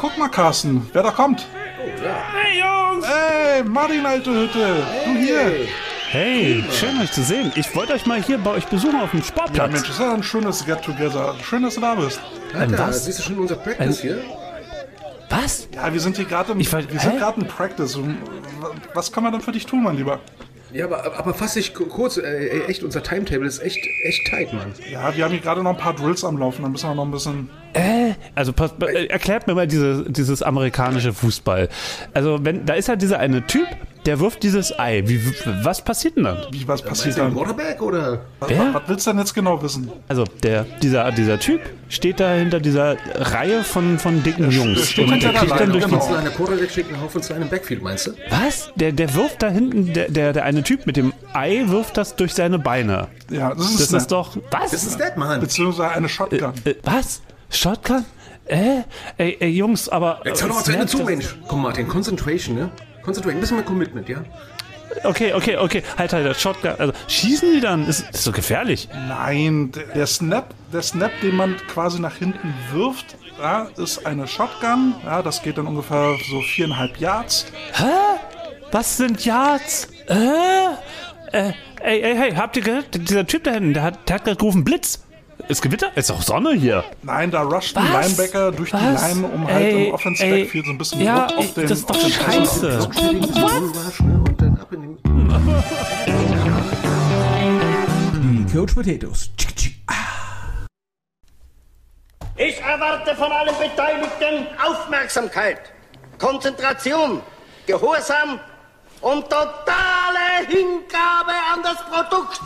guck mal, Carsten, wer da kommt. Hey Jungs! Hey, Martin, alte Hütte, du hier. Hey, schön euch zu sehen. Ich wollte euch mal hier bei euch besuchen auf dem Ja, Sportplatz. Mensch, ist ja ein schönes Get-Together. Schön, dass du da bist. Alter, was? siehst du schon unser Practice hier? Was? Ja, wir sind hier gerade im, Ich wollt- wir sind gerade in Practice. Was kann man denn für dich tun, mein Lieber? Ja, aber, aber fass dich ku- kurz, äh, ey, echt, unser Timetable ist echt, echt tight, Mann. Ja, wir haben hier gerade noch ein paar Drills am Laufen. Dann müssen wir noch ein bisschen. Äh, also pass, äh, erklärt mir mal diese, dieses amerikanische Fußball. Also wenn da ist halt dieser eine Typ, der wirft dieses Ei. Wie, was passiert denn dann? Wie was passiert Ist der ein dann? Quarterback oder? Wer? Was willst du denn jetzt genau wissen? Also der, dieser, dieser Typ steht da hinter dieser Reihe von, von dicken Jungs. steht Und der kriegt der dann durch genau. die, Ein kleiner Quarterback schickt einen Haufen zu einem Backfield, meinst du? Was? Der, der wirft da hinten, der, der, der eine Typ mit dem Ei wirft das durch seine Beine. Ja, das ist, Das ist doch. Was? Das ist Dead, Mann. Beziehungsweise eine Shotgun. Äh, was? Shotgun? Äh? Ey, ey Jungs, aber. Jetzt hör doch mal zu Ende zu, Mensch. Komm, Martin, Concentration, ne? Concentration, ein bisschen mehr Commitment, ja? Okay, okay, okay. Halt, halt, das Shotgun. Also, schießen die dann? Ist, ist so gefährlich. Nein, der- Snap, der Snap, den man quasi nach hinten wirft, ja, ist eine Shotgun. Ja, das geht dann ungefähr so viereinhalb Yards. Was sind Yards? Äh? Äh, ey, ey, hey, habt ihr gehört? Dieser Typ da hinten, der hat, der hat gerade gerufen Blitz. Ist Gewitter? Ist doch Sonne hier. Nein, da rusht ein? Linebacker durch die Was? Line, um halt Ey, im Offense ey, Backfield so ein bisschen ja, Druck auf ich- den das ist doch den scheiße. Den... Die Coach Potatoes. Tschick. Ich erwarte von allen Beteiligten Aufmerksamkeit, Konzentration, Gehorsam und totale Hingabe an das Produkt.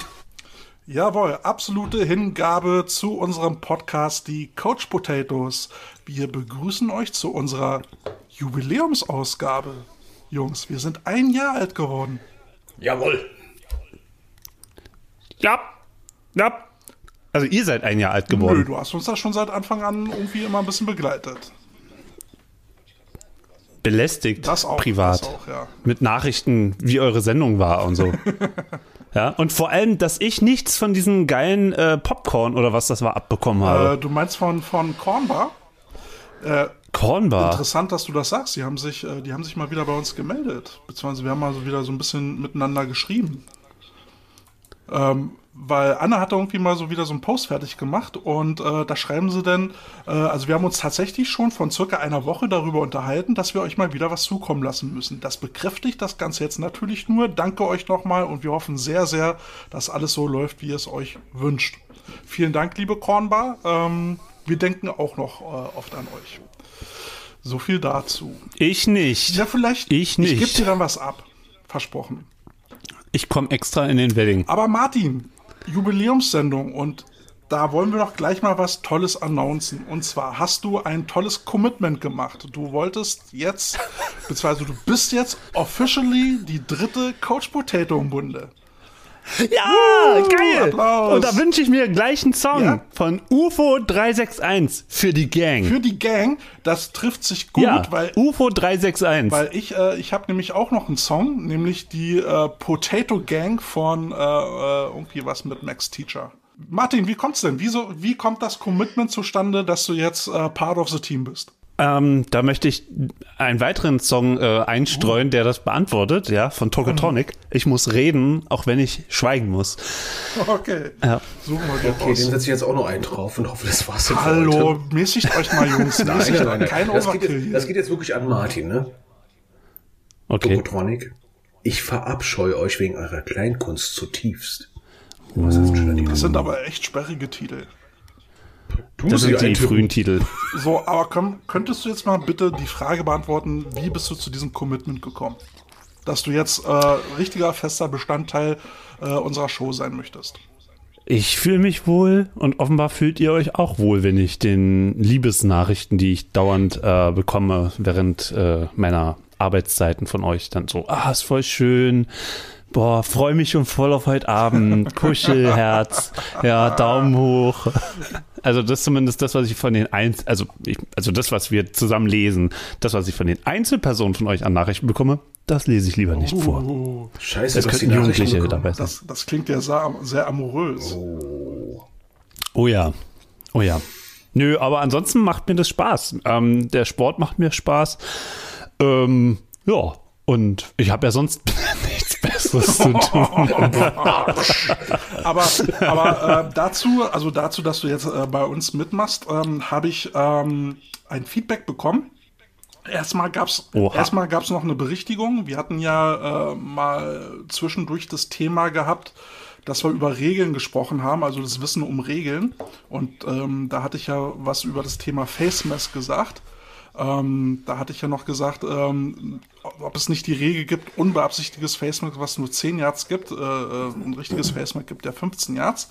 Jawohl, absolute Hingabe zu unserem Podcast, die Coach Potatoes. Wir begrüßen euch zu unserer Jubiläumsausgabe. Jungs, wir sind ein Jahr alt geworden. Jawohl. Ja. Ja. Also, ihr seid ein Jahr alt Nö, geworden. du hast uns da schon seit Anfang an irgendwie immer ein bisschen begleitet. Belästigt. Das auch. Privat. Das auch, ja. mit Nachrichten, wie eure Sendung war und so. ja, und vor allem, dass ich nichts von diesen geilen äh, Popcorn oder was das war abbekommen Äh, habe. du meinst von, von Cornbar? Äh, Kornbar. interessant, dass du das sagst. Die haben, sich, äh, die haben sich mal wieder bei uns gemeldet. Beziehungsweise wir haben mal so wieder so ein bisschen miteinander geschrieben. Ähm, weil Anna hat da irgendwie mal so wieder so einen Post fertig gemacht und äh, da schreiben sie denn, äh, also wir haben uns tatsächlich schon von circa einer Woche darüber unterhalten, dass wir euch mal wieder was zukommen lassen müssen. Das bekräftigt das Ganze jetzt natürlich nur. Danke euch nochmal und wir hoffen sehr, sehr, dass alles so läuft, wie ihr es euch wünscht. Vielen Dank, liebe Kornbar. Ähm, wir denken auch noch äh, oft an euch. So viel dazu. Ich nicht. Ja, vielleicht. Ich nicht. Ich gebe dir dann was ab. Versprochen. Ich komme extra in den Wedding. Aber Martin, Jubiläumssendung und da wollen wir doch gleich mal was Tolles announcen. Und zwar hast du ein tolles Commitment gemacht. Du wolltest jetzt, beziehungsweise du bist jetzt officially die dritte Coach Potato im Bunde. Ja, geil. Applaus. Und da wünsche ich mir gleich einen Song Ja. von UFO 361 für die Gang. Für die Gang, das trifft sich gut, ja, weil UFO 361. Weil ich, äh, ich habe nämlich auch noch einen Song, nämlich die äh, Potato Gang von äh, äh, irgendwie was mit Max Teacher. Martin, wie kommt's denn? Wieso, wie kommt das Commitment zustande, dass du jetzt äh, Part of the Team bist? Ähm, da möchte ich einen weiteren Song äh, einstreuen, der das beantwortet, ja, von Tokotronic. Ich muss reden, auch wenn ich schweigen muss. Okay. Ja. Suchen wir dir Okay, raus. den setze ich jetzt auch noch einen drauf und hoffe, das war's. Hallo, mäßigt euch mal, Jungs. Nein, nein, nein. Kein Das geht, Overkill jetzt, das geht jetzt wirklich an Martin, ne? Okay. Tokotronic. Ich verabscheue euch wegen eurer Kleinkunst zutiefst. Was die das sind aber echt sperrige Titel. Du Das sind die frühen Titel. So, aber komm, könntest du jetzt mal bitte die Frage beantworten, wie bist du zu diesem Commitment gekommen? Dass du jetzt äh, richtiger fester Bestandteil äh, unserer Show sein möchtest. Ich fühle mich wohl und offenbar fühlt ihr euch auch wohl, wenn ich den Liebesnachrichten, die ich dauernd äh, bekomme während äh, meiner Arbeitszeiten von euch, dann so, ah, ist voll schön. Boah, freue mich schon voll auf heute Abend. Kuschelherz. Ja, Daumen hoch. Also das ist zumindest das, was ich von den Einz also ich, also das, was wir zusammen lesen, das, was ich von den Einzelpersonen von euch an Nachrichten bekomme, das lese ich lieber nicht vor. Oh, Scheiße, Es dass die könnten Jugendliche dabei sein. das, das klingt ja sehr, sehr amorös. Oh ja. Oh ja. Nö, aber ansonsten macht mir das Spaß. Ähm, der Sport macht mir Spaß. Ähm, ja, und ich habe ja sonst nichts Besseres zu tun. Aber, aber äh, dazu, also dazu, dass du jetzt äh, bei uns mitmachst, ähm, habe ich ähm, ein Feedback bekommen. Erstmal gab's Oha. erstmal gab's noch eine Berichtigung. Wir hatten ja äh, mal zwischendurch das Thema gehabt, dass wir über Regeln gesprochen haben, also das Wissen um Regeln. Und ähm, da hatte ich ja was über das Thema Face Mask gesagt. Ähm, da hatte ich ja noch gesagt, ähm, ob es nicht die Regel gibt, unbeabsichtigtes Face Mask, was nur 10 Yards gibt, äh, äh, ein richtiges Face Mask gibt, der 15 Yards.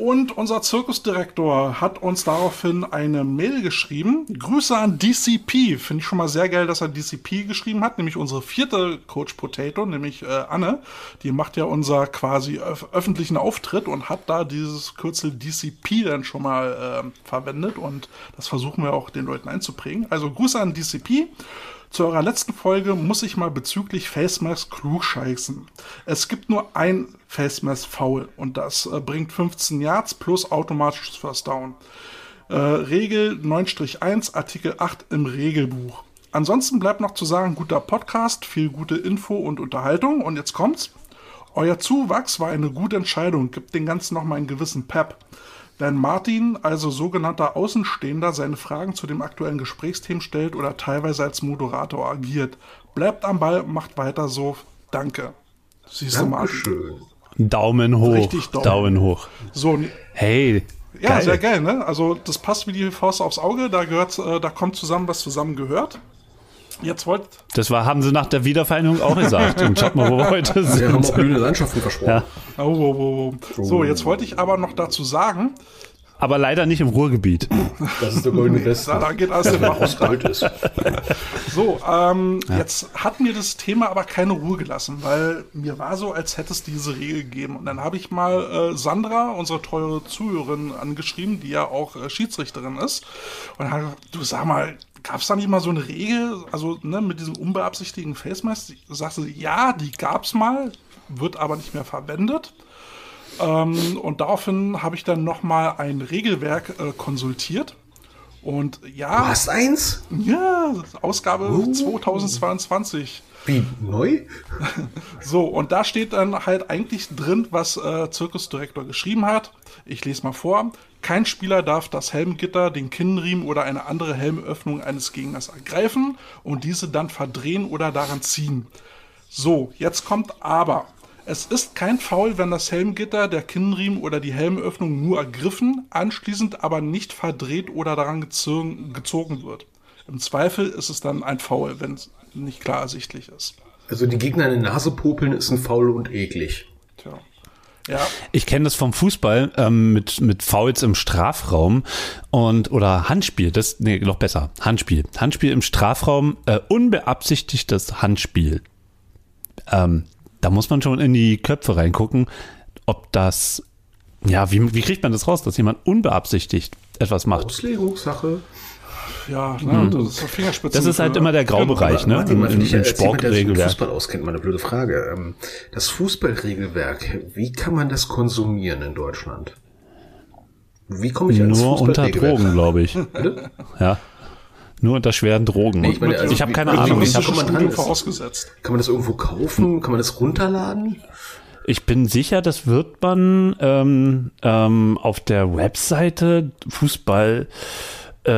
Und unser Zirkusdirektor hat uns daraufhin eine Mail geschrieben. Grüße an DCP. Finde ich schon mal sehr geil, dass er DCP geschrieben hat, nämlich unsere vierte Coach Potato, nämlich äh, Anne. Die macht ja unser quasi öf öffentlichen Auftritt und hat da dieses Kürzel DCP dann schon mal äh, verwendet und das versuchen wir auch den Leuten einzuprägen. Also Grüße an DCP. Zu eurer letzten Folge muss ich mal bezüglich Face Mask klugscheißen. Es gibt nur ein Face Mask Foul und das äh, bringt 15 Yards plus automatisches First Down. Äh, Regel 9-1, Artikel 8 im Regelbuch. Ansonsten bleibt noch zu sagen, guter Podcast, viel gute Info und Unterhaltung. Und jetzt kommt's. Euer Zuwachs war eine gute Entscheidung, gibt den Ganzen noch mal einen gewissen Pep. Wenn Martin, also sogenannter Außenstehender, seine Fragen zu dem aktuellen Gesprächsthemen stellt oder teilweise als Moderator agiert, bleibt am Ball, macht weiter so. Danke. Siehst du, Martin. Daumen hoch. Richtig Daumen. Daumen hoch. So, Hey. ja, geil. sehr geil, ne? Also das passt wie die Faust aufs Auge. Da gehört, äh, da kommt zusammen, was zusammen gehört. Jetzt wollt, Das war, haben sie nach der Wiedervereinigung auch gesagt. Und schaut mal, wo wir heute Wir haben sind. auch blühende Landschaften versprochen. Ja. oh, oh, oh, oh. So, jetzt wollte ich aber noch dazu sagen, Aber leider nicht im Ruhrgebiet. Das ist der goldene Westen. da, geht alles den Bach was runter. Gold ist. So, ähm, jetzt hat mir das Thema aber keine Ruhe gelassen, weil mir war so, als hätte es diese Regel gegeben. Und dann habe ich mal äh, Sandra, unsere teure Zuhörerin, angeschrieben, die ja auch äh, Schiedsrichterin ist. Und dann habe ich gesagt, du sag mal, gab es da nicht mal so eine Regel, also ne, mit diesem unbeabsichtigten Face Mask? Sagte sie, ja, die gab es mal, wird aber nicht mehr verwendet. Ähm, und daraufhin habe ich dann nochmal ein Regelwerk äh, konsultiert. Und ja, Du hast eins? ja, Ausgabe 2022. Wie neu? So, und da steht dann halt eigentlich drin, was äh, Zirkusdirektor geschrieben hat. Ich lese mal vor. Kein Spieler darf das Helmgitter, den Kinnriemen oder eine andere Helmöffnung eines Gegners ergreifen und diese dann verdrehen oder daran ziehen. So, jetzt kommt aber. Es ist kein Foul, wenn das Helmgitter, der Kinnriemen oder die Helmöffnung nur ergriffen, anschließend aber nicht verdreht oder daran gezogen, wird. Im Zweifel ist es dann ein Foul, wenn es nicht klar ersichtlich ist. Also die Gegner in die Nase popeln ist ein faul und eklig. Ja, Ich kenne das vom Fußball ähm, mit, mit Fouls im Strafraum und oder Handspiel, das, nee, noch besser, Handspiel. Handspiel im Strafraum, äh, unbeabsichtigtes Handspiel. Ähm, da muss man schon in die Köpfe reingucken, ob das, ja, wie, wie kriegt man das raus, dass jemand unbeabsichtigt etwas macht? Auslegungssache. Ja, ne, das ist Fingerspitze. Das ist halt immer der Graubereich, ne? Martin, mal für Im, im mit Sportregelwerk. Fußball auskennt, mal eine blöde Frage. Ähm, Das Fußballregelwerk, wie kann man das konsumieren in Deutschland? Wie komme ich ans Nur unter? Drogen, glaube ich. Ja. Nur unter schweren Drogen. Nee, ich meine, also ich habe keine wie- Ahnung. wie- Ich, hab, kommt man vorausgesetzt. Kann man das irgendwo kaufen? Kann man das runterladen? ich bin sicher, das wird man ähm, ähm, auf der Webseite Fußball äh,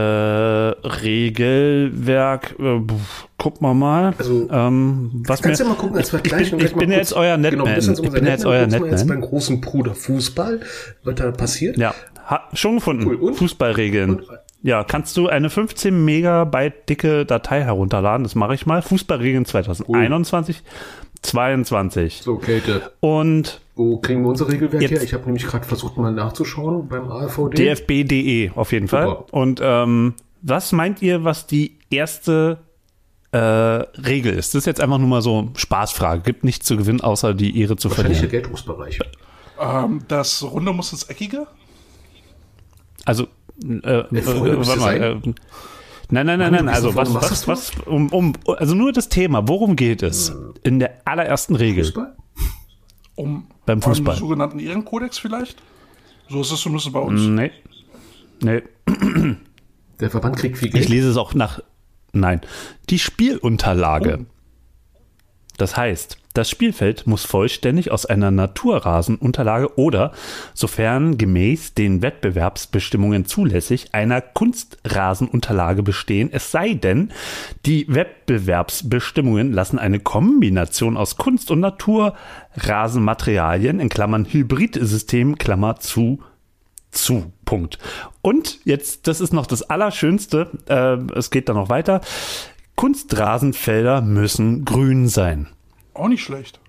Regelwerk. Äh, guck mal mal. Also, ähm, was Kannst mir, du mal gucken, als ich, Vergleich. ich ich mal bin jetzt euer Genau, Netman. unser ich bin jetzt Netman. euer mal jetzt Netman. beim großen Bruder Fußball, was da passiert. Ja, ha, schon gefunden. Cool. Fußballregeln. Und? Ja, kannst du eine 15 Megabyte dicke Datei herunterladen? Das mache ich mal. Fußballregeln 2021, 22. So, Kälte. Und Wo kriegen wir unser Regelwerk Jetzt- her? Ich habe nämlich gerade versucht mal nachzuschauen beim AVD. dfb.de auf jeden Fall. Super. Und ähm, was meint ihr, was die erste äh, Regel ist? Das ist jetzt einfach nur mal so Spaßfrage. Gibt nichts zu gewinnen, außer die Ehre zu Wahrscheinlich der verlieren. Geltungsbereich. Ähm, das Runde muss ins Eckige. Also, äh, äh, warte mal. sein. Äh, nein, nein, nein, nein. Also, was, was, was, um, um, also nur das Thema. Worum geht es in der allerersten Regel Fußball? Um beim Fußball? einen sogenannten Ehrenkodex vielleicht. So ist es zumindest bei uns. Nee. Nee, Der Verband kriegt viel ich Geld. lese es auch nach. Nein. Die Spielunterlage. Das heißt, das Spielfeld muss vollständig aus einer Naturrasenunterlage oder, sofern gemäß den Wettbewerbsbestimmungen zulässig, einer Kunstrasenunterlage bestehen, es sei denn, die Wettbewerbsbestimmungen lassen eine Kombination aus Kunst- und Naturrasenmaterialien in Klammern Hybridsystem, Klammer zu, zu. Punkt. Und jetzt, das ist noch das Allerschönste, äh, es geht dann noch weiter. Kunstrasenfelder müssen grün sein. Auch nicht schlecht.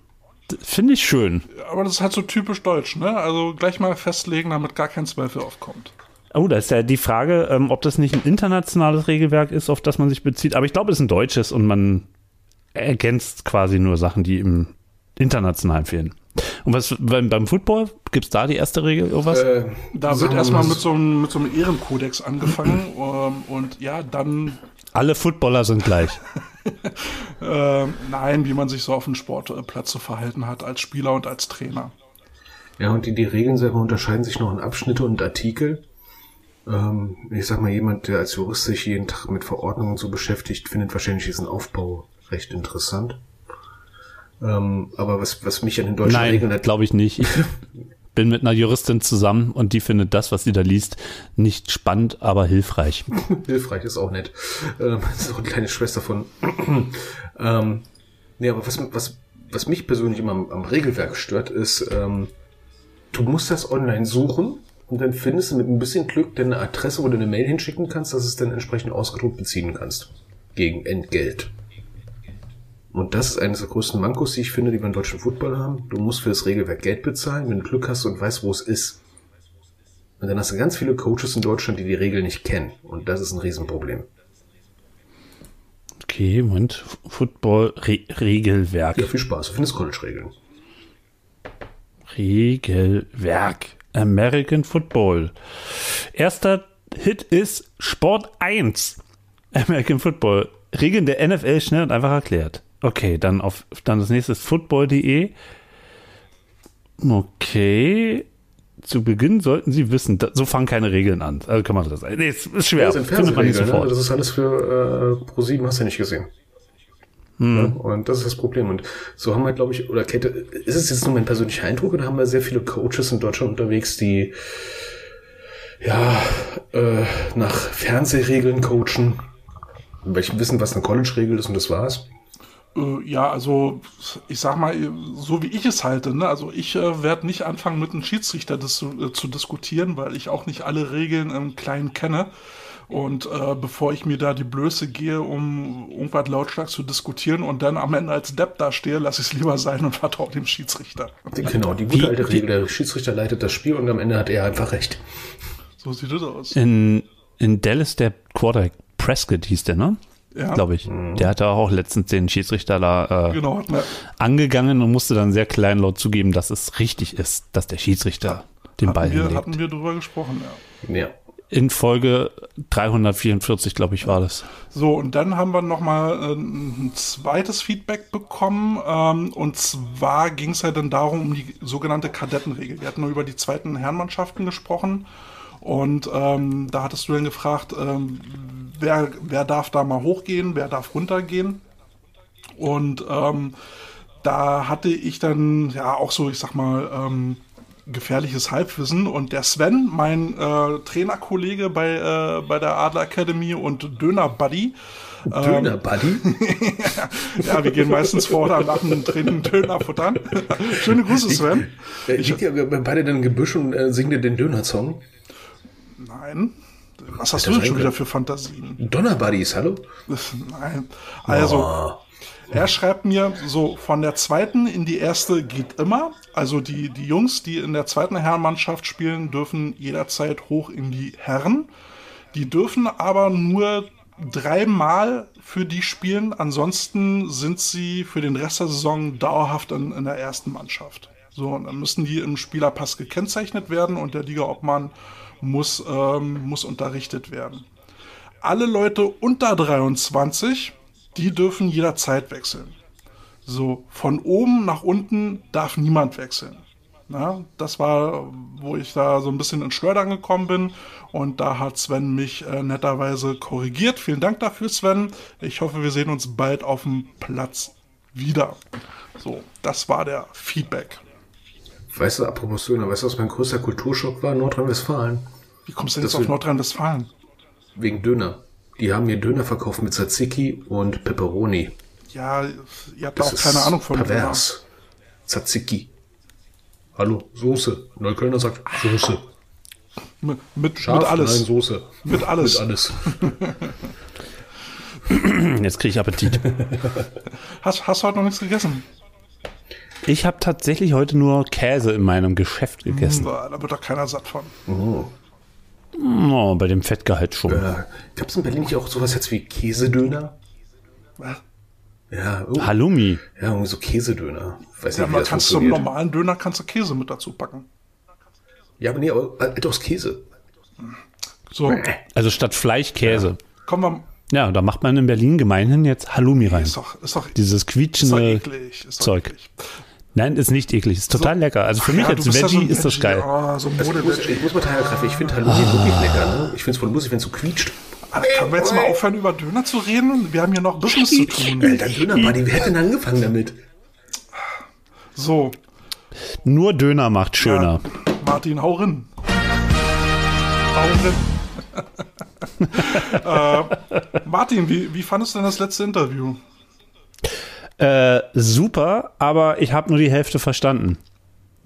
Finde ich schön. Aber das ist halt so typisch deutsch, ne? Also gleich mal festlegen, damit gar kein Zweifel aufkommt. Oh, da ist ja die Frage, ähm, ob das nicht ein internationales Regelwerk ist, auf das man sich bezieht. Aber ich glaube, es ist ein deutsches und man ergänzt quasi nur Sachen, die im internationalen fehlen. Und was beim, beim Football, gibt es da die erste Regel irgendwas? Äh, Da sagen wird wir erstmal mal mit so, einem, mit so einem Ehrenkodex angefangen ähm, und ja, dann, Alle Footballer sind gleich. ähm, nein, wie man sich so auf dem Sportplatz zu verhalten hat als Spieler und als Trainer. Ja, und die, die Regeln selber unterscheiden sich noch in Abschnitte und Artikel. Ähm, ich sag mal, jemand, der als Jurist sich jeden Tag mit Verordnungen so beschäftigt, findet wahrscheinlich diesen Aufbau recht interessant. Ähm, aber was, was mich an den deutschen Regeln Nein, hat, glaube ich nicht. Bin mit einer Juristin zusammen und die findet das, was sie da liest, nicht spannend, aber hilfreich. hilfreich ist auch nett. Ähm, das ist auch eine kleine Schwester von. ähm, nee, aber was, was, was mich persönlich immer am, am Regelwerk stört, ist, ähm, du musst das online suchen und dann findest du mit ein bisschen Glück deine Adresse, wo du eine Mail hinschicken kannst, dass es dann entsprechend ausgedruckt beziehen kannst. Gegen Entgelt. Und das ist eines der größten Mankos, die ich finde, die wir im deutschen Football haben. Du musst für das Regelwerk Geld bezahlen, wenn du Glück hast und weißt, wo es ist. Und dann hast du ganz viele Coaches in Deutschland, die die Regeln nicht kennen. Und das ist ein Riesenproblem. Okay, Moment. Football-Regelwerk. Ja, viel Spaß. Du findest College-Regeln. Regelwerk. American Football. Erster Hit ist Sport 1. American Football. Regeln der NFL schnell und einfach erklärt. Okay, dann auf dann das nächste ist football.de. Okay. Zu Beginn sollten Sie wissen, da, so fangen keine Regeln an. Also kann man das. Nee, es ist schwer. Das sind Fernsehregeln, ne? Das ist alles für äh, Pro7, hast du nicht gesehen. Ja, und das ist das Problem. Und so haben wir, glaube ich, oder Kette, ist es jetzt nur mein persönlicher Eindruck oder haben wir sehr viele Coaches in Deutschland unterwegs, die ja äh, nach Fernsehregeln coachen, weil ich wissen, was eine College-Regel ist und das war's. Äh, ja, also ich sag mal, so wie ich es halte, ne? also ich äh, werde nicht anfangen mit einem Schiedsrichter das zu, äh, zu diskutieren, weil ich auch nicht alle Regeln im Kleinen kenne. Und äh, bevor ich mir da die Blöße gehe, um irgendwas lautstark zu diskutieren und dann am Ende als Depp dastehe, lasse ich es lieber sein und vertraue dem Schiedsrichter. Genau, die gute alte Regel, der Schiedsrichter leitet das Spiel und am Ende hat er einfach recht. So sieht es aus. In, in Dallas der Quarterback Prescott hieß der, ne? Ja, Glaube ich. Der hatte auch letztens den Schiedsrichter da äh, genau. Mir, angegangen und musste dann sehr kleinlaut zugeben, dass es richtig ist, dass der Schiedsrichter den Ball hatten, wir, hinlegt. hatten wir drüber gesprochen, ja. Ja. In Folge 344, glaube ich, war das. So, und dann haben wir nochmal äh, ein zweites Feedback bekommen. Ähm, und zwar ging es ja dann darum, um die sogenannte Kadettenregel. Wir hatten nur über die zweiten Herrenmannschaften gesprochen. Und ähm, da hattest du dann gefragt, ähm, wer, wer darf da mal hochgehen, wer darf runtergehen. Und ähm, da hatte ich dann ja auch so, ich sag mal, ähm, gefährliches Halbwissen. Und der Sven, mein äh, Trainerkollege bei, äh, bei der Adler Academy und Döner-Buddy, Döner Buddy. ja, wir gehen meistens vor oder nach dem Training Döner futtern. Schöne Grüße, Sven. Äh, liegt ihr beide dann im Gebüsch und äh, singt ihr den Döner-Song? Nein. Was hast du denn schon wieder für Fantasien? Donner Buddies, hallo? Nein. Also, Oh. er schreibt mir so, von der zweiten in die erste geht immer. Also die, die Jungs, die in der zweiten Herrenmannschaft spielen, dürfen jederzeit hoch in die Herren. Die dürfen aber nur dreimal für die spielen. Ansonsten sind sie für den Rest der Saison dauerhaft in, in der ersten Mannschaft. So, und dann müssen die im Spielerpass gekennzeichnet werden und der Liga-Obmann muss, ähm, muss unterrichtet werden. Alle Leute unter 23, die dürfen jederzeit wechseln. So, von oben nach unten darf niemand wechseln. Na, das war, wo ich da so ein bisschen ins Schleudern gekommen bin. Und da hat Sven mich äh, netterweise korrigiert. Vielen Dank dafür, Sven. Ich hoffe, wir sehen uns bald auf dem Platz wieder. So, das war der Feedback. Weißt du, apropos Döner, weißt du, was mein größter Kulturschock war? Nordrhein-Westfalen. Wie kommst du denn Das jetzt auf Nordrhein-Westfalen? Wegen Döner. Die haben mir Döner verkauft mit Tzatziki und Pepperoni. Ja, ihr habt da auch ist keine Ahnung von. Pervers. Tzatziki. Hallo, Soße. Neuköllner sagt Soße. Mit, mit, Scharf, mit alles. Nein, Soße. Mit alles. Mit alles. Jetzt kriege ich Appetit. Hast, hast du heute noch nichts gegessen? Ich habe tatsächlich heute nur Käse in meinem Geschäft gegessen. Da da wird doch keiner satt von. Oh, bei dem Fettgehalt schon. Äh, Gab es in Berlin nicht auch sowas jetzt wie Käsedöner? Was? Ja, oh, Halloumi. ja, irgendwie so Käsedöner. Weiß Ja, nicht, wie man das kannst du zum funktioniert. normalen Döner kannst du Käse mit dazu packen. Ja, aber nee, aber halt aus Käse. So, Also statt Fleisch Käse. kommen wir. Ja, da macht man in Berlin gemeinhin jetzt Halloumi rein. Ist doch, ist doch, Dieses ist doch quietschende eklig. Ist doch Zeug. eklig. Nein, ist nicht eklig. Ist total lecker. Also für mich Ja, als ja Veggie so ein ist das geil. Oh, so Also ich, muss, ich muss mal teilgreifen. Ich finde Halloumi wirklich lecker. Ne? Ich finde es voll lustig, wenn es so quietscht. Aber können wir jetzt mal aufhören, über Döner zu reden? Wir haben hier noch Business zu tun. Alter, Döner-Buddy, wer hat denn angefangen damit? So, Nur Döner macht schöner. Martin, hau rein. Hau rein. äh, Martin, wie, wie fandest du denn das letzte Interview? Äh, super, aber ich habe nur die Hälfte verstanden.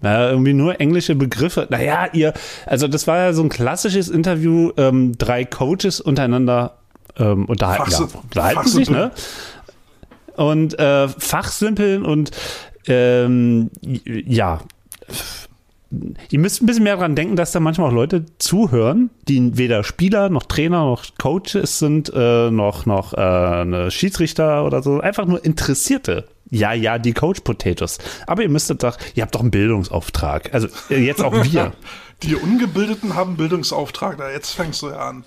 Ja, irgendwie nur englische Begriffe. Naja, ihr, also das war ja so ein klassisches Interview, ähm, drei Coaches untereinander ähm, unterhalten, ja, Fachsi- unterhalten sich, ne? Und äh, fachsimpeln und ähm, ja, ihr müsst ein bisschen mehr dran denken, dass da manchmal auch Leute zuhören, die weder Spieler noch Trainer noch Coaches sind, äh, noch, noch äh, Schiedsrichter oder so, einfach nur Interessierte. Ja, ja, die Coach Potatoes. Aber ihr müsstet doch, ihr habt doch einen Bildungsauftrag. Also äh, jetzt auch wir. Die Ungebildeten haben Bildungsauftrag. Da, jetzt fängst du ja an.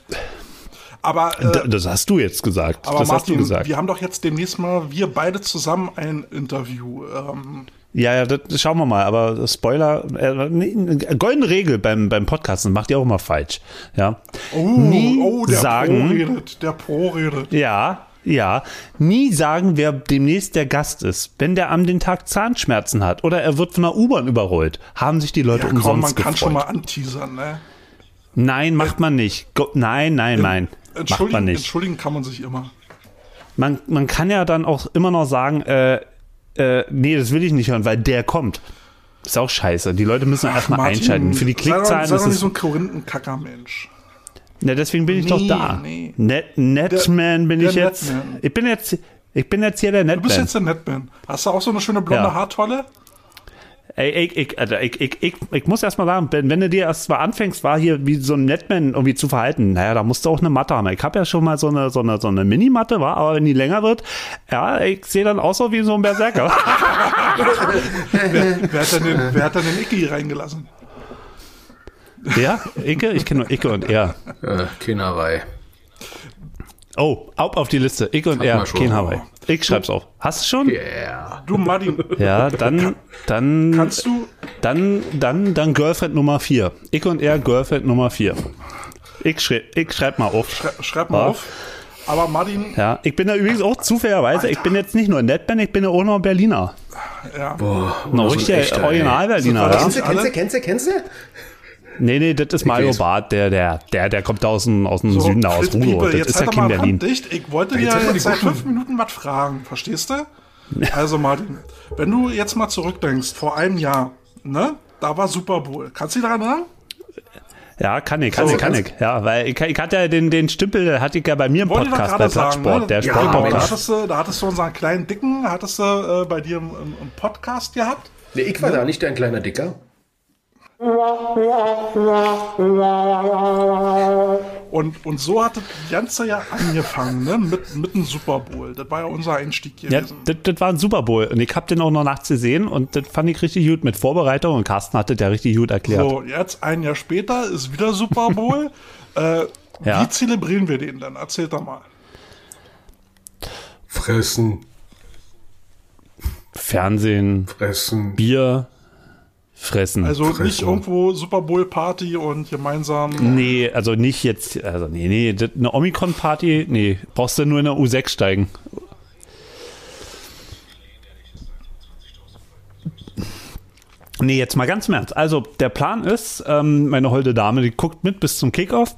Aber, äh, das hast du jetzt gesagt. aber das hast Martin, du gesagt. wir haben doch jetzt demnächst mal, wir beide zusammen ein Interview. Ähm, Ja, ja, das, schauen wir mal. Aber Spoiler, äh, nee, eine goldene Regel beim, beim Podcasten macht ihr auch mal falsch. Ja. oh, Nie oh, der Pro sagen, redet. Der Pro redet. Ja, ja. Nie sagen, wer demnächst der Gast ist. Wenn der am den Tag Zahnschmerzen hat oder er wird von der U-Bahn überrollt, haben sich die Leute Ja, komm, umsonst man kann gefreut. schon mal anteasern, ne? Nein, macht man nicht. Go nein, nein, nein. Macht man Entschuldigen, nicht. entschuldigen kann man sich immer. Man, man kann ja dann auch immer noch sagen, äh, äh, nee, das will ich nicht hören, weil der kommt. Ist auch scheiße. Die Leute müssen erstmal Martin, einschalten. Für die sei doch- Klickzahlen sei ist doch nicht es. so ein Korinthenkacker-Mensch. Ja, deswegen bin ich Nee, doch da. nee. Net, Netman bin der ich jetzt. Netman. Ich bin jetzt. Ich bin jetzt hier der Du bist Netman. jetzt der Netman. Hast du auch so eine schöne blonde Ja. Haartolle? Ey, ich, ich, also ich, ich, ich, ich muss erst mal sagen, wenn, wenn du dir erst mal anfängst, war hier wie so ein Netman irgendwie zu verhalten, naja, da musst du auch eine Matte haben. Ich habe ja schon mal so eine, so eine, so eine Minimatte, war, aber wenn die länger wird, ja, ich sehe dann auch so wie so ein Berserker. Wer hat denn den, wer hat denn den Icky reingelassen? ja, Icke? Ich kenne nur Icke und er. Äh, Kinnerei. Oh, auf, auf die Liste. Icke und er, kein Hawaii. Ich schreib's auf. Hast du schon? Yeah. Du, Martin, Ja, dann, dann, kannst du, dann, dann, dann Girlfriend Nummer 4. Icke und er, Girlfriend Nummer 4. Ich, schrei, ich schreib mal auf. schrei- schreib mal Ja. auf. Aber Martin, Ja, ich bin da übrigens auch zufälligerweise, ich bin jetzt nicht nur Netman, ich bin ja auch noch Berliner. ja, Boah, Ein richtiger. Original-Berliner, So, ja? Kennst du, kennst du, kennst du, kennst du? Nee, nee, das ist Mario. Barth, der, der, der, der kommt da aus dem, aus dem so, Süden, aus Fritz Rudo. Pieper, Das jetzt ist ja halt kein Berlin. dicht. Ich wollte dir Jetzt halt jetzt seit fünf Minuten was fragen, verstehst du? Also Martin, wenn du jetzt mal zurückdenkst, vor einem Jahr, ne? Da war Super Bowl. Kannst du dich daran erinnern? Ja, kann ich, kann So, ich, kann ich. Ja, weil ich, ich hatte ja den, den Stümpel, hatte ich ja bei mir im Podcast, bei. Plattsport, Ne? der ja, Sportpodcast. da hattest, du, da hattest du unseren kleinen Dicken, hattest du äh, bei dir im, im, im Podcast gehabt. Nee, ich war da nicht dein kleiner Dicker. Und, und so hat das ganze Jahr angefangen, ne? Mit, mit dem Super Bowl. Das war ja unser Einstieg Ja, gewesen. das, das war ein Super Bowl. Und ich hab den auch noch nachts gesehen und das fand ich richtig gut mit Vorbereitung und Carsten hatte der richtig gut erklärt. So, jetzt ein Jahr später ist wieder Super Bowl. äh, Ja. Wie zelebrieren wir den denn? Erzähl doch mal. Fressen, Fernsehen, fressen, Bier, fressen. Also nicht Fresse. irgendwo Super Bowl Party und gemeinsam. nee, also nicht jetzt, also nee, nee, eine Omikron-Party, nee, brauchst du nur in der U6 steigen. Nee, jetzt mal ganz im Ernst. Also, der Plan ist, ähm, meine holde Dame, die guckt mit bis zum Kickoff.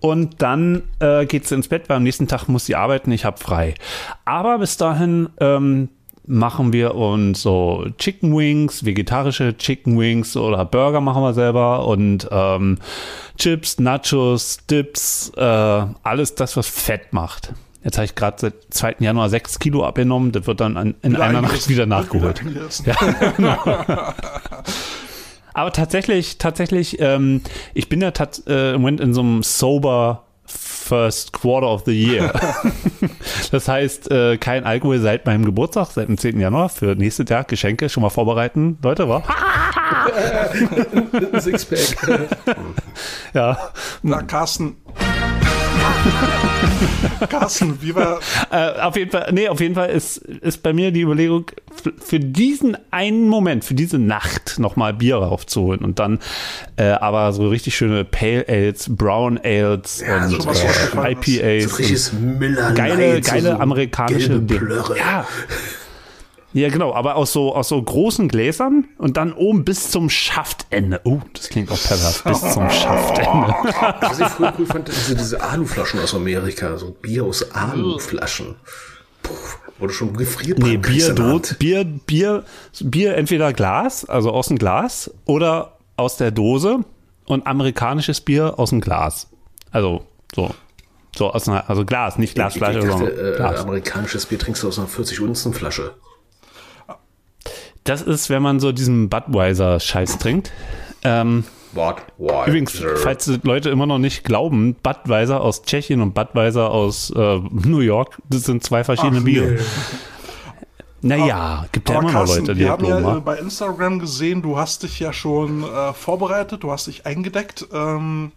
Und dann äh, geht sie ins Bett, weil am nächsten Tag muss sie arbeiten, ich habe frei. Aber bis dahin ähm, machen wir uns so Chicken Wings, vegetarische Chicken Wings oder Burger machen wir selber und ähm, Chips, Nachos, Dips, äh, alles das, was Fett macht. Jetzt habe ich gerade seit 2. Januar 6 Kilo abgenommen, das wird dann an, in Wieder einer Nacht wieder nachgeholt. Ja, Aber tatsächlich, tatsächlich, ähm, ich bin ja tat, äh, im Moment in so einem sober First Quarter of the Year. das heißt, äh, kein Alkohol seit meinem Geburtstag, seit dem 10. Januar. Für nächstes Jahr Geschenke schon mal vorbereiten. Leute, wa? Sixpack. Ja. Na, Carsten. Carsten, wie war. Äh, auf jeden Fall, nee, auf jeden Fall ist, ist bei mir die Überlegung, für diesen einen Moment, für diese Nacht nochmal Bier raufzuholen und dann äh, aber so richtig schöne Pale Ales, Brown Ales Ja, und so was äh. IPAs. So und richtiges Miller geile, geile so amerikanische gelbe Dinge. Ja. Ja, genau, aber aus so, aus so großen Gläsern und dann oben bis zum Schaftende. Oh, das klingt auch pervers. Bis zum Schaftende. Was ich früher cool fand, diese, diese Aluflaschen aus Amerika, so Bier aus Aluflaschen. Puh, wurde schon gefriert. Nee, Bier, Dose, Bier, Bier, Bier entweder Glas, also aus dem Glas, oder aus der Dose und amerikanisches Bier aus dem Glas. Also, so. So aus einer, also Glas, nicht Ich, ich Glasflasche, dachte, sondern äh, Glas. amerikanisches Bier trinkst du aus einer 40 Unzen Flasche. Das ist, wenn man so diesen Budweiser-Scheiß trinkt. Ähm? Why? Übrigens, falls Leute immer noch nicht glauben, Budweiser aus Tschechien und Budweiser aus äh, New York, das sind zwei verschiedene Ach, Biere. Naja, gibt ja Aber immer noch Leute, die wir das haben ja glauben. äh, bei Instagram gesehen, du hast dich ja schon äh, vorbereitet, du hast dich eingedeckt. Ähm,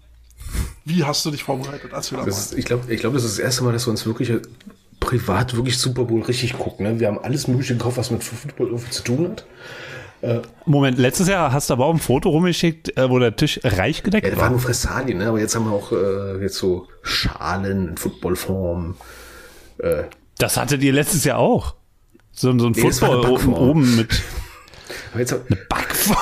wie hast du dich vorbereitet? Erzähl mal. Das ist, ich glaube, ich glaub, das ist das erste Mal, dass wir uns wirklich privat wirklich Super Bowl richtig gucken. Ne? Wir haben alles Mögliche gekauft, was mit Football irgendwie zu tun hat. Moment, letztes Jahr hast du aber auch ein Foto rumgeschickt, äh, wo der Tisch reich gedeckt Ja, das war. waren nur Fressalien, ne? aber jetzt haben wir auch äh, jetzt so Schalen in Footballform. Das hattet ihr letztes Jahr auch. So, so ein Nee, eine Football oben, mit Aber jetzt hab, Backform.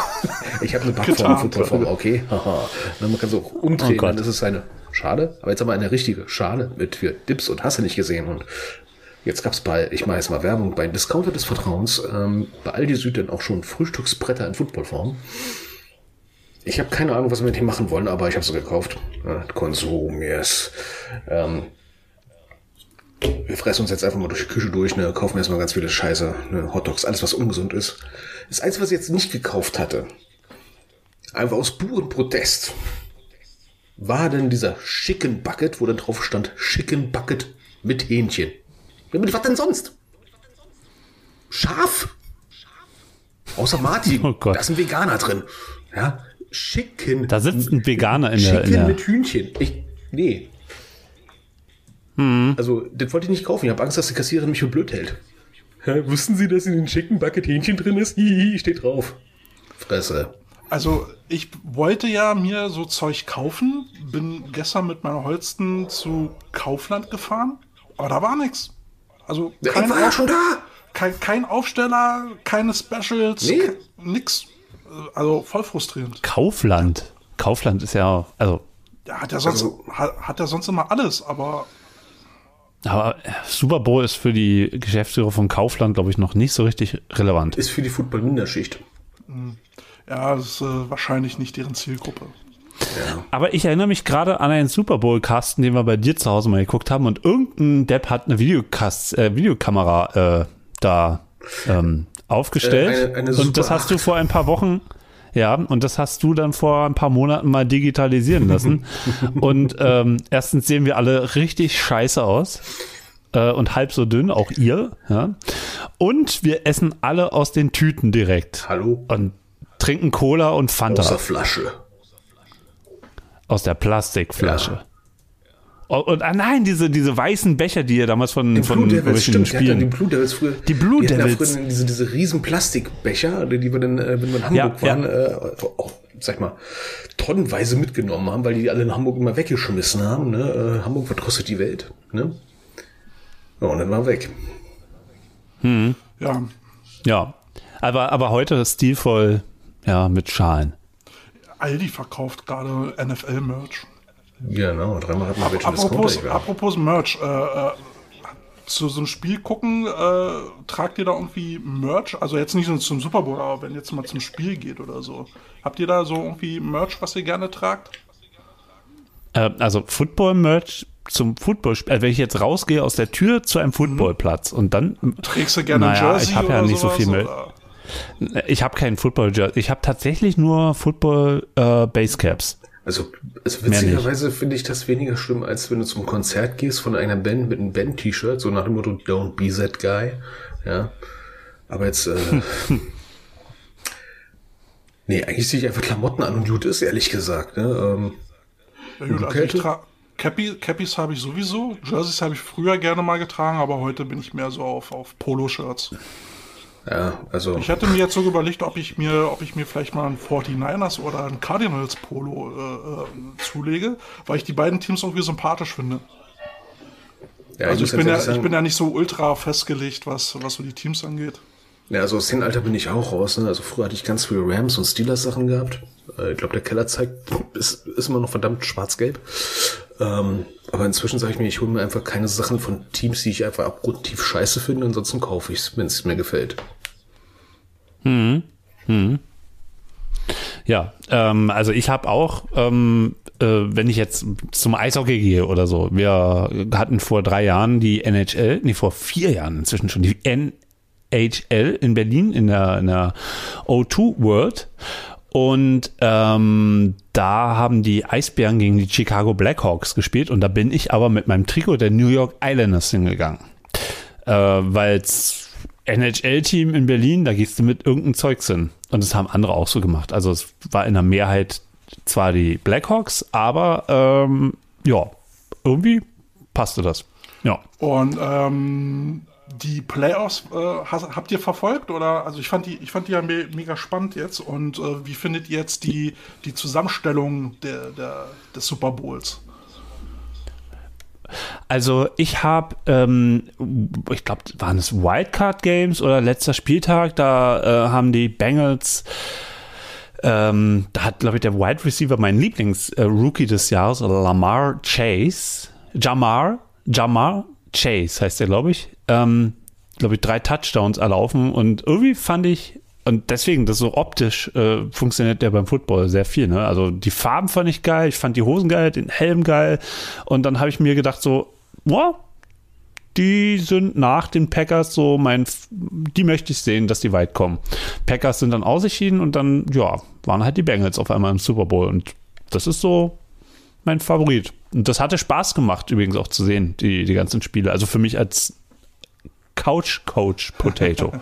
ich habe eine Backform. Footballform, okay. Haha. Man kann so umdrehen, Oh dann ist es eine Schale. Aber jetzt haben wir eine richtige Schale mit für Dips und hast du nicht gesehen. Und jetzt gab's bei, ich mache jetzt mal Werbung, bei Discounter des Vertrauens, ähm, bei Aldi Süd dann auch schon Frühstücksbretter in Footballform. Ich habe keine Ahnung, was wir mit dem machen wollen, aber ich habe sie gekauft. Konsum, yes. Ähm, wir fressen uns jetzt einfach mal durch die Küche durch, ne, kaufen erstmal ganz viele Scheiße, ne, Hotdogs, alles was ungesund ist. Das Einzige, was ich jetzt nicht gekauft hatte, einfach aus purem Protest, war denn dieser Chicken Bucket, wo dann drauf stand Chicken Bucket mit Hähnchen. Ja, mit was denn sonst? Schaf? Außer Martin. Oh Gott. Da ist ein Veganer drin. Ja, Chicken. Da sitzt ein Veganer in der, Chicken der mit Hühnchen. Ich, nee. Hm. Also, das wollte ich nicht kaufen. Ich habe Angst, dass die Kassiererin mich für blöd hält. Hä, wussten Sie, dass in den Chicken Bucket Hähnchen drin ist? Hihi, steht drauf. Fresse. Also, ich wollte ja mir so Zeug kaufen, bin gestern mit meiner Holsten zu Kaufland gefahren, aber da war nichts. Also, Der kein, ich war ja schon da. kein, kein Aufsteller, keine Specials, Nee. nix. Also, voll frustrierend. Kaufland. Kaufland ist ja, also, Ja, hat ja sonst, Also- hat, hat ja sonst immer alles, aber aber äh, Super Bowl ist für die Geschäftsführer von Kaufland, glaube ich, noch nicht so richtig relevant. Ist für die Football-Minderschicht. Ja, das ist äh, wahrscheinlich nicht deren Zielgruppe. Aber ich erinnere mich gerade an einen Super Bowl-Casten, den wir bei dir zu Hause mal geguckt haben und irgendein Depp hat eine Videocast, äh, Videokamera äh, da ähm, aufgestellt. Äh, eine- eine und das hast du 8. vor ein paar Wochen, ja, und das hast du dann vor ein paar Monaten mal digitalisieren lassen. und ähm, erstens sehen wir alle richtig scheiße aus. äh, Und halb so dünn, auch ihr. Ja. Und wir essen alle aus den Tüten direkt. Hallo? Und trinken Cola und Fanta Außer Flasche. aus der Plastikflasche. Oh, Und ah nein, diese, diese weißen Becher, die ihr damals von, Die von Blue Devils, stimmt, der dann die Spielen. Blue Devils früher. Die Blue die ja Devils. früher diese, diese riesen Plastikbecher, die wir dann, äh, wenn wir in Hamburg Ja, waren, Äh, auch, sag ich mal, tonnenweise mitgenommen haben, weil die alle in Hamburg immer weggeschmissen haben. Ne? Äh, Hamburg verdrosselt die Welt. Ne? Ja, und dann war weg. Ja, Ja. Aber, aber heute stilvoll, ja, mit Schalen. Aldi verkauft gerade NFL-Merch. Genau, dreimal hat man welche Apropos, apropos Merch, äh, äh, zu so einem Spiel gucken, äh, tragt ihr da irgendwie Merch? Also jetzt nicht so zum Super Bowl, aber wenn jetzt mal zum Spiel geht oder so. Habt ihr da so irgendwie Merch, was ihr gerne tragt? Äh, also Football-Merch zum Footballspiel. Also wenn ich jetzt rausgehe aus der Tür zu einem Footballplatz und dann. Trägst du gerne Naja, ein Jersey ich hab ja nicht so viel Merch. oder? Ich habe keinen Football-Jersey. Ich habe tatsächlich nur Football-Basecaps. Also, also Mehr nicht. witzigerweise finde ich das weniger schlimm, als wenn du zum Konzert gehst von einer Band mit einem Band-T-Shirt, so nach dem Motto Don't be that guy. Ja. Aber jetzt, äh, nee, eigentlich ziehe ich einfach Klamotten an und gut ist, ehrlich gesagt. Ne? Ähm, Ja, gut, also Cappy, Cappies habe ich sowieso. Jerseys habe ich früher gerne mal getragen, aber heute bin ich mehr so auf, auf Polo-Shirts. Ja, also, Ich hatte mir jetzt so überlegt, ob ich mir, ob ich mir vielleicht mal ein 49ers oder ein Cardinals Polo äh, äh, zulege, weil ich die beiden Teams irgendwie sympathisch finde. ja, Also muss ich bin, ja, ich bin ja nicht so ultra festgelegt, was, was so die Teams angeht. Ja, also aus dem Alter bin ich auch raus. Ne? Also früher hatte ich ganz viele Rams und Steelers Sachen gehabt. Äh, ich glaube, der Keller zeigt, ist, ist immer noch verdammt schwarz-gelb. Ähm, aber inzwischen sage ich mir, ich hole mir einfach keine Sachen von Teams, die ich einfach abgrundtief scheiße finde. Ansonsten kaufe ich es, wenn es mir gefällt. Ja, ähm, also ich habe auch, ähm, äh, wenn ich jetzt zum Eishockey gehe oder so, wir hatten vor drei Jahren die NHL, nee, vor vier Jahren inzwischen schon, die NHL in Berlin in der, in der O2 World. Und ähm, da haben die Eisbären gegen die Chicago Blackhawks gespielt und da bin ich aber mit meinem Trikot der New York Islanders hingegangen. Äh, weil's NHL-Team in Berlin, da gehst du mit irgendeinem Zeugs hin. Und das haben andere auch so gemacht. Also es war in der Mehrheit zwar die Blackhawks, aber ähm, ja, irgendwie passte das. Ja. Und ähm, die Playoffs äh, has, habt ihr verfolgt oder? Also ich fand die, ich fand die ja me mega spannend jetzt. Und äh, wie findet ihr jetzt die, die Zusammenstellung der, der, des Super Bowls? Also ich habe, ähm, ich glaube, waren es Wildcard Games oder letzter Spieltag, da äh, haben die Bengals, ähm, da hat, glaube ich, der Wide Receiver, mein Lieblings-Rookie des Jahres, Lamar Chase, Jamar, Jamar Chase heißt der, glaube ich, ähm, glaube ich, drei Touchdowns erlaufen und irgendwie fand ich, und deswegen, das so optisch äh, funktioniert der beim Football sehr viel. Ne? Also die Farben fand ich geil, ich fand die Hosen geil, den Helm geil. Und dann habe ich mir gedacht, so, boah, die sind nach den Packers so mein, die möchte ich sehen, dass die weit kommen. Packers sind dann ausgeschieden und dann, ja, waren halt die Bengals auf einmal im Super Bowl. Und das ist so mein Favorit. Und das hatte Spaß gemacht, übrigens auch zu sehen, die, die ganzen Spiele. Also für mich als Couch-Coach-Potato.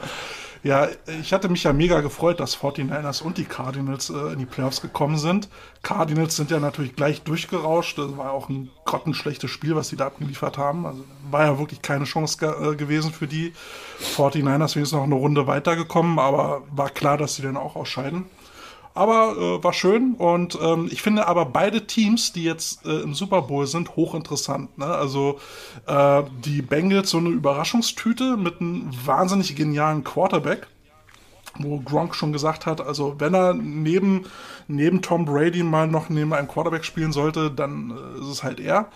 Ja, ich hatte mich ja mega gefreut, dass 49ers und die Cardinals äh, in die Playoffs gekommen sind. Cardinals sind ja natürlich gleich durchgerauscht. Das war auch ein grottenschlechtes Spiel, was sie da abgeliefert haben. Also war ja wirklich keine Chance ge äh, gewesen für die 49ers. Wenigstens noch eine Runde weitergekommen, aber war klar, dass sie dann auch ausscheiden. Aber äh, war schön und ähm, ich finde aber beide Teams, die jetzt äh, im Super Bowl sind, hochinteressant. Ne? Also äh, die Bengals so eine Überraschungstüte mit einem wahnsinnig genialen Quarterback, wo Gronk schon gesagt hat, also wenn er neben, neben Tom Brady mal noch neben einem Quarterback spielen sollte, dann äh, ist es halt er.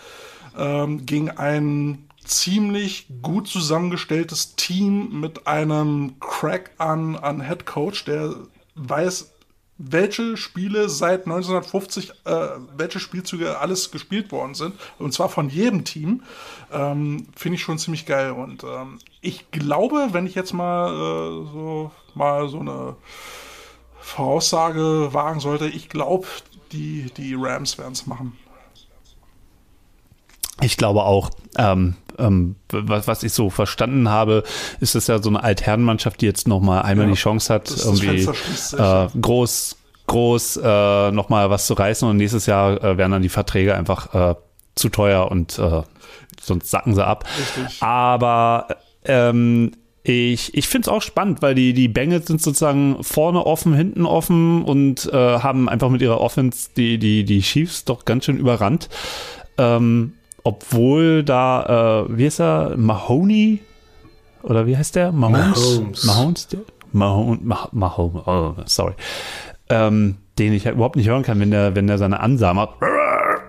Ähm, gegen ein ziemlich gut zusammengestelltes Team mit einem Crack an, an Head Coach, der weiß, welche Spiele seit 1950, äh, welche Spielzüge alles gespielt worden sind. Und zwar von jedem Team. Ähm, Finde ich schon ziemlich geil. Und ähm, ich glaube, wenn ich jetzt mal äh, so mal so eine Voraussage wagen sollte, ich glaube, die, die Rams werden es machen. Ich glaube auch, ähm, ähm, was, was ich so verstanden habe, ist es ja so eine Altherrenmannschaft, die jetzt nochmal einmal Ja, die Chance hat, irgendwie äh, groß, groß äh, nochmal was zu reißen und nächstes Jahr äh, werden dann die Verträge einfach äh, zu teuer und äh, sonst sacken sie ab. Richtig. Aber ähm, ich, ich finde es auch spannend, weil die, die Bengals sind sozusagen vorne offen, hinten offen und äh, haben einfach mit ihrer Offense die, die, die Chiefs doch ganz schön überrannt. Ähm, obwohl da, äh, wie heißt er, Mahoney? Oder wie heißt der? Mahomes? Mahomes. Mahomes, der? Mahomes, Mah Mahomes, oh, sorry. Ähm, den ich überhaupt nicht hören kann, wenn der, wenn der seine Ansage macht.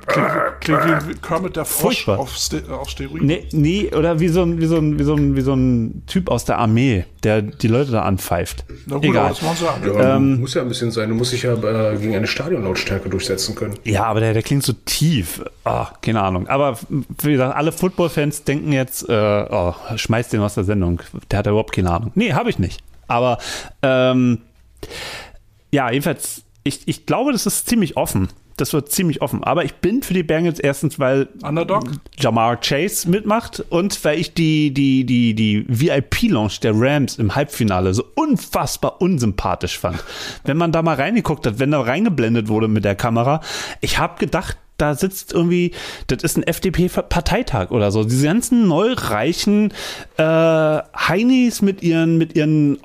Klingt wie Kermit der Frosch Furchtbar. auf, Ste auf Steroiden. Nee, nee, oder wie so, ein, wie, so ein, wie, so ein, wie so ein Typ aus der Armee, der die Leute da anpfeift. Na gut, Egal. aber das machen sie alle. Ja, Ähm, muss ja ein bisschen sein. Du musst dich ja äh, gegen eine Stadionlautstärke durchsetzen können. Ja, aber der, der klingt so tief. Ah, keine Ahnung. Aber wie gesagt, alle Football-Fans denken jetzt, äh, oh, schmeiß den aus der Sendung. Der hat ja überhaupt keine Ahnung. Nee, habe ich nicht. Aber ähm, ja, jedenfalls, ich, ich glaube, das ist ziemlich offen. Das wird ziemlich offen. Aber ich bin für die Bengals erstens, weil Underdog? Jamar Chase mitmacht und weil ich die, die, die, die VIP-Lounge der Rams im Halbfinale so unfassbar unsympathisch fand. Wenn man da mal reingeguckt hat, wenn da reingeblendet wurde mit der Kamera, ich habe gedacht, da sitzt irgendwie, das ist ein FDP-Parteitag oder so. Diese ganzen neureichen äh, Heinis mit ihren, mit ihren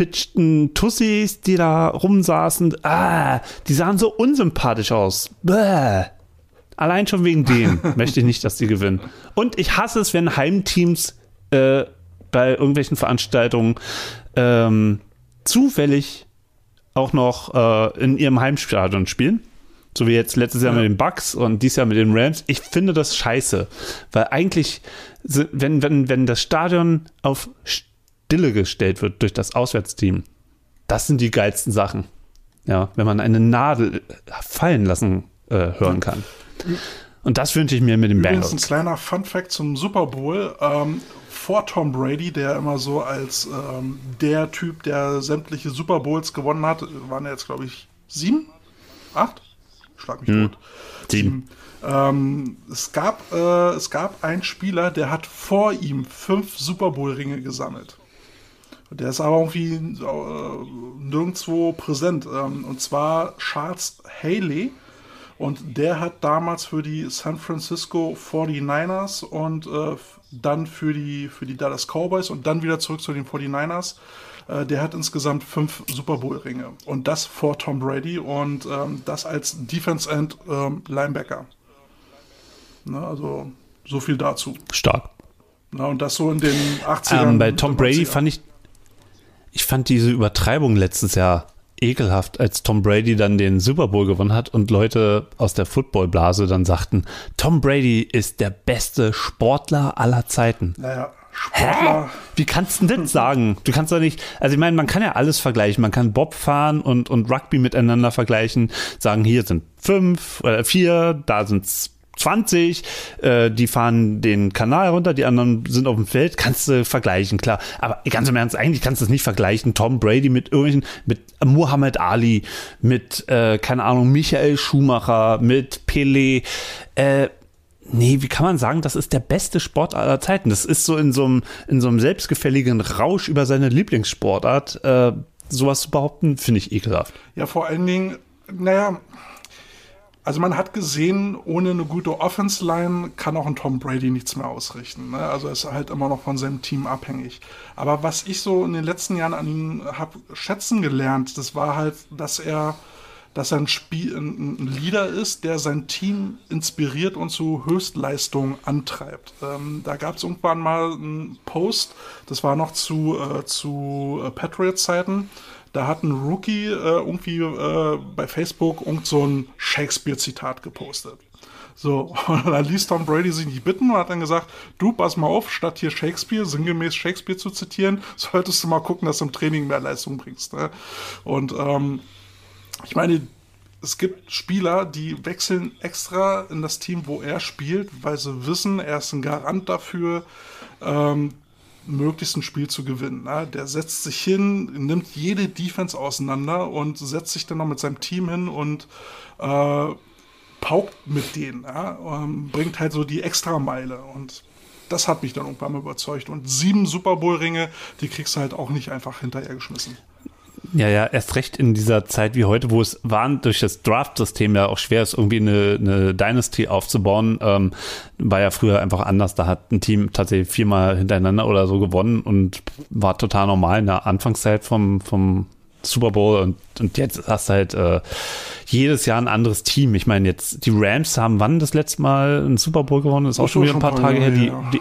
aufgepitchten Tussis, die da rumsaßen, ah, die sahen so unsympathisch aus. Bäh. Allein schon wegen dem möchte ich nicht, dass die gewinnen. Und ich hasse es, wenn Heimteams äh, bei irgendwelchen Veranstaltungen ähm, zufällig auch noch äh, in ihrem Heimstadion spielen. So wie jetzt letztes Jahr mit den Bucks und dieses Jahr mit den Rams. Ich finde das scheiße. Weil eigentlich, wenn, wenn, wenn das Stadion auf Stille gestellt wird durch das Auswärtsteam, das sind die geilsten Sachen. Ja, wenn man eine Nadel fallen lassen äh, hören kann. Und das wünsche ich mir mit den Übrigens ein Bengals. kleiner Fun-Fact zum Super Bowl. Ähm, vor Tom Brady, der immer so als ähm, der Typ, der sämtliche Super Bowls gewonnen hat, waren jetzt, glaube ich, sieben? Acht? Schlag mich tot. Sieben. Ähm, es, gab, äh, es gab einen Spieler, der hat vor ihm fünf Super Bowl-Ringe gesammelt. Der ist aber irgendwie äh, nirgendwo präsent. Ähm, und zwar Charles Haley. Und der hat damals für die San Francisco 49ers und äh, dann für die, für die Dallas Cowboys und dann wieder zurück zu den 49ers. Äh, der hat insgesamt fünf Super Bowl-Ringe. Und das vor Tom Brady und ähm, das als Defense End ähm, Linebacker. Ne, also so viel dazu. Stark. Na, und das so in den 80ern. Ähm, bei Tom Brady 90ern. fand ich, ich fand diese Übertreibung letztes Jahr ekelhaft, als Tom Brady dann den Super Bowl gewonnen hat und Leute aus der Footballblase dann sagten, Tom Brady ist der beste Sportler aller Zeiten. Naja, Hä? Sportler. Wie kannst du denn das sagen? Du kannst doch nicht, also ich meine, man kann ja alles vergleichen. Man kann Bob fahren und, und Rugby miteinander vergleichen, sagen, hier sind fünf oder vier, da sind 20, äh, die fahren den Kanal runter, die anderen sind auf dem Feld, kannst du vergleichen, klar. Aber ganz im Ernst, eigentlich kannst du es nicht vergleichen. Tom Brady mit irgendwelchen, mit Muhammad Ali, mit, äh, keine Ahnung, Michael Schumacher, mit Pelé, äh, Nee, wie kann man sagen, das ist der beste Sport aller Zeiten? Das ist so in so einem, in so einem selbstgefälligen Rausch über seine Lieblingssportart. Äh, sowas zu behaupten, finde ich ekelhaft. Ja, vor allen Dingen, naja, also man hat gesehen, ohne eine gute Offense-Line kann auch ein Tom Brady nichts mehr ausrichten. Ne? Also er ist halt immer noch von seinem Team abhängig. Aber was ich so in den letzten Jahren an ihm habe schätzen gelernt, das war halt, dass er dass er ein, Spiel, ein Leader ist, der sein Team inspiriert und zu Höchstleistungen antreibt. Ähm, da gab es irgendwann mal einen Post, das war noch zu, äh, zu äh, Patriots-Zeiten. Da hat ein Rookie äh, irgendwie äh, bei Facebook irgend so ein Shakespeare-Zitat gepostet. So, und dann ließ Tom Brady sich nicht bitten und hat dann gesagt, du, pass mal auf, statt hier Shakespeare, sinngemäß Shakespeare zu zitieren, solltest du mal gucken, dass du im Training mehr Leistung bringst. Ne? Und ähm, ich meine, es gibt Spieler, die wechseln extra in das Team, wo er spielt, weil sie wissen, er ist ein Garant dafür, ähm, möglichst ein Spiel zu gewinnen. Ne? Der setzt sich hin, nimmt jede Defense auseinander und setzt sich dann noch mit seinem Team hin und äh, paukt mit denen. Ja? Ähm, bringt halt so die Extrameile und das hat mich dann irgendwann mal überzeugt. Und sieben Super Bowl-Ringe, die kriegst du halt auch nicht einfach hinterhergeschmissen. Ja, ja, erst recht in dieser Zeit wie heute, wo es war durch das Draft-System ja auch schwer ist, irgendwie eine, eine Dynasty aufzubauen, ähm, war ja früher einfach anders. Da hat ein Team tatsächlich viermal hintereinander oder so gewonnen und war total normal in der Anfangszeit vom, vom Super Bowl und, und jetzt hast du halt äh, jedes Jahr ein anderes Team. Ich meine, jetzt die Rams haben wann das letzte Mal einen Super Bowl gewonnen? Das ist auch Das schon wieder ein paar Tage her. Die, die,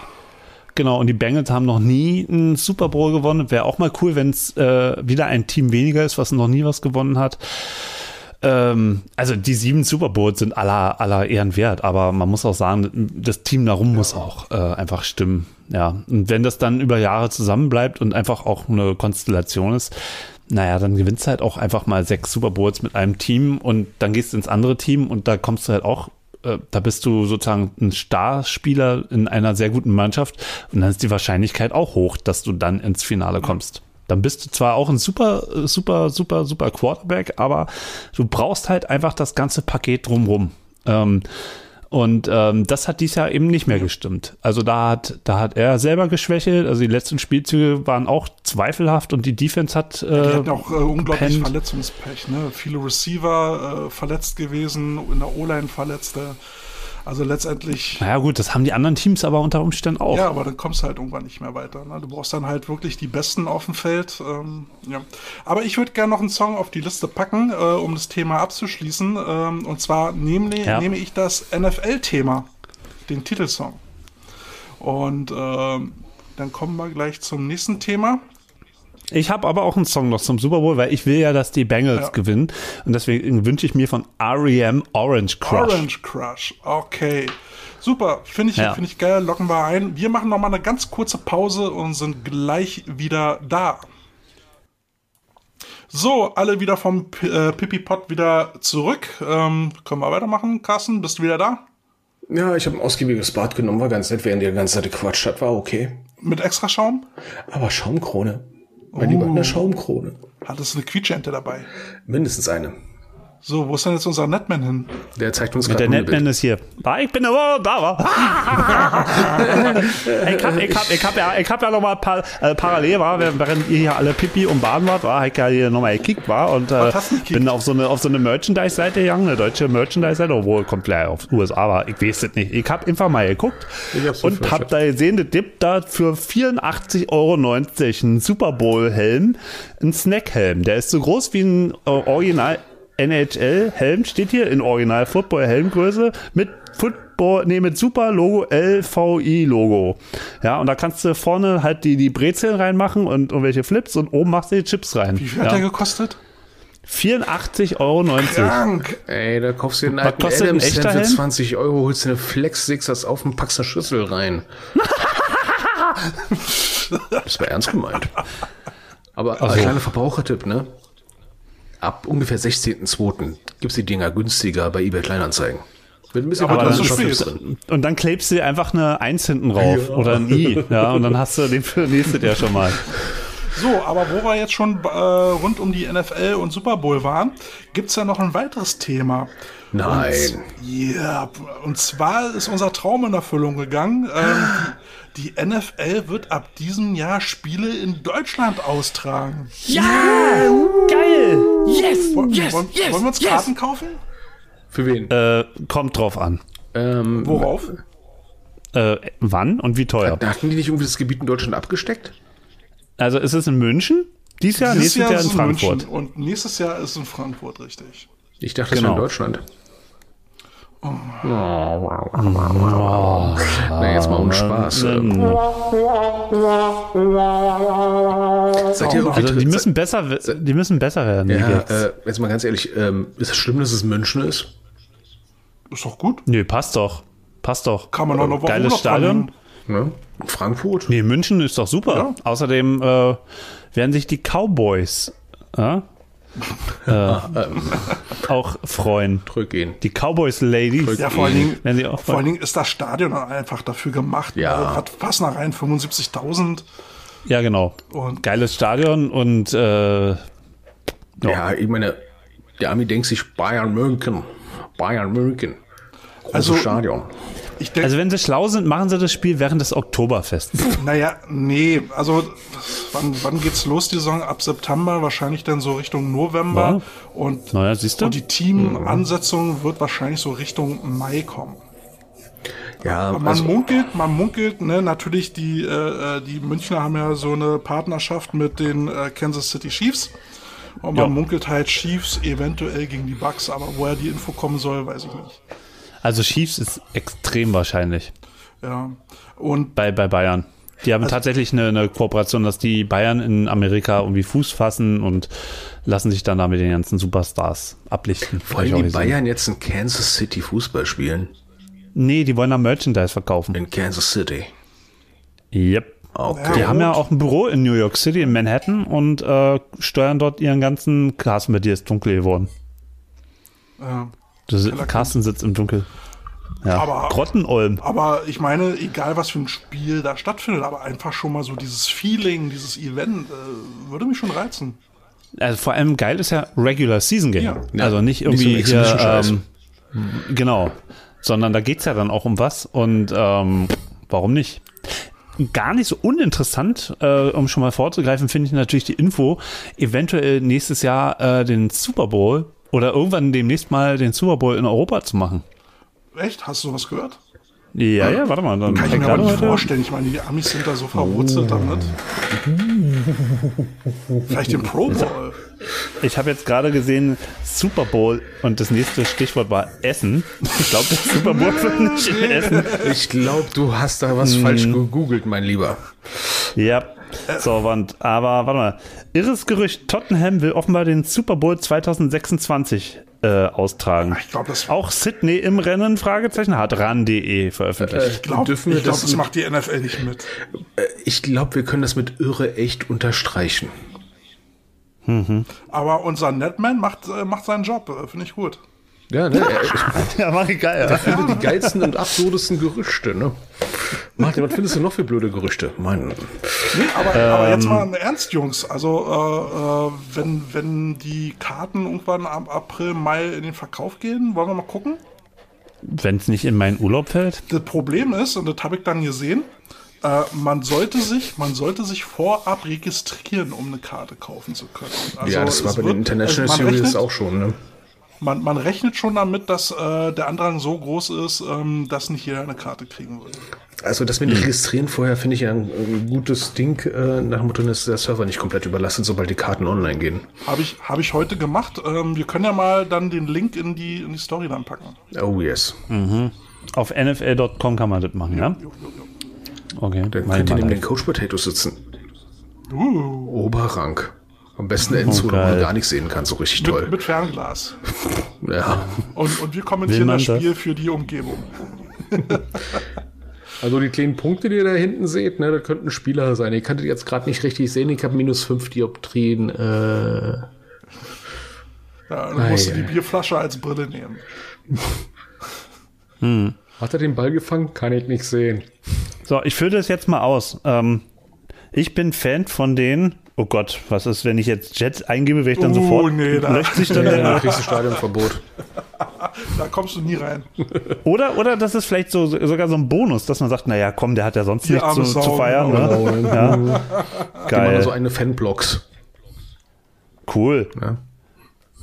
genau, und die Bengals haben noch nie einen Super Bowl gewonnen. Wäre auch mal cool, wenn es äh, wieder ein Team weniger ist, was noch nie was gewonnen hat. Ähm, also die sieben Super Bowls sind aller, aller Ehren wert, aber man muss auch sagen, das Team darum muss auch äh, einfach stimmen. Ja, und wenn das dann über Jahre zusammenbleibt und einfach auch eine Konstellation ist, naja, dann gewinnst du halt auch einfach mal sechs Super Bowls mit einem Team und dann gehst du ins andere Team und da kommst du halt auch, da bist du sozusagen ein Starspieler in einer sehr guten Mannschaft und dann ist die Wahrscheinlichkeit auch hoch, dass du dann ins Finale kommst. Dann bist du zwar auch ein super, äh, super, super, super Quarterback, aber du brauchst halt einfach das ganze Paket drumrum. Ähm, und ähm, das hat dies Jahr eben nicht mehr gestimmt. Also da hat, da hat er selber geschwächelt. Also die letzten Spielzüge waren auch zweifelhaft und die Defense hat. Die Äh, hatten auch äh, unglaublich gepennt. Verletzungspech. Ne? Viele Receiver äh, verletzt gewesen, in der O-Line Verletzte. Also letztendlich. naja, gut, das haben die anderen Teams aber unter Umständen auch. Ja, aber dann kommst du halt irgendwann nicht mehr weiter. Ne? Du brauchst dann halt wirklich die Besten auf dem Feld. Ähm, ja. Aber ich würde gerne noch einen Song auf die Liste packen, äh, um das Thema abzuschließen. Ähm, und zwar nehme, Ja. nehme ich das NFL-Thema, den Titelsong. Und ähm, dann kommen wir gleich zum nächsten Thema. Ich habe aber auch einen Song noch zum Super Bowl, weil ich will ja, dass die Bengals Ja. gewinnen. Und deswegen wünsche ich mir von REM Orange Crush. Orange Crush. Okay. Super. Finde ich, Ja. finde ich geil. Locken wir ein. Wir machen noch mal eine ganz kurze Pause und sind gleich wieder da. So, alle wieder vom P äh, wieder zurück. Ähm, können wir weitermachen? Carsten, bist du wieder da? Ja, ich habe ein ausgiebiges Bad genommen, war ganz nett, während die ganze Zeit gequatscht hat, war okay. Mit extra Schaum? Aber Schaumkrone. Mein Lieber, eine Schaumkrone. Hattest du eine Quietschente dabei? Mindestens eine. So, wo ist denn jetzt unser Netman hin? Der zeigt uns Der gerade ein Netman ist hier. Ah, ich bin aber da war. ich hab, ich hab, ich hab ja, ich hab ja noch mal par äh, parallel war, während ihr hier alle Pipi und Baden wart, war ich ja hier nochmal gekickt war und äh, bin auf so eine auf so eine Merchandise-Seite gegangen, eine deutsche Merchandise-Seite, obwohl kommt gleich auf USA war. Ich weiß es nicht. Ich hab einfach mal geguckt und befürchtet. hab da gesehen, der Dip da für 84,90 Euro einen Super Bowl-Helm, ein Snack-Helm. Der ist so groß wie ein äh, Original NHL-Helm, steht hier in Original-Football-Helmgröße mit Football, nee, mit Super Logo, LVI-Logo. Ja, und da kannst du vorne halt die, die Brezeln reinmachen und irgendwelche Flips und oben machst du die Chips rein. Wie viel hat der ja. gekostet? 84,90 Euro. Krank. Ey, da kaufst du dir einen Was alten kostet ein Adams echter Stand für Helm? 20 Euro, holst dir eine Flex Sixers auf und packst eine Schüssel rein. das war ernst gemeint. Aber Also- ein kleiner Verbrauchertipp, ne? Ab ungefähr 16.02. gibt's die Dinger günstiger bei eBay Kleinanzeigen. Wird ein bisschen Aber dann es drin. Und dann klebst du dir einfach eine 1 hinten drauf oder ein I. Ja, und dann hast du den für nächstes Jahr schon mal. So, aber wo wir jetzt schon äh, rund um die NFL und Super Bowl waren, gibt's ja noch ein weiteres Thema. Nein. Ja, und zwar ist unser Traum in Erfüllung gegangen. Ähm, die, NFL wird ab diesem Jahr Spiele in Deutschland austragen. Geil! Yes, wollen, yes, wollen, yes, wollen wir uns Karten kaufen? Für wen? Äh, kommt drauf an. ähm, Worauf? Äh, wann und wie teuer? Da hatten die nicht irgendwie das Gebiet in Deutschland abgesteckt? Also ist es in München? Dies Jahr, Dieses nächstes Jahr, ist in Frankfurt. München und nächstes Jahr ist es in Frankfurt, richtig. Ich dachte, das Genau. wäre in Deutschland. Na, jetzt mal ohne Spaß. Seid ihr irgendwie Also die müssen besser, die müssen besser werden. Ja, jetzt. äh, jetzt mal ganz ehrlich, ähm, ist es schlimm, dass es München ist? Ist doch gut. Nö, passt doch. Passt doch. Kann man eine Woche Geiles Stadion. Ne? Frankfurt? Nee, München ist doch super. Ja. Außerdem äh, werden sich die Cowboys äh, äh, auch freuen. Zurückgehen. Die Cowboys Ladies Ja, vor allen Dingen, werden sie auch vor allen. Dingen ist das Stadion einfach dafür gemacht. Ja. Äh, Hat passen da rein 75.000 Ja, genau. und Geiles Stadion und äh, Ja, ich meine, der Ami denkt sich Bayern München. Bayern München. Großes Also- Stadion. ich denke, also wenn sie schlau sind, machen sie das Spiel während des Oktoberfests. naja, nee, also Wann, wann geht's los, die Saison? Ab September, wahrscheinlich dann so Richtung November. Ja. Und, Naja, siehst du? und die Teamansetzung wird wahrscheinlich so Richtung Mai kommen. Ja, Man also, munkelt, man munkelt, ne, natürlich die, äh, äh, die Münchner haben ja so eine Partnerschaft mit den äh, Kansas City Chiefs. Und man Ja. munkelt halt Chiefs eventuell gegen die Bucks, aber woher die Info kommen soll, weiß ich nicht. Also Chiefs ist extrem wahrscheinlich Ja. Und bei, bei Bayern. Die haben tatsächlich eine, eine Kooperation, dass die Bayern in Amerika irgendwie Fuß fassen und lassen sich dann da mit den ganzen Superstars ablichten. Wollen die. Bayern jetzt in Kansas City Fußball spielen? Nee, die wollen da Merchandise verkaufen. In Kansas City. Yep. Okay. Die Ja, haben ja auch ein Büro in New York City, in Manhattan und äh, steuern dort ihren ganzen Carsten, bei dir ist dunkel geworden. äh, Keller Carsten sitzt im Dunkel. Ja. Aber- Grottenolm. Aber ich meine, egal was für ein Spiel da stattfindet, aber einfach schon mal so dieses Feeling, dieses Event, äh, würde mich schon reizen. Also vor allem geil ist ja Regular Season Game. Ja. Also nicht Nicht so irgendwie hier, ähm, genau, sondern da geht's ja dann auch um was und ähm, warum nicht? Gar nicht so uninteressant, äh, um schon mal vorzugreifen, finde ich natürlich die Info, eventuell nächstes Jahr äh, den Super Bowl oder irgendwann demnächst mal den Super Bowl in Europa zu machen. Echt? Hast du sowas gehört? Ja, ja, warte mal. Dann Kann ich mir aber nicht heute- vorstellen. Ich meine, die Amis sind da so verwurzelt damit. Vielleicht den Pro Bowl. Ich habe jetzt gerade gesehen, Super Bowl und das nächste Stichwort war Essen. Ich glaube, das Super Bowl wird nicht in Essen. Ich glaube, du hast da was falsch gegoogelt, mein Lieber. Ja. So, und, aber warte mal. Irres Gerücht, Tottenham will offenbar den Super Bowl 2026 äh, austragen. Ich glaube, das, Auch Sydney im Rennen, Fragezeichen, hat ran.de veröffentlicht. Äh, ich glaub, dürfen wir ich glaub, das das macht die NFL nicht mit. Ich glaube, wir können das mit irre echt unterstreichen. Aber unser Netman macht, äh, macht seinen Job. Äh, Finde ich gut. Ja, ne? Ja, mach ich geil. finde die geilsten und absurdesten Gerüchte, ne? Martin, was findest du noch für blöde Gerüchte? Mann. Nee, aber, aber jetzt Ähm. mal im Ernst, Jungs. Also, äh, äh, wenn, wenn die Karten irgendwann ab April, Mai in den Verkauf gehen, wollen wir mal gucken? Wenn es nicht in meinen Urlaub fällt. Das Problem ist, und das habe ich dann gesehen, äh, man sollte sich, man sollte sich vorab registrieren, um eine Karte kaufen zu können. Also ja, das war bei wird- den International also Series rechnet, auch schon, ne? Man, man rechnet schon damit, dass äh, der Andrang so groß ist, ähm, dass nicht jeder eine Karte kriegen würde. Also das mit dem Registrieren vorher finde ich ja ein, ein gutes Ding, äh, nach dem Motto, dass der Server nicht komplett überlastet, sobald die Karten online gehen. Habe ich, hab ich heute gemacht. Ähm, wir können ja mal dann den Link in die, in die Story dann packen. Oh yes. Auf nfl.com kann man das machen, ja? Okay. Dann mach ich könnt ihr neben den Coach Potatoes sitzen. Uh, Oberrang. Am besten eine Endzone, wo man gar nichts sehen kann, so richtig mit, toll. mit Fernglas. Ja. Und, und wir kommentieren das das? Spiel für die Umgebung. Also die kleinen Punkte, die ihr da hinten seht, ne, das könnten Spieler sein. Ihr könntet jetzt gerade nicht richtig sehen, ich habe minus 5 Dioptrien. Äh, Ja, dann musst du die. Bierflasche als Brille nehmen. hat er den Ball gefangen? Kann ich nicht sehen. So, ich führe das jetzt mal aus. Ähm, ich bin Fan von den. Oh Gott, was ist, wenn ich jetzt Jets eingebe, werde ich dann Oh, sofort. nee, da- löscht sich dann Ja, der dann kriegst du Stadionverbot. Da kommst du nie rein. Oder, oder das ist vielleicht so, sogar so ein Bonus, dass man sagt, naja, komm, der hat ja sonst Die nichts zu, zu feiern. genau. Ne? Ja. Die machen Geil. so eine Fanblocks. Cool. Ja.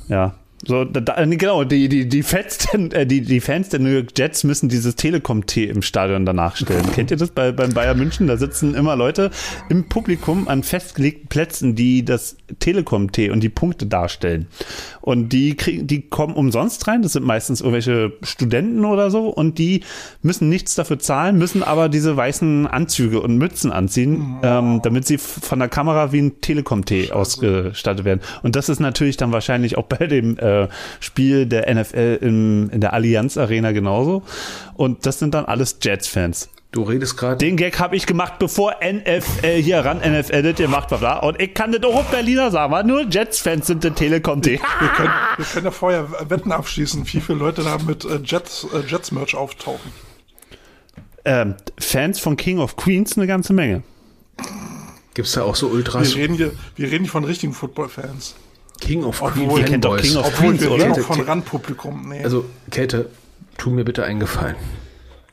Ja. So, da, nee, genau, die, die, die, Fans, der- äh, die, die Fans der New York Jets müssen dieses Telekom-T im Stadion danach stellen. Kennt ihr das bei, beim Bayern München? Da sitzen immer Leute im Publikum an festgelegten Plätzen, die das Telekom-T und die Punkte darstellen. Und die kriegen, die kommen umsonst rein. Das sind meistens irgendwelche Studenten oder so. Und die müssen nichts dafür zahlen, müssen aber diese weißen Anzüge und Mützen anziehen, ähm, damit sie von der Kamera wie ein Telekom-T ausgestattet werden. Und das ist natürlich dann wahrscheinlich auch bei dem äh, Spiel der NFL im, in der Allianz Arena genauso. Und das sind dann alles Jets-Fans. Du redest gerade. Den Gag habe ich gemacht, bevor NFL hier ran NFL das gemacht war. bla. Und ich kann das auch auf Berliner sagen, aber nur Jets-Fans sind der Telekom-T. Wir können, wir können ja vorher Wetten abschließen, wie viele Leute da mit äh, Jets, äh, Jets-Merch auftauchen. ähm, Fans von King of Queens eine ganze Menge. Gibt's da auch so Wir Ultras? reden hier, wir reden hier von richtigen Football-Fans. King of Obwohl- Queen Ihr kennt doch Fanboys. King of Obwohl Queens, oder? von. Randpublikum. Nee. Also, Kälte, tu mir bitte einen Gefallen.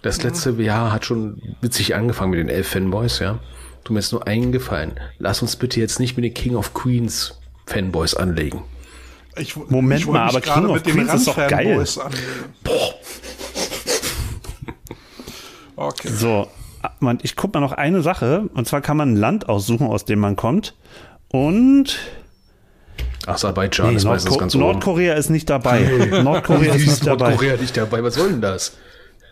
Das letzte Jahr hat schon witzig angefangen mit den elf Fanboys, ja. tu mir jetzt nur einen Gefallen. Lass uns bitte jetzt nicht mit den King of Queens Fanboys anlegen. Ich, Moment ich mal, mich aber King of Queens ist doch Run-Fanboys anlegen. Okay. So, man, ich gucke mal noch eine Sache. Und zwar kann man ein Land aussuchen, aus dem man kommt. Und Aserbaidschan nee, ist meistens Nordko ganz oben. Nordkorea ist nicht dabei. Nordkorea ist nicht dabei. Nordkorea nicht dabei? Was soll denn das?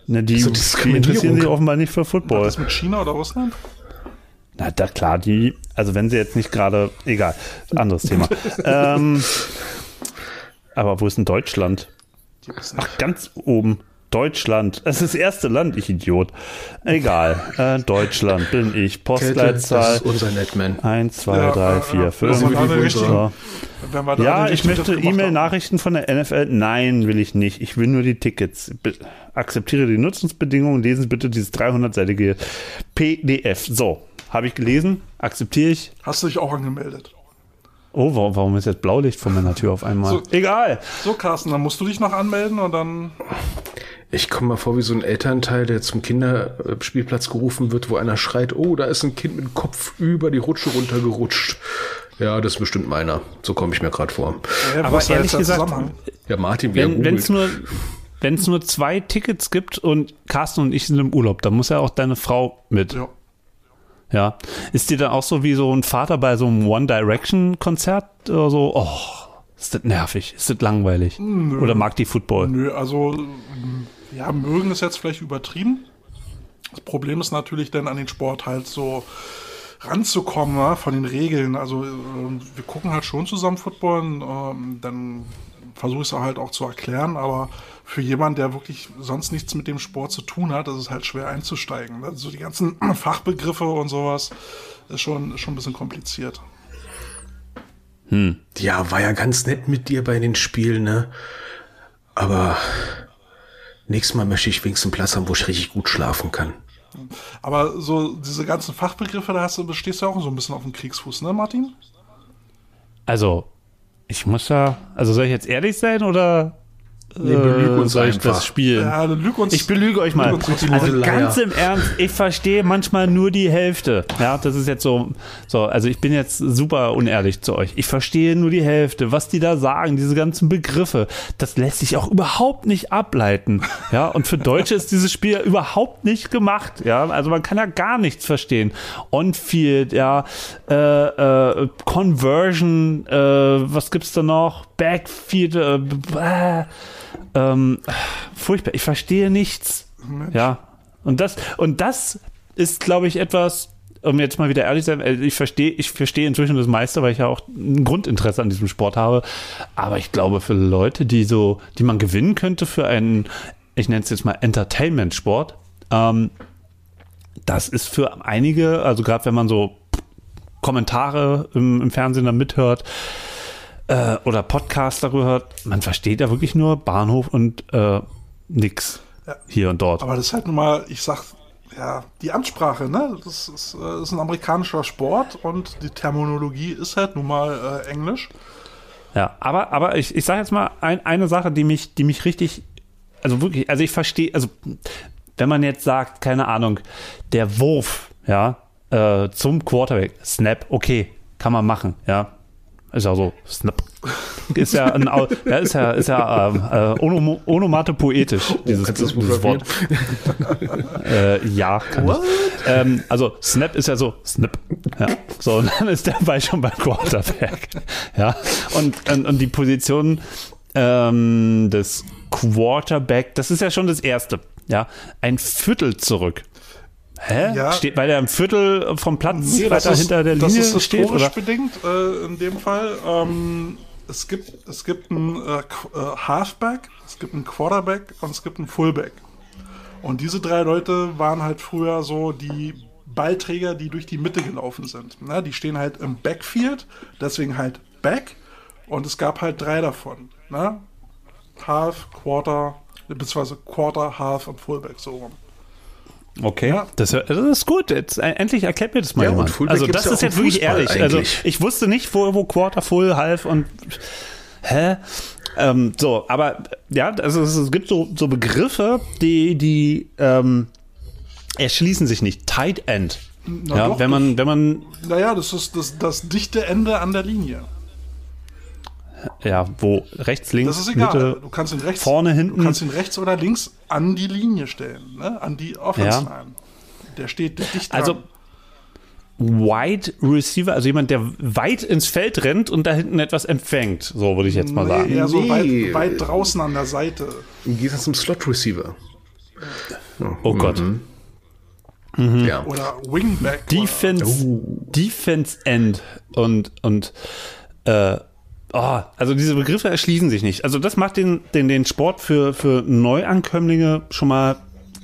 Ne, die, So die Diskriminierung. interessieren sich offenbar nicht für Football. Das mit China oder Russland? Na, da klar, die, also wenn sie jetzt nicht gerade, egal, anderes Thema. ähm, aber wo ist denn Deutschland? Ach, ganz oben. Deutschland. Es ist das erste Land, ich Idiot. Egal. Äh, Deutschland bin ich. Kälte, das Postleitzahl ist unser Netman. 1, 2, Ja, 3, ja, 4, ja. 5. Das war gerade Fünf. richtig. So. Wenn wir da Ja, ich möchte. E-Mail-Nachrichten von der NFL. Nein, will ich nicht. Ich will nur die Tickets. Be akzeptiere die Nutzungsbedingungen. Lesen Sie bitte dieses 300-seitige PDF. So, habe ich gelesen. Akzeptiere ich. Hast du dich auch angemeldet? Oh, warum, warum ist jetzt Blaulicht vor meiner Tür auf einmal? So. Egal. So, Carsten, dann musst du dich noch anmelden und dann. Ich komme mal vor wie so ein Elternteil, der zum Kinderspielplatz gerufen wird, wo einer schreit, oh, da ist ein Kind mit dem Kopf über die Rutsche runtergerutscht. Ja, das ist bestimmt meiner. So komme ich mir gerade vor. Ja, Aber ehrlich gesagt? Ja, Martin, wie wenn es nur, nur zwei Tickets gibt und Carsten und ich sind im Urlaub, dann muss ja auch deine Frau mit. Ja. Ja. Ist dir dann auch so wie so ein Vater bei so einem One Direction Konzert oder so? Oh, ist das nervig? Ist das langweilig? Oder mag die Football? Nö, also, ja, mögen ist jetzt vielleicht übertrieben. Das Problem ist natürlich dann an den Sport halt so ranzukommen, ne, von den Regeln. Also, ähm, wir gucken halt schon zusammen Football, ähm, dann versuche ich es halt auch zu erklären, aber für jemanden, der wirklich sonst nichts mit dem Sport zu tun hat, ist es halt schwer einzusteigen. Also die ganzen Fachbegriffe und sowas ist schon, schon ein bisschen kompliziert. Ja, war ja ganz nett mit dir bei den Spielen, ne? Aber nächstes Mal möchte ich wenigstens einen Platz haben, wo ich richtig gut schlafen kann. Aber so diese ganzen Fachbegriffe, da hast du, stehst du ja auch so ein bisschen auf dem Kriegsfuß, ne, Martin? Also, ich muss ja, also soll ich jetzt ehrlich sein oder Nee, belüg uns soll ich einfach. das spielen? Ja, uns. Ich belüge euch mal. Lüg uns die Also ganz im Ernst, ich verstehe manchmal nur die Hälfte. Ja, das ist jetzt so, so, also ich bin jetzt super unehrlich zu euch. Ich verstehe nur die Hälfte, was die da sagen, diese ganzen Begriffe. Das lässt sich auch überhaupt nicht ableiten. Ja, und für Deutsche ist dieses Spiel ja überhaupt nicht gemacht. Ja, also man kann ja gar nichts verstehen. On-Field, ja, äh, äh, Conversion, äh, was gibt's da noch? Backfield, äh, äh, ähm, furchtbar. Ich verstehe nichts. Ja. Und das, und das ist, glaube ich, etwas, um jetzt mal wieder ehrlich zu sein, äh, ich verstehe, ich verstehe inzwischen das meiste, weil ich ja auch ein Grundinteresse an diesem Sport habe. Aber ich glaube, für Leute, die so, die man gewinnen könnte für einen, ich nenne es jetzt mal Entertainment-Sport, ähm, das ist für einige, also gerade wenn man so Kommentare im, im Fernsehen dann mithört, äh, oder Podcast darüber hört, man versteht ja wirklich nur Bahnhof und äh, nix Ja. hier und dort. Aber das ist halt nun mal, ich sag, ja, die Amtssprache, ne? Das ist, äh, das ist ein amerikanischer Sport und die Terminologie ist halt nun mal äh, Englisch. Ja, aber, aber ich, ich sage jetzt mal ein, eine Sache, die mich, die mich richtig, also wirklich, also ich verstehe, also wenn man jetzt sagt, keine Ahnung, der Wurf, ja, äh, zum Quarterback, Snap, okay, kann man machen, ja. Ist ja so, Snap. Ist ja, ein, ja, ist ja, ist ja ähm, äh, onom onomatopoetisch, dieses, Kannst du das dieses Wort. Äh, ja, kann ich. Ähm, also Snap ist ja so Snap. Ja. So, und dann ist der Ball schon beim Quarterback. Ja. Und, und, und die Position ähm, des Quarterback, das ist ja schon das Erste. Ja. Ein Viertel zurück. Hä? Ja. Steht, weil der ein Viertel vom Platz Nee, weiter hinter der das Linie ist steht? historisch Oder? bedingt äh, in dem Fall. Ähm, es gibt, es gibt einen äh, äh, Halfback, es gibt einen Quarterback und es gibt einen Fullback. Und diese drei Leute waren halt früher so die Ballträger, die durch die Mitte gelaufen sind. Ne? Die stehen halt im Backfield, deswegen halt Back. Und es gab halt drei davon. Ne? Half, Quarter, beziehungsweise Quarter, Half und Fullback so rum. Okay, Ja. das, das ist gut. Jetzt, äh, endlich erklärt mir das mal Ja, jemand. Also das ja ist jetzt wirklich Fußball ehrlich. Also eigentlich. ich wusste nicht, wo, wo Quarter, Full, Half und hä? Ähm, so, aber ja, also es, es gibt so, so Begriffe, die, die ähm, erschließen sich nicht. Tight End. Na ja, doch, wenn man, wenn man, Naja, das ist das, das dichte Ende an der Linie. Ja, wo rechts, links, Das ist egal. Mitte, du kannst ihn rechts, vorne, hinten. Du kannst ihn rechts oder links an die Linie stellen, ne? an die Offense Ja. Der steht dicht dran. Also Wide Receiver, also jemand, der weit ins Feld rennt und da hinten etwas empfängt, so würde ich jetzt mal nee, sagen. eher so Nee. weit, weit draußen an der Seite. Im Gegensatz zum Slot Receiver. Oh Gott. Mhm. Ja. Oder Wingback. Defense, Defense End und, und äh, oh, also diese Begriffe erschließen sich nicht. Also das macht den, den, den Sport für, für Neuankömmlinge schon mal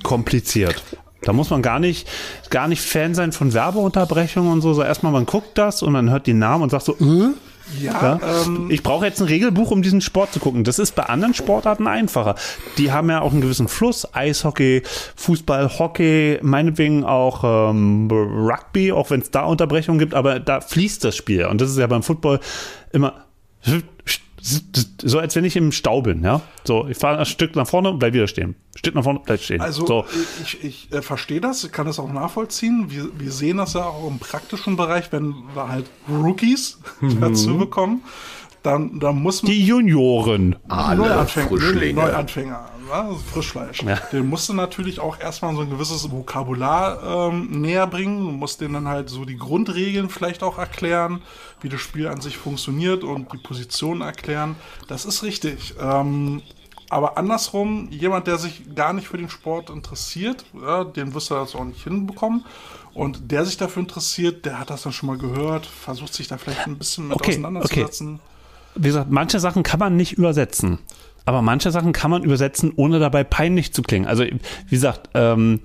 kompliziert. Da muss man gar nicht, gar nicht Fan sein von Werbeunterbrechungen und so. so erstmal, man guckt das und man hört die Namen und sagt so, äh? Ja, Ja? ähm, ich brauche jetzt ein Regelbuch, um diesen Sport zu gucken. Das ist bei anderen Sportarten einfacher. Die haben ja auch einen gewissen Fluss. Eishockey, Fußball, Hockey, meinetwegen auch ähm, Rugby, auch wenn es da Unterbrechungen gibt, aber da fließt das Spiel. Und das ist ja beim Football immer so, als wenn ich im Stau bin. Ja? So, ich fahre ein Stück nach vorne, bleib wieder stehen. Stück nach vorne, bleib stehen. Also so. ich, ich äh, verstehe das, ich kann das auch nachvollziehen. Wir, wir sehen das ja auch im praktischen Bereich, wenn wir halt Rookies dazu bekommen, dann, dann muss man Die Junioren. Alle Neuanfänger, Frischlinge. Neuanfänger ne? Frischfleisch. Ja. Den musst du natürlich auch erstmal so ein gewisses Vokabular ähm, näher bringen. Du musst denen dann halt so die Grundregeln vielleicht auch erklären, wie das Spiel an sich funktioniert und die Position erklären. Das ist richtig. Ähm, aber andersrum, jemand, der sich gar nicht für den Sport interessiert, ja, den wirst du das auch nicht hinbekommen. Und der sich dafür interessiert, der hat das dann schon mal gehört, versucht sich da vielleicht ein bisschen mit Okay, auseinanderzusetzen. wie gesagt, manche Sachen kann man nicht übersetzen. Aber manche Sachen kann man übersetzen, ohne dabei peinlich zu klingen. Also, wie gesagt, ähm,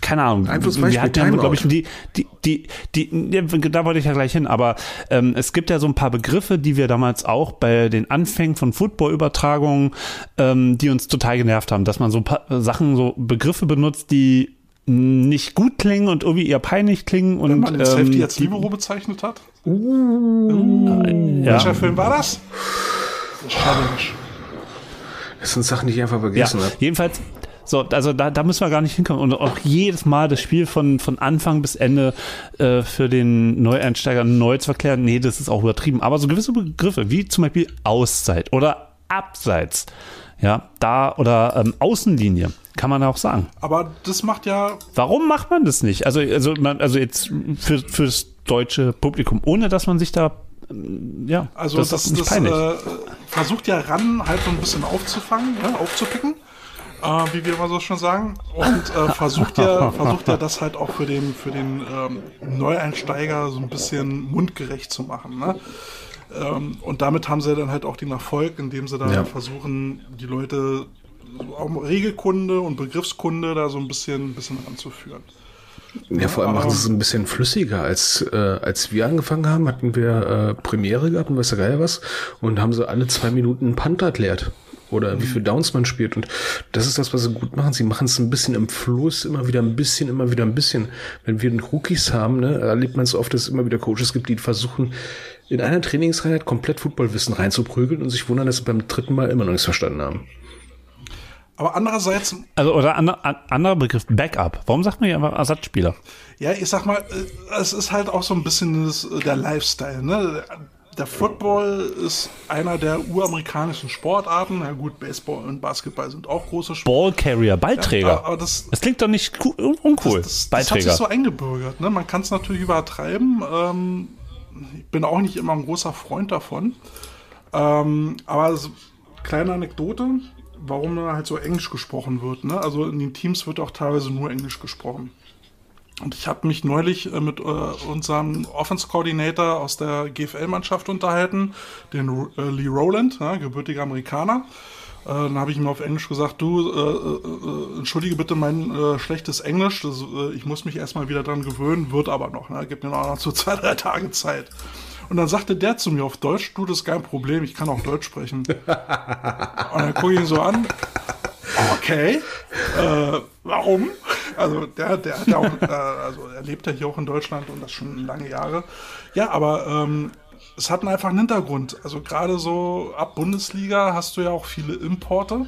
keine Ahnung. Einflussreich wir hatten ja, glaube ich, die, die, die, die, ja, da wollte ich ja gleich hin, aber ähm, es gibt ja so ein paar Begriffe, die wir damals auch bei den Anfängen von Football-Übertragungen, ähm, die uns total genervt haben, dass man so ein paar Sachen, so Begriffe benutzt, die nicht gut klingen und irgendwie eher peinlich klingen und Wenn man den Safety ähm, als die- Libero bezeichnet hat. ja. Welcher Film war das? Challenge. Das sind Sachen, die ich einfach Ja, vergessen habe. jedenfalls, so, also da, da müssen wir gar nicht hinkommen. Und auch jedes Mal das Spiel von, von Anfang bis Ende äh, für den Neueinsteiger neu zu erklären, nee, das ist auch übertrieben. Aber so gewisse Begriffe, wie zum Beispiel Auszeit oder Abseits, ja, da oder ähm, Außenlinie, kann man auch sagen. Aber das macht ja, Warum macht man das nicht? Also, also, man, also jetzt für, fürs deutsche Publikum, ohne dass man sich da, ähm, ja, also das, das, das, äh, versucht ja ran, halt so ein bisschen aufzufangen, ja, aufzupicken, äh, wie wir immer so schon sagen. Und äh, versucht ja, versucht ja das halt auch für den, für den ähm, Neueinsteiger so ein bisschen mundgerecht zu machen. Ne? Ähm, und damit haben sie dann halt auch den Erfolg, indem sie da Ja. versuchen, die Leute auch Regelkunde und Begriffskunde da so ein bisschen, ein bisschen ranzuführen. Ja, vor allem machen sie es ein bisschen flüssiger. Als, äh, als wir angefangen haben, hatten wir äh, Premiere gehabt und weiß der Geier was und haben sie alle zwei Minuten einen Punt erklärt. Oder wie viel Downs man spielt. Und das ist das, was sie gut machen. Sie machen es ein bisschen im Fluss, immer wieder ein bisschen, immer wieder ein bisschen. Wenn wir den Rookies haben, ne, erlebt man es oft, dass es immer wieder Coaches gibt, die versuchen, in einer Trainingseinheit komplett Footballwissen reinzuprügeln und sich wundern, dass sie beim dritten Mal immer noch nichts verstanden haben. Aber andererseits Also, oder ander, an, anderer Begriff, Backup. Warum sagt man hier einfach Ersatzspieler? Ja, ich sag mal, äh, es ist halt auch so ein bisschen das, äh, der Lifestyle. Ne? Der Football ist einer der uramerikanischen Sportarten. Na gut, Baseball und Basketball sind auch große Sportarten. Ballcarrier, Ballträger. aber das, das klingt doch nicht cool, uncool. das, das hat sich so eingebürgert. Ne? Man kann es natürlich übertreiben. Ähm, ich bin auch nicht immer ein großer Freund davon. Ähm, aber so, kleine Anekdote, warum da halt so Englisch gesprochen wird. Ne? Also in den Teams wird auch teilweise nur Englisch gesprochen. Und ich habe mich neulich äh, mit äh, unserem Offense-Coordinator aus der GFL-Mannschaft unterhalten, den äh, Lee Rowland, ja, gebürtiger Amerikaner. Äh, dann habe ich ihm auf Englisch gesagt, du, äh, äh, entschuldige bitte mein schlechtes Englisch, das, ich muss mich erstmal wieder dran gewöhnen, wird aber noch, ne? gib mir noch so zwei, drei Tage Zeit. Und dann sagte der zu mir auf Deutsch, du, das ist kein Problem, ich kann auch Deutsch sprechen. Und dann gucke ich ihn so an, okay, warum? Also der, der hat auch, äh, also er lebt ja hier auch in Deutschland und das schon lange Jahre. Ja, aber ähm, es hat einfach einen Hintergrund. Also gerade so ab Bundesliga hast du ja auch viele Importe.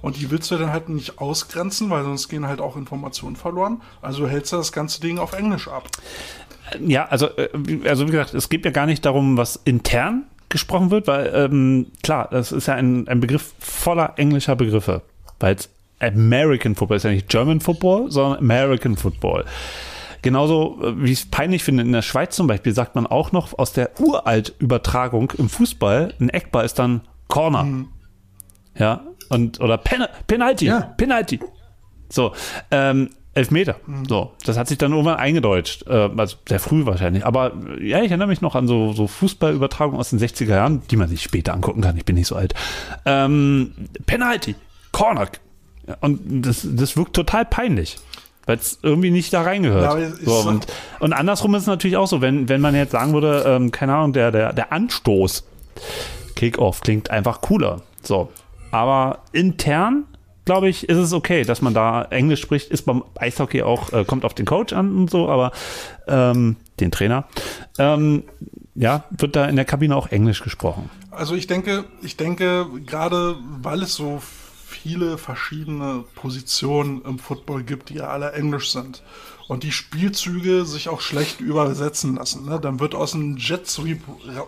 Und die willst du dann halt nicht ausgrenzen, weil sonst gehen halt auch Informationen verloren. Also hältst du das ganze Ding auf Englisch ab. Ja, also, äh, also wie gesagt, es geht ja gar nicht darum, was intern gesprochen wird, weil ähm, klar, das ist ja ein, ein Begriff voller englischer Begriffe, weil es American Football ist ja nicht German Football, sondern American Football. Genauso, äh, wie ich es peinlich finde, in der Schweiz zum Beispiel sagt man auch noch aus der Uralt-Übertragung im Fußball, ein Eckball ist dann Corner. Ja, und, oder Pen Penalty, Ja. Penalty. So, ähm, Elfmeter. So, das hat sich dann irgendwann eingedeutscht. Äh, also sehr früh wahrscheinlich. Aber ja, ich erinnere mich noch an so, so Fußballübertragungen aus den 60er Jahren, die man sich später angucken kann. Ich bin nicht so alt. Ähm, Penalty, Corner. Und das, das wirkt total peinlich. Weil es irgendwie nicht da reingehört. Ja, so- und, und andersrum ist es natürlich auch so, wenn, wenn man jetzt sagen würde, ähm, keine Ahnung, der, der, der Anstoß, Kickoff klingt einfach cooler. So. Aber intern, glaube ich, ist es okay, dass man da Englisch spricht. Ist beim Eishockey auch, äh, kommt auf den Coach an und so, aber ähm, den Trainer. Ähm, ja, wird da in der Kabine auch Englisch gesprochen. Also ich denke, ich denke, gerade weil es so viele verschiedene Positionen im Football gibt, die ja alle englisch sind und die Spielzüge sich auch schlecht übersetzen lassen, ne? dann wird aus einem Jet Sweep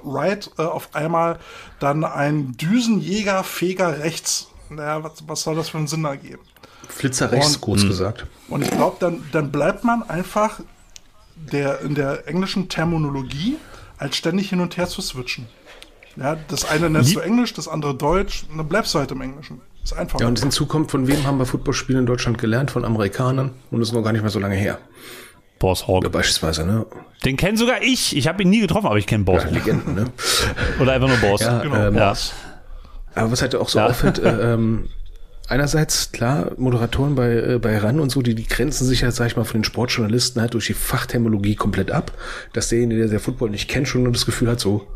Right äh, auf einmal dann ein Düsenjäger Feger rechts. Naja, was, was soll das für einen Sinn ergeben? Flitzer rechts, Und- kurz gesagt. Und ich glaube, dann, dann bleibt man einfach der, in der englischen Terminologie als ständig hin und her zu switchen. Ja, das eine nennst du Englisch, das andere Deutsch, dann bleibst du halt im Englischen. Ist einfach. Ja, und hinzu kommt, von wem haben wir Footballspiele in Deutschland gelernt? Von Amerikanern. Und das ist noch gar nicht mehr so lange her. Boss Hawk. Beispielsweise, ne? Den kenne sogar ich. Ich habe ihn nie getroffen, aber ich kenne Boss. Ja, Legenden, ne? Oder einfach nur Boss. Ja, genau, ähm, ja. Aber was halt auch so Ja. auffällt, äh, ähm, einerseits, klar, Moderatoren bei, äh, bei RAN und so, die, die grenzen sich halt, sag ich mal, von den Sportjournalisten halt durch die Fachterminologie komplett ab, dass derjenige, der der Football nicht kennt, schon das Gefühl hat, so,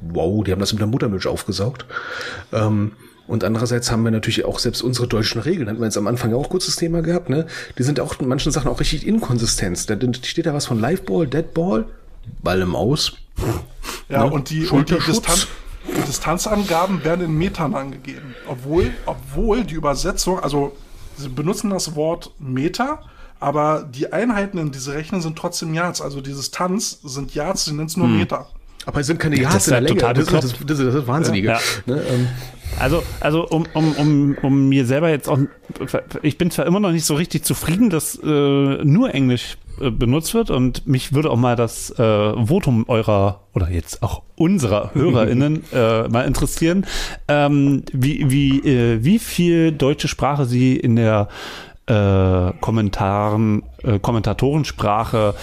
wow, die haben das mit der Muttermilch aufgesaugt. Ähm, und andererseits haben wir natürlich auch selbst unsere deutschen Regeln, hatten wir jetzt am Anfang ja auch kurz das Thema gehabt, ne? Die sind auch in manchen Sachen auch richtig Inkonsistenz. Da steht da was von Liveball, Deadball, Ball im Aus. Ja, Ne? und die, und die, Schulterschutz. Distan die Distanzangaben werden in Metern angegeben. Obwohl, obwohl die Übersetzung, also sie benutzen das Wort Meter, aber die Einheiten in diese Rechnen sind trotzdem Yards. Also die Distanz sind Yards, sie nennen es nur Meter. Aber es sind keine Das Yards ist in der ja Länge. total Das, ist- das, das, ist- das ist Wahnsinnige. Ja. Ne? Ähm, Also, also um, um, um, um mir selber jetzt auch, ich bin zwar immer noch nicht so richtig zufrieden, dass äh, nur Englisch äh, benutzt wird und mich würde auch mal das äh, Votum eurer oder jetzt auch unserer HörerInnen äh, mal interessieren, ähm, wie, wie, äh, wie viel deutsche Sprache sie in der äh, Kommentaren, äh, Kommentatorensprache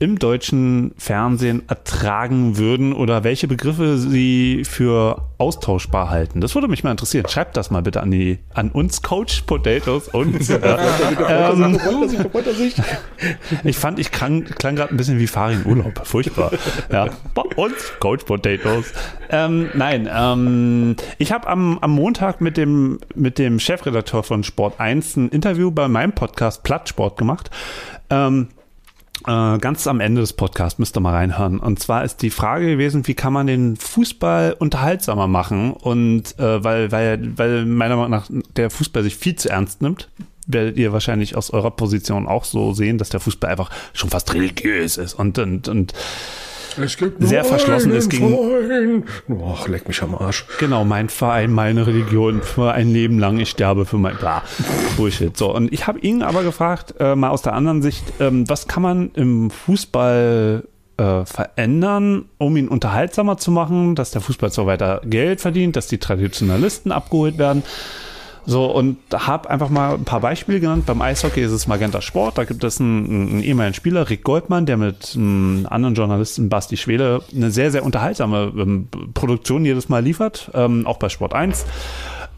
im deutschen Fernsehen ertragen würden oder welche Begriffe sie für austauschbar halten. Das würde mich mal interessieren. Schreibt das mal bitte an die an uns Coach Potatoes und äh, ähm, ich fand, ich klang, klang gerade ein bisschen wie Farin Urlaub. Furchtbar. Ja, bei uns Coach Potatoes. Ähm, nein, ähm, ich habe am, am Montag mit dem, mit dem Chefredakteur von Sport 1 ein Interview bei meinem Podcast Plattsport gemacht. Ähm, äh, ganz am Ende des Podcasts müsst ihr mal reinhören. Und zwar ist die Frage gewesen, wie kann man den Fußball unterhaltsamer machen? Und äh, weil, weil, weil meiner Meinung nach der Fußball sich viel zu ernst nimmt, werdet ihr wahrscheinlich aus eurer Position auch so sehen, dass der Fußball einfach schon fast religiös ist und, und, und Sehr verschlossen ist gegen-. Och, leck mich am Arsch. Genau, mein Verein, meine Religion für ein Leben lang, ich sterbe für mein bla, Bullshit. So, und ich habe ihn aber gefragt, äh, mal aus der anderen Sicht, ähm, was kann man im Fußball äh, verändern, um ihn unterhaltsamer zu machen, dass der Fußball so weiter Geld verdient, dass die Traditionalisten abgeholt werden. So, und habe einfach mal ein paar Beispiele genannt. Beim Eishockey ist es Magenta Sport. Da gibt es einen, einen ehemaligen Spieler, Rick Goldmann, der mit einem anderen Journalisten, Basti Schwele, eine sehr, sehr unterhaltsame ähm, Produktion jedes Mal liefert. Ähm, auch bei Sport 1.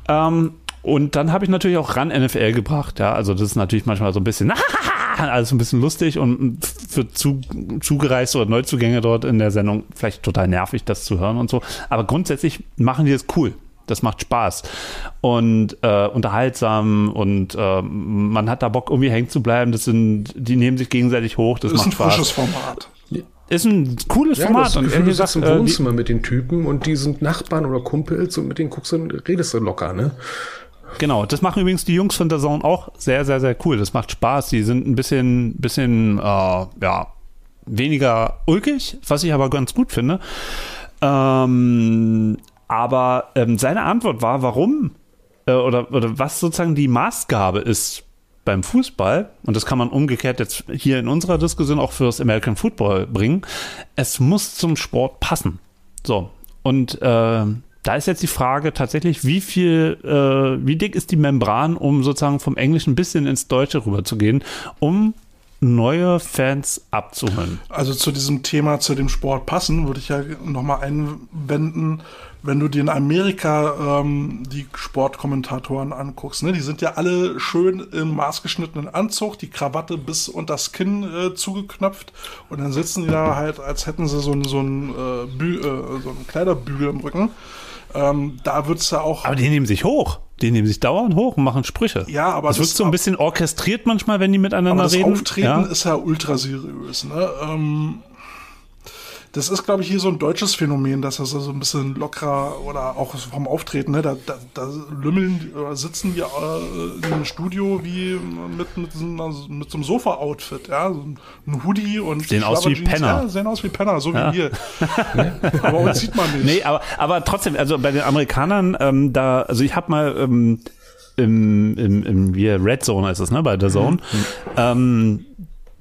Ähm, und dann habe ich natürlich auch ran NFL gebracht. Ja, also das ist natürlich manchmal so ein bisschen, alles ein bisschen lustig und für zu, Zugereiste oder Neuzugänge dort in der Sendung vielleicht total nervig, das zu hören und so. Aber grundsätzlich machen die es cool. Das macht Spaß und äh, unterhaltsam und äh, man hat da Bock irgendwie hängen zu bleiben. Das sind, die nehmen sich gegenseitig hoch. Das, Das ist macht ein Spaß. frisches Format. Ist ein cooles Ja, Format das und Gefühl, du sitzt im äh, die- Wohnzimmer mit den Typen und die sind Nachbarn oder Kumpels und mit denen guckst du, redest du locker, ne? Genau, das machen übrigens die Jungs von der Zone auch sehr, sehr, sehr cool. Das macht Spaß. Die sind ein bisschen, bisschen, äh, ja, weniger ulkig, was ich aber ganz gut finde. Ähm, aber ähm, seine Antwort war, warum äh, oder, oder was sozusagen die Maßgabe ist beim Fußball, und das kann man umgekehrt jetzt hier in unserer Diskussion auch fürs American Football bringen, es muss zum Sport passen. So, und äh, da ist jetzt die Frage tatsächlich, wie viel, äh, wie dick ist die Membran, um sozusagen vom Englischen ein bisschen ins Deutsche rüberzugehen, um neue Fans abzuholen. Also zu diesem Thema, zu dem Sport passen, würde ich ja nochmal einwenden, wenn du dir in Amerika ähm, die Sportkommentatoren anguckst, ne, die sind ja alle schön im maßgeschnittenen Anzug, die Krawatte bis unter das Kinn äh, zugeknöpft und dann sitzen die da halt, als hätten sie so, ein, so, ein, äh, äh, so einen Kleiderbügel im Rücken. Ähm, da wird's ja auch. Aber die nehmen sich hoch. Die nehmen sich dauernd hoch und machen Sprüche. Ja, aber das, das wird so ein bisschen orchestriert manchmal, wenn die miteinander aber das reden. Das Auftreten ja. ist ja ultra seriös. Ne? Ähm, das ist, glaube ich, hier so ein deutsches Phänomen, dass das so ein bisschen lockerer oder auch vom Auftreten, ne, da, da, da lümmeln oder sitzen die äh, im Studio wie mit, mit, so, mit so einem Sofa-Outfit, ja, so ein Hoodie und sehen aus wie Penner. Ja, sehen aus wie Penner, so ja. wie wir. aber uns sieht man nicht. Nee, aber, aber trotzdem, also bei den Amerikanern, ähm, da, also ich habe mal ähm, im, im, im wie Red Zone ist es, ne, bei der Zone, mhm. ähm,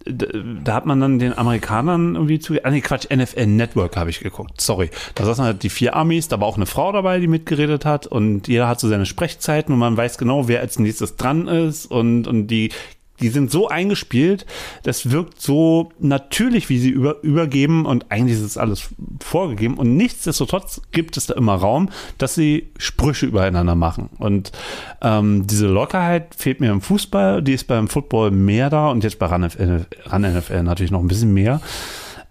da hat man dann den Amerikanern irgendwie zu. Ah, nee, Quatsch, NFL Network habe ich geguckt. Sorry. Da saßen halt die vier Amis, da war auch eine Frau dabei, die mitgeredet hat und jeder hat so seine Sprechzeiten und man weiß genau, wer als nächstes dran ist und, und die die sind so eingespielt, das wirkt so natürlich, wie sie über, übergeben und eigentlich ist es alles vorgegeben und nichtsdestotrotz gibt es da immer Raum, dass sie Sprüche übereinander machen und ähm, diese Lockerheit fehlt mir im Fußball, die ist beim Football mehr da und jetzt bei Run NFL, Run NFL natürlich noch ein bisschen mehr.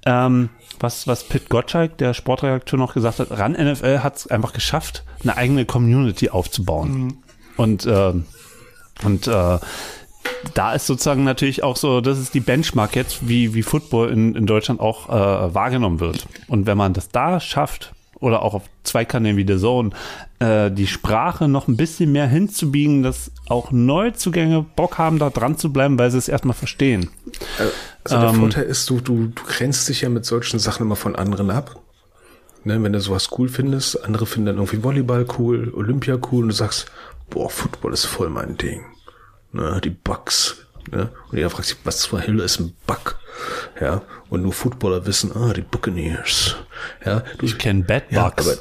Ähm, was, was Pitt Gottschalk, der Sportredakteur, noch gesagt hat, Run NFL hat es einfach geschafft, eine eigene Community aufzubauen. Mhm. Und, äh, und äh, da ist sozusagen natürlich auch so, das ist die Benchmark jetzt, wie, wie Football in, in Deutschland auch äh, wahrgenommen wird. Und wenn man das da schafft, oder auch auf zwei Kanälen wie The Zone, äh, die Sprache noch ein bisschen mehr hinzubiegen, dass auch Neuzugänge Bock haben, da dran zu bleiben, weil sie es erstmal verstehen. Also der ähm, Vorteil ist, du, du, du grenzt dich ja mit solchen Sachen immer von anderen ab. Ne, wenn du sowas cool findest, andere finden dann irgendwie Volleyball cool, Olympia cool und du sagst, boah, Football ist voll mein Ding ne, die Bugs. Ne? Und jeder fragt sich, was zur Hölle ist ein Bug? Ja, und nur Footballer wissen, ah, die Buccaneers. Ja, du, ich kenne Bad Bugs. Ja, aber,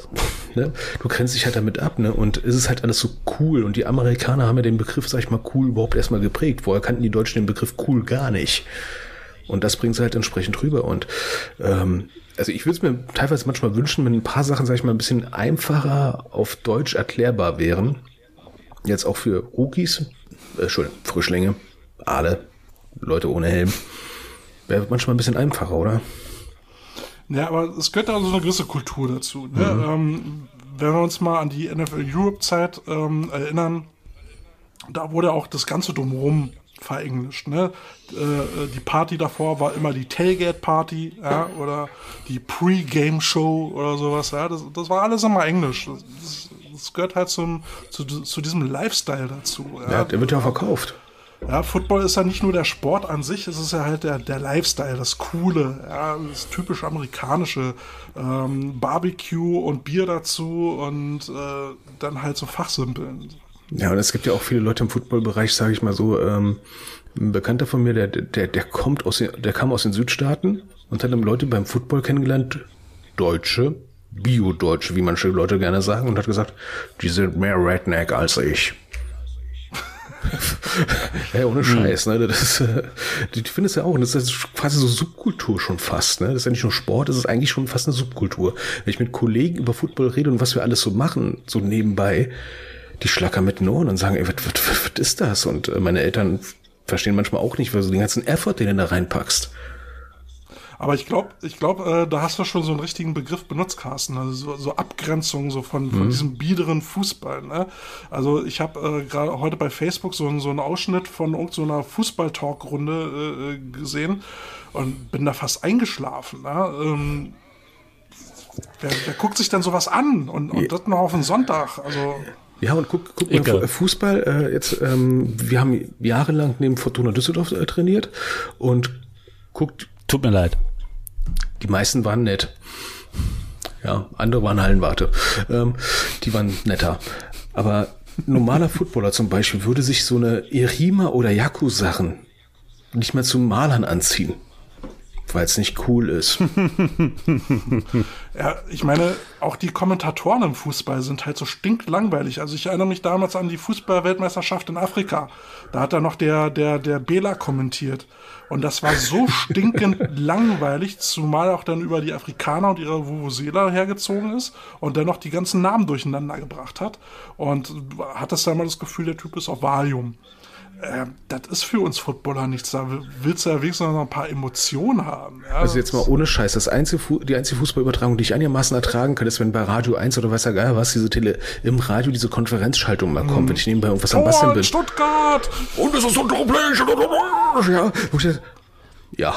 ne, du kennst dich halt damit ab, ne? Und es ist halt alles so cool. Und die Amerikaner haben ja den Begriff, sag ich mal, cool überhaupt erstmal geprägt. Vorher kannten die Deutschen den Begriff cool gar nicht. Und das bringt sie halt entsprechend rüber. Und ähm, also ich würde es mir teilweise manchmal wünschen, wenn ein paar Sachen, sag ich mal, ein bisschen einfacher auf Deutsch erklärbar wären. Jetzt auch für Rookies, äh, Entschuldigung, Frischlinge, Aale, Leute ohne Helm. Wäre manchmal ein bisschen einfacher, oder? Ja, aber es gehört also eine gewisse Kultur dazu. Ne? Mhm. Ähm, wenn wir uns mal an die NFL Europe-Zeit ähm, erinnern, da wurde auch das Ganze drumherum verenglischt. Ne? Äh, die Party davor war immer die Tailgate-Party ja? oder die Pre-Game-Show oder sowas. Ja? Das, das war alles immer Englisch. Das, das gehört halt zum, zu, zu diesem Lifestyle dazu. Ja, ja der wird ja verkauft. Ja, Football ist ja nicht nur der Sport an sich, es ist ja halt der, der Lifestyle, das Coole, ja, das typisch amerikanische ähm, Barbecue und Bier dazu und äh, dann halt so Fachsimpeln. Ja, und es gibt ja auch viele Leute im Footballbereich, sage ich mal so, ähm, ein Bekannter von mir, der, der, der kommt aus den, der kam aus den Südstaaten und hat dann Leute beim Football kennengelernt, Deutsche, Bio-Deutsche, wie manche Leute gerne sagen, und hat gesagt, die sind mehr Redneck als ich. ja, ohne Scheiß, ne? Das äh, ich finde es ja auch, das ist quasi so Subkultur schon fast, ne? Das ist ja nicht nur Sport, das ist eigentlich schon fast eine Subkultur. Wenn ich mit Kollegen über Football rede und was wir alles so machen, so nebenbei, die schlackern mit den Ohren und sagen, ey, was, was, was ist das? Und äh, meine Eltern verstehen manchmal auch nicht, weil du den ganzen Effort, den du da reinpackst. Aber ich glaube, ich glaube, äh, da hast du schon so einen richtigen Begriff benutzt, Carsten. Also so, so Abgrenzung so von, von mhm. diesem biederen Fußball. Ne? Also ich habe äh, gerade heute bei Facebook so, so einen Ausschnitt von irgendeiner so Fußball-Talk-Runde äh, gesehen und bin da fast eingeschlafen. Ne? Ähm, wer, wer guckt sich denn sowas an? Und, und das noch auf den Sonntag? Also Ja, und guck, guck mal, Egal. Fußball, äh, jetzt, ähm, wir haben jahrelang neben Fortuna Düsseldorf äh, trainiert und guckt, Tut mir leid. Die meisten waren nett. Ja, andere waren Hallenwarte. Ähm, die waren netter. Aber normaler Footballer zum Beispiel würde sich so eine Irima oder Yaku Sachen nicht mehr zum Malern anziehen. Weil es nicht cool ist. Ja, ich meine, auch die Kommentatoren im Fußball sind halt so stinklangweilig. Also ich erinnere mich damals an die Fußball-Weltmeisterschaft in Afrika. Da hat da noch der, der, der Bela kommentiert. Und das war so stinkend langweilig, zumal auch dann über die Afrikaner und ihre Vuvuzela hergezogen ist und dann noch die ganzen Namen durcheinander gebracht hat. Und hat das dann mal das Gefühl, der Typ ist auf Valium. Äh, das ist für uns Footballer nichts. Da willst du ja wenigstens noch ein paar Emotionen haben. Ja, Also jetzt mal ohne Scheiß. Das einzige, Fu- die einzige Fußballübertragung, die ich einigermaßen ertragen kann, ist, wenn bei Radio 1 oder weiß der Geil was, diese Tele, im Radio diese Konferenzschaltung mal kommt, wenn ich nebenbei irgendwas am Tor Basteln in bin. Stuttgart! Und es ist unglaublich. Ja, ja,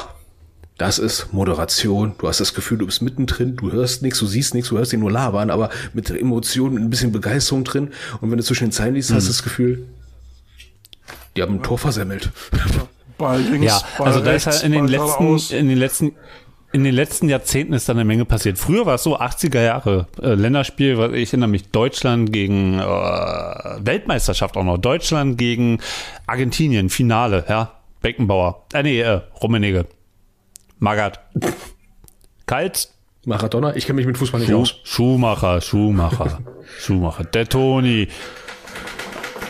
das ist Moderation. Du hast das Gefühl, du bist mittendrin, du hörst nichts, du siehst nichts, du hörst ihn nur labern, aber mit Emotionen, mit ein bisschen Begeisterung drin. Und wenn du zwischen den Zeilen liest, hast du das Gefühl, die haben ein Tor versemmelt. Ball links, Ja, Ball also da ist halt in den letzten, in den letzten, in den letzten Jahrzehnten ist da eine Menge passiert. Früher war es so 80er Jahre äh, Länderspiel, ich erinnere mich Deutschland gegen äh, Weltmeisterschaft auch noch. Deutschland gegen Argentinien, Finale, ja. Beckenbauer. Äh, nee, äh, Rummenigge. Magath. Kalt. Maradona, ich kenne mich mit Fußball nicht Schuh, aus. Schumacher, Schumacher, Schumacher. Der Toni.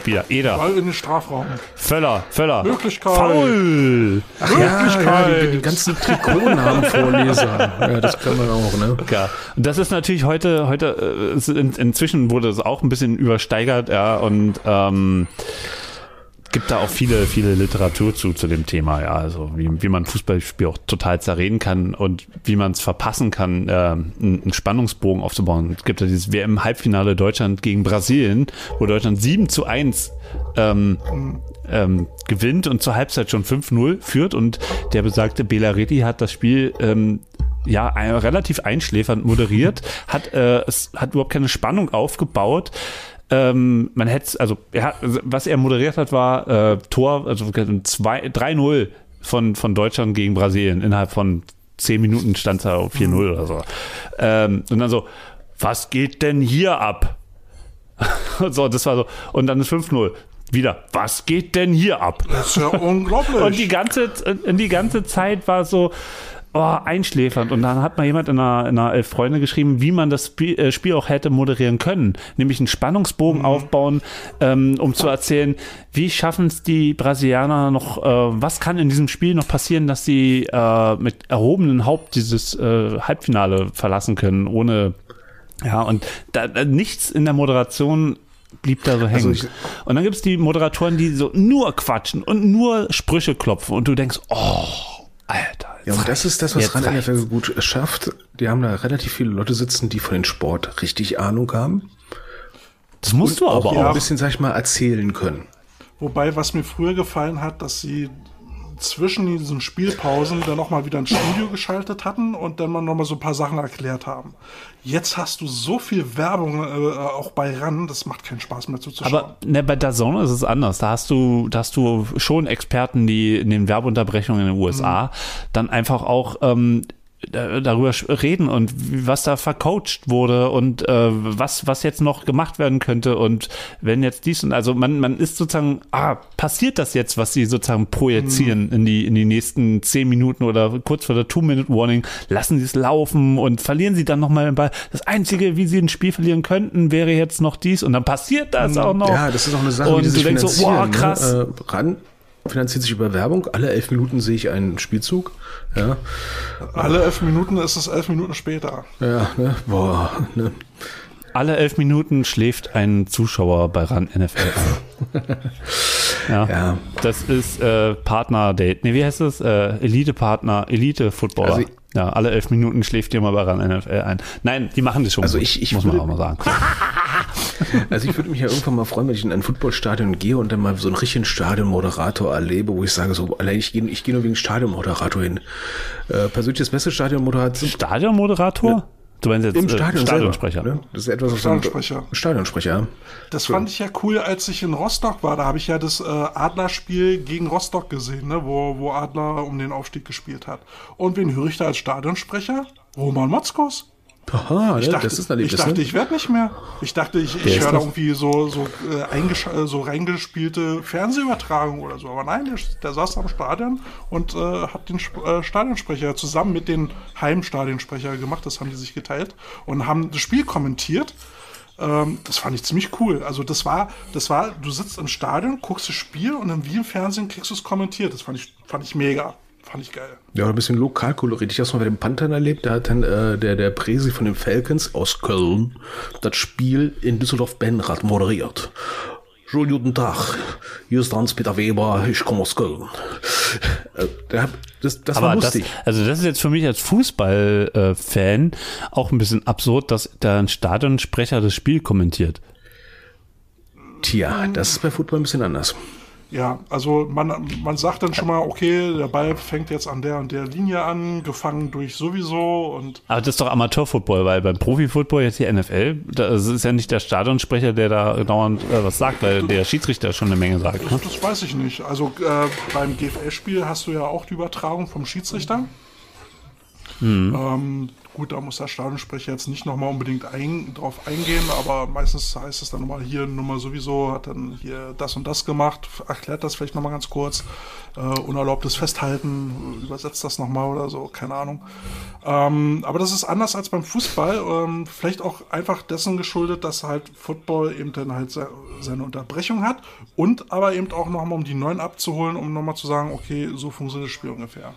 Wieder Eder. Ball in den Strafraum. Völler, Völler. Möglichkeit. Faul. Ja, ja, die, die ganzen Trikotnamen vorlesen. Ja, das kann man auch, ne? Ja, und das ist natürlich heute, heute, äh, in, inzwischen wurde es auch ein bisschen übersteigert, ja, und ähm, gibt da auch viele, viele Literatur zu, zu dem Thema, ja, also wie, wie man Fußballspiel auch total zerreden kann und wie man es verpassen kann, ähm, einen, Spannungsbogen aufzubauen. Es gibt ja dieses WM-Halbfinale Deutschland gegen Brasilien, wo Deutschland 7 zu 1 ähm, ähm, gewinnt und zur Halbzeit schon 5-0 führt und der besagte Bela Reti hat das Spiel ähm, ja relativ einschläfernd moderiert, hat äh, es hat überhaupt keine Spannung aufgebaut. Ähm, man hätte also er hat, was er moderiert hat war äh, Tor also zwei- 3-0 von von Deutschland gegen Brasilien innerhalb von 10 Minuten stand da auf 4-0 oder so. Ähm, und dann so was geht denn hier ab? Und so, das war so. Und dann ist 5-0. Wieder, was geht denn hier ab? Das ist ja unglaublich. Und die ganze, und die ganze Zeit war so oh, einschläfernd. Und dann hat mal jemand in einer, in einer Elf Freunde geschrieben, wie man das Spiel, äh, Spiel auch hätte moderieren können. Nämlich einen Spannungsbogen aufbauen, ähm, um zu erzählen, wie schaffen es die Brasilianer noch, äh, was kann in diesem Spiel noch passieren, dass sie äh, mit erhobenem Haupt dieses äh, Halbfinale verlassen können, ohne ja, und da, da nichts in der Moderation blieb da so hängen. Also ich- und dann gibt's die Moderatoren, die so nur quatschen und nur Sprüche klopfen und du denkst, oh, Alter. Ja, und das ist das, was reicht's. NFL gut schafft. Die haben da relativ viele Leute sitzen, die von den Sport richtig Ahnung haben. Das musst du aber auch auch. ein bisschen, sag ich mal, erzählen können. Wobei, was mir früher gefallen hat, dass sie zwischen diesen Spielpausen dann nochmal wieder ein Studio geschaltet hatten und dann mal nochmal so ein paar Sachen erklärt haben. Jetzt hast du so viel Werbung äh, auch bei RAN, das macht keinen Spaß mehr zuzuschauen. Aber ne, bei DAZN ist es anders. Da hast du, da hast du schon Experten, die in den Werbeunterbrechungen in den USA dann einfach auch ähm, darüber reden und was da vercoacht wurde und äh, was was jetzt noch gemacht werden könnte und wenn jetzt dies und also man man ist sozusagen ah passiert das jetzt was sie sozusagen projizieren in die in die nächsten zehn Minuten oder kurz vor der Two Minute Warning lassen sie es laufen und verlieren sie dann noch mal den Ball das einzige wie sie ein Spiel verlieren könnten wäre jetzt noch dies und dann passiert das auch noch Ja, das ist auch eine Sache, und die sich du denkst so wow krass Ne? Äh, RAN finanziert sich über Werbung. Alle elf Minuten sehe ich einen Spielzug. Ja, Alle elf Minuten ist es elf Minuten später. ja, ne? Boah, ne? Alle elf Minuten schläft ein Zuschauer bei RAN NFL ein. ja. Ja. Das ist äh, Partner-Date. Nee, wie heißt das? Äh, Elite-Partner, Elite-Footballer. Also- ja, alle elf Minuten schläft jemand bei RAN NFL ein. Nein, die machen das schon. Also gut, ich- ich muss man auch mal sagen. Also ich würde mich ja irgendwann mal freuen, wenn ich in ein Footballstadion gehe und dann mal so einen richtigen Stadionmoderator erlebe, wo ich sage so, allein ich gehe ich gehe nur wegen Stadionmoderator hin. Äh, persönlich das beste Stadionmoderator. Stadionmoderator? Du meinst jetzt Im äh, Stadion Stadionsprecher. Selber, ne? Das ist etwas, was Stadionsprecher. Stadionsprecher. Das fand ich ja cool, als ich in Rostock war. Da habe ich ja das äh, Adlerspiel gegen Rostock gesehen, ne? wo, wo Adler um den Aufstieg gespielt hat. Und wen höre ich da als Stadionsprecher? Roman Motzkos. Aha, Ich ne? dachte, das ist ein ich, dachte ich werde nicht mehr. Ich dachte, ich, ich höre irgendwie so, so, äh, äh, so reingespielte Fernsehübertragung oder so. Aber nein, der, der saß am Stadion und äh, hat den äh, Stadionsprecher zusammen mit den Heimstadionsprecher gemacht. Das haben die sich geteilt und haben das Spiel kommentiert. Ähm, das fand ich ziemlich cool. Also das war, das war, du sitzt im Stadion, guckst das Spiel und dann wie im Fernsehen kriegst du es kommentiert. Das fand ich, fand ich mega. Fand ich geil. Ja, ein bisschen Lokalkolorit. Ich habe mal bei den Panthern erlebt. Da hat dann äh, der, der Presi von den Falcons aus Köln das Spiel in Düsseldorf-Benrath moderiert. Schönen guten Tag. Hier ist Hans-Peter Weber. Ich komme aus Köln. Äh, das, das war Aber das, lustig. also das ist jetzt für mich als Fußball-Fan auch ein bisschen absurd, dass da ein Stadionsprecher das Spiel kommentiert. Tja, das ist bei Football ein bisschen anders. Ja, also man, man sagt dann schon mal, okay, der Ball fängt jetzt an der und der Linie an, gefangen durch sowieso und Aber das ist doch Amateurfootball, weil beim Profifootball jetzt die NFL, das ist ja nicht der Stadionsprecher, der da dauernd äh, was sagt, weil der Schiedsrichter schon eine Menge sagt. Ne? das weiß ich nicht. Also äh, beim GFL-Spiel hast du ja auch die Übertragung vom Schiedsrichter. Ähm, gut, da muss der Stadionsprecher jetzt nicht nochmal unbedingt ein, drauf eingehen, aber meistens heißt es dann nochmal hier Nummer sowieso, hat dann hier das und das gemacht, erklärt das vielleicht nochmal ganz kurz, äh, unerlaubtes Festhalten, übersetzt das nochmal oder so, keine Ahnung. Ähm, aber das ist anders als beim Fußball, ähm, vielleicht auch einfach dessen geschuldet, dass halt Football eben dann halt se seine Unterbrechung hat und aber eben auch nochmal, um die Neuen abzuholen, um nochmal zu sagen, okay, so funktioniert das Spiel ungefähr.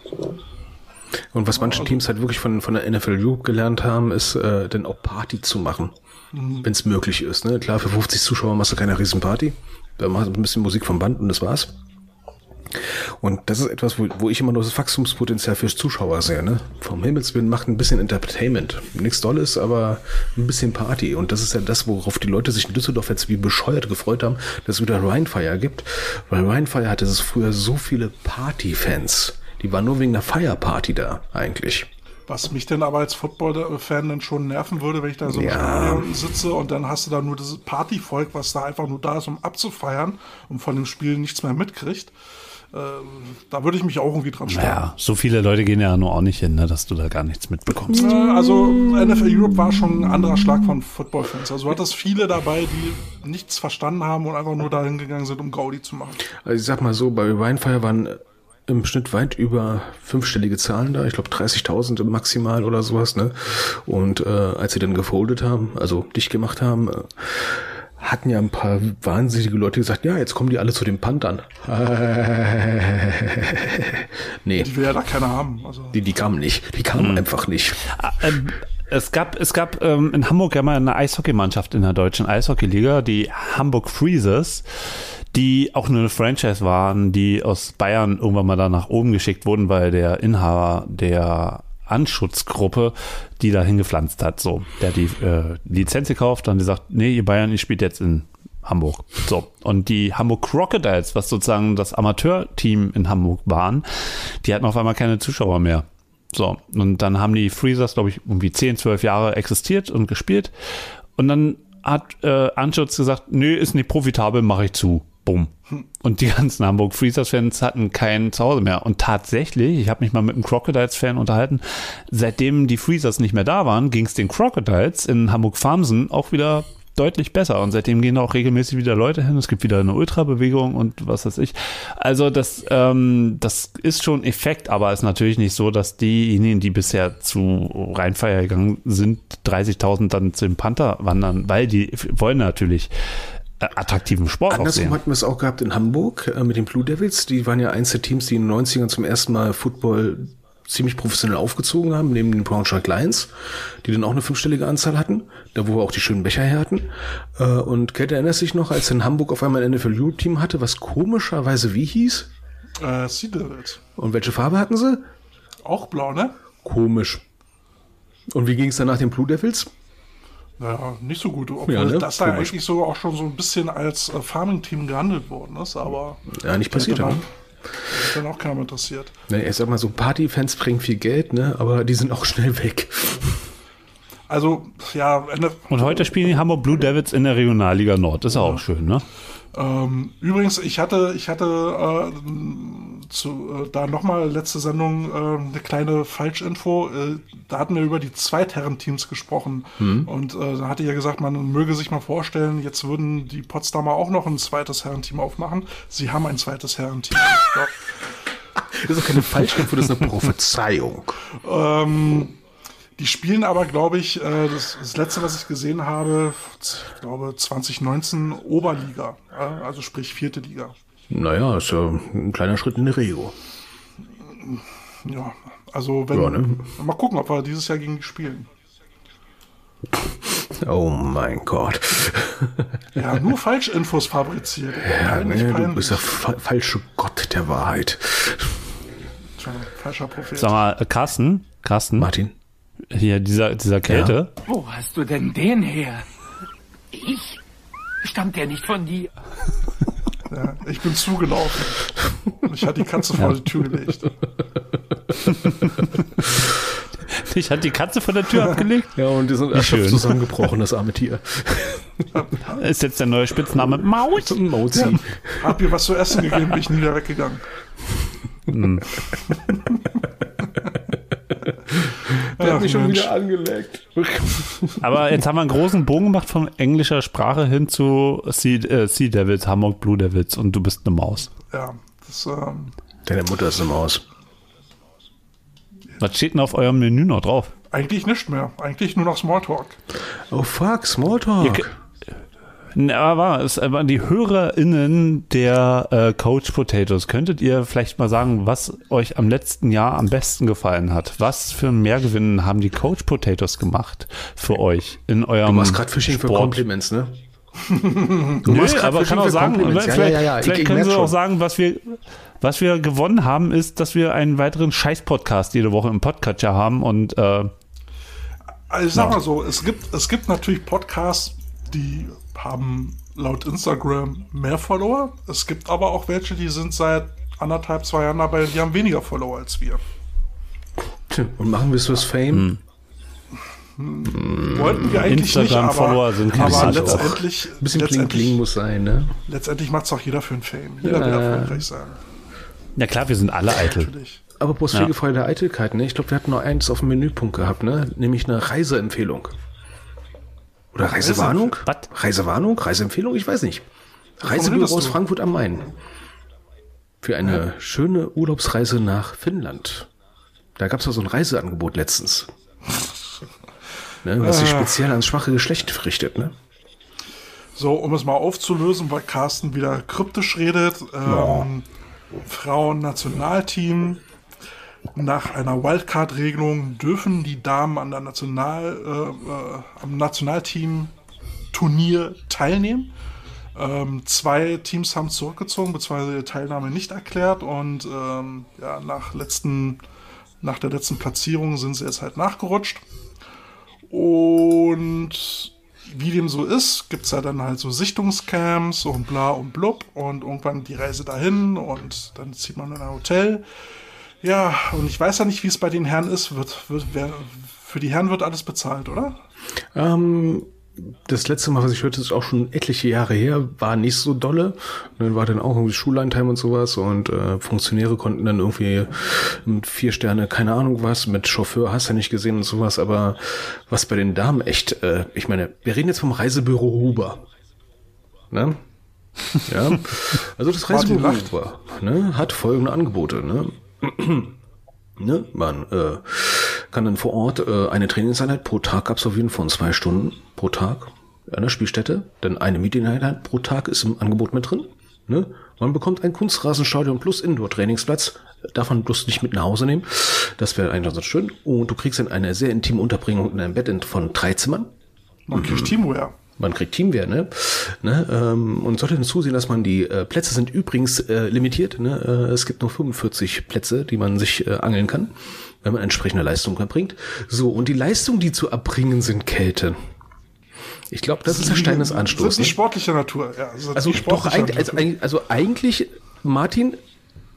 Und was manche Teams halt wirklich von, von der NFL Europe gelernt haben, ist äh, dann auch Party zu machen. Wenn es möglich ist. Ne? Klar, für 50 Zuschauer machst du keine Riesenparty. Da machst du ein bisschen Musik vom Band und das war's. Und das ist etwas, wo, wo ich immer nur das Wachstumspotenzial fürs Zuschauer sehe. Ne? Vom Himmels Willen macht ein bisschen Entertainment. Nichts Dolles, aber ein bisschen Party. Und das ist ja das, worauf die Leute sich in Düsseldorf jetzt wie bescheuert gefreut haben, dass es wieder Rheinfire gibt. Weil Rheinfire hatte es früher so viele Party-Fans. Die waren nur wegen der Feierparty da, eigentlich. Was mich denn aber als Football-Fan dann schon nerven würde, wenn ich da so im Ja. Stadion sitze und dann hast du da nur dieses Partyvolk, was da einfach nur da ist, um abzufeiern und von dem Spiel nichts mehr mitkriegt. Äh, da würde ich mich auch irgendwie dran stören. Naja, so viele Leute gehen ja nur auch nicht hin, ne, dass du da gar nichts mitbekommst. Äh, Also NFL Europe war schon ein anderer Schlag von Football-Fans. Also du hattest viele dabei, die nichts verstanden haben und einfach nur dahin gegangen sind, um Gaudi zu machen. Also ich sag mal so, bei Rheinfire waren im Schnitt weit über fünfstellige Zahlen da. Ich glaube 30.000 maximal oder sowas. Ne? Und äh, als sie dann gefoldet haben, also dicht gemacht haben, äh, hatten ja ein paar wahnsinnige Leute gesagt, ja, jetzt kommen die alle zu den Panthern. nee, Die will ja da keiner haben. Also die, die kamen nicht. Die kamen einfach nicht. Ähm, es gab, es gab ähm, in Hamburg ja mal eine Eishockeymannschaft in der deutschen Eishockeyliga, die Hamburg Freezers, die auch nur eine Franchise waren, die aus Bayern irgendwann mal da nach oben geschickt wurden, weil der Inhaber der Anschutzgruppe die da hingepflanzt hat. So, der hat die äh, Lizenz gekauft, dann gesagt, nee, ihr Bayern, ihr spielt jetzt in Hamburg. So. Und die Hamburg Crocodiles, was sozusagen das Amateurteam in Hamburg waren, die hatten auf einmal keine Zuschauer mehr. So. Und dann haben die Freezers, glaube ich, irgendwie 10, 12 Jahre existiert und gespielt. Und dann hat äh, Anschutz gesagt, nö, ist nicht profitabel, mache ich zu. Bumm. Und die ganzen Hamburg Freezers-Fans hatten kein Zuhause mehr. Und tatsächlich, ich habe mich mal mit einem Crocodiles-Fan unterhalten, seitdem die Freezers nicht mehr da waren, ging es den Crocodiles in Hamburg-Farmsen auch wieder deutlich besser. Und seitdem gehen auch regelmäßig wieder Leute hin. Es gibt wieder eine Ultrabewegung und was weiß ich. Also das, ähm, das ist schon Effekt, aber ist natürlich nicht so, dass diejenigen, die bisher zu Rheinfeier gegangen sind, 30.000 dann zu dem Panther wandern, weil die wollen natürlich attraktiven Sport Andersrum sehen. hatten wir es auch gehabt in Hamburg äh, mit den Blue Devils. Die waren ja eins der Teams, die in den 90ern zum ersten Mal Football ziemlich professionell aufgezogen haben, neben den Braunschweig Lions, die dann auch eine fünfstellige Anzahl hatten, da wo wir auch die schönen Becher her hatten. Äh, Und Kate erinnert sich noch, als in Hamburg auf einmal ein NFL-Team hatte, was komischerweise wie hieß? äh, Sea Devils. Und welche Farbe hatten sie? Auch blau, ne? Komisch. Und wie ging es dann nach den Blue Devils? Naja, nicht so gut. Obwohl Ja, ne? das da Komisch. eigentlich sogar auch schon so ein bisschen als äh, Farming-Team gehandelt worden ist, aber Ja, nicht passiert. dann, Ja. auch, dann auch keinem interessiert. Ne, ich sag mal so, Partyfans bringen viel Geld, ne, aber die sind auch schnell weg. Also, ja, Ende, Und heute spielen die Hamburg Blue Devils in der Regionalliga Nord. Ist auch schön, ne? Ähm, übrigens, ich hatte, ich hatte äh, zu, äh, da nochmal letzte Sendung äh, eine kleine Falschinfo. Äh, da hatten wir über die Zweitherrenteams gesprochen. Und äh, da hatte ich ja gesagt, man möge sich mal vorstellen, jetzt würden die Potsdamer auch noch ein zweites Herrenteam aufmachen. Sie haben ein zweites Herrenteam. Das ist doch keine Falschinfo, das ist eine Prophezeiung. Ähm, die spielen aber, glaube ich, äh, das, das letzte, was ich gesehen habe, ich glaube 2019 Oberliga, also sprich vierte Liga. Naja, ist ja ein kleiner Schritt in die Rego. Ja, also wenn, Ja, ne? mal gucken, ob wir dieses Jahr gegen die spielen. Oh mein Gott. Ja, nur Falschinfos fabriziert. Peinlich, Nee, du peinlich. bist der fa falsche Gott der Wahrheit. Tja, falscher Prophet. Sag mal, äh, Carsten, Carsten, Martin? hier dieser, dieser Kälte. Wo hast du denn den her? Ich? Stammt der nicht von dir? Ja, ich bin zugelaufen. Ich hatte die Katze vor die Tür gelegt. Ich hatte die Katze von der Tür abgelegt. Ja, und die sind schön. erschöpft zusammengebrochen, das arme Tier. Ist jetzt der neue Spitzname Maus. Mauzi. Hab ihr was zu essen gegeben, bin ich nie wieder weggegangen. Der hat mich schon wieder angeleckt. Aber jetzt haben wir einen großen Bogen gemacht von englischer Sprache hin zu Sea, äh, sea Devils, Hamburg Blue Devils und du bist eine Maus. Ja, das, ähm, Deine Mutter ist eine Maus. Was steht denn auf eurem Menü noch drauf? eigentlich nicht mehr. Eigentlich nur noch Smalltalk. Oh fuck, Smalltalk. Aber war es aber die HörerInnen der äh, Coach Potatoes, könntet ihr vielleicht mal sagen, was euch am letzten Jahr am besten gefallen hat? Was für Mehrgewinnen haben die Coach Potatoes gemacht für euch in eurem Du machst gerade Fishing für Sport? Compliments, ne? Du machst grad aber kann auch für sagen, vielleicht, Ja, ja, ja, ich- vielleicht ich können sie auch sagen, was wir, was wir gewonnen haben, ist, dass wir einen weiteren Scheiß-Podcast jede Woche im Podcatcher haben und äh, Also ich sag mal so, es gibt, es gibt natürlich Podcasts, die haben laut Instagram mehr Follower. Es gibt aber auch welche, die sind seit anderthalb, zwei Jahren dabei, die haben weniger Follower als wir. Und machen wir es fürs Fame? Wollten wir eigentlich Instagram-Follower nicht, sind aber, letztendlich, Ein bisschen letztendlich, Bling muss sein, ne? letztendlich macht es auch jeder für einen Fame. Jeder will erfolgreich sein. ja klar, wir sind alle eitel. Natürlich. Aber bloß Ja. Der Eitelkeit, ne? Ich glaube, wir hatten noch eins auf dem Menüpunkt gehabt, ne? Nämlich eine Reiseempfehlung. Oder Reisewarnung? Was? Reisewarnung? Reiseempfehlung? Ich weiß nicht. Reisebüro aus? Frankfurt am Main. Für eine schöne Urlaubsreise nach Finnland. Da gab es so ein Reiseangebot letztens. Ne, was sich speziell ans schwache Geschlecht richtet, ne? So, um es mal aufzulösen, weil Carsten wieder kryptisch redet. Ähm, Frauen-Nationalteam. Nach einer Wildcard-Regelung dürfen die Damen an der National, äh, äh, am Nationalteam-Turnier teilnehmen. Ähm, zwei Teams haben zurückgezogen, beziehungsweise ihre Teilnahme nicht erklärt und ähm, ja, nach, letzten, nach der letzten Platzierung sind sie jetzt halt nachgerutscht. Und wie dem so ist, gibt es ja dann halt so Sichtungscamps und bla und blub und irgendwann die Reise dahin und dann zieht man in ein Hotel. Ja, und ich weiß ja nicht, wie es bei den Herren ist. Wird, wird, wer, für die Herren wird alles bezahlt, oder? Ähm, das letzte Mal, was ich hörte, ist auch schon etliche Jahre her, war nicht so dolle. Dann war dann auch irgendwie Schullandheim und sowas und äh, Funktionäre konnten dann irgendwie mit vier Sterne, keine Ahnung was, mit Chauffeur hast du ja nicht gesehen und sowas, aber was bei den Damen echt, äh, ich meine, wir reden jetzt vom Reisebüro Huber. Ne? Ja, also das Reisebüro. Huber ne, hat folgende Angebote. Ne? Ne? Man äh, kann dann vor Ort äh, eine Trainingseinheit pro Tag absolvieren von zwei Stunden pro Tag an der Spielstätte. Denn eine Meetingeinheit pro Tag ist im Angebot mit drin. Ne? Man bekommt ein Kunstrasenstadion plus Indoor-Trainingsplatz. Man bloß nicht mit nach Hause nehmen. Das wäre eigentlich ganz schön. Und du kriegst dann eine sehr intime Unterbringung in einem Bett von drei Zimmern. Man kriegt Teamwear. Man kriegt Teamwehr, ne? ne? Ähm, und sollte dann zusehen, dass man die äh, Plätze sind übrigens äh, limitiert. Ne? Äh, es gibt nur 45 Plätze, die man sich äh, angeln kann, wenn man entsprechende Leistung erbringt. So, und die Leistung, die zu erbringen, sind Kälte. Ich glaube, das ist der Stein des Anstoßes. Sind die Ne? sportlicher Natur, ja. Sind Also die doch, sportlicher eigentlich, also, also eigentlich, Martin,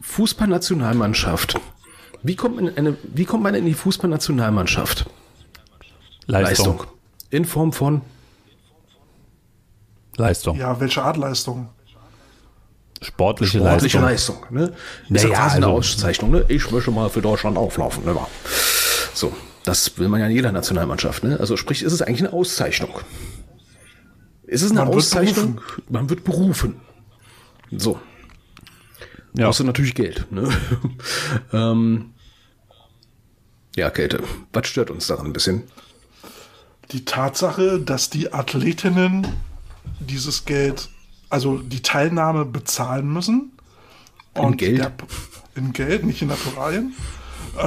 Fußballnationalmannschaft. Wie kommt man in eine, wie kommt man in die Fußballnationalmannschaft? Leistung. Leistung. In Form von Leistung. Ja, welche Art Leistung? Sportliche, sportliche Leistung. Leistung. ne? Ist ja Naja, quasi eine also- Auszeichnung. Ne? Ich möchte mal für Deutschland auflaufen. Ne? So, das will man ja in jeder Nationalmannschaft. Ne? Also sprich, ist es eigentlich eine Auszeichnung. Ist es eine Man wird Auszeichnung? Man wird berufen. So. Ja. Kostet natürlich Geld. Ne? ähm, ja, Kälte. Was stört uns daran ein bisschen? Die Tatsache, dass die Athletinnen dieses Geld, also die Teilnahme bezahlen müssen. In Geld? Der, in Geld, nicht in Naturalien.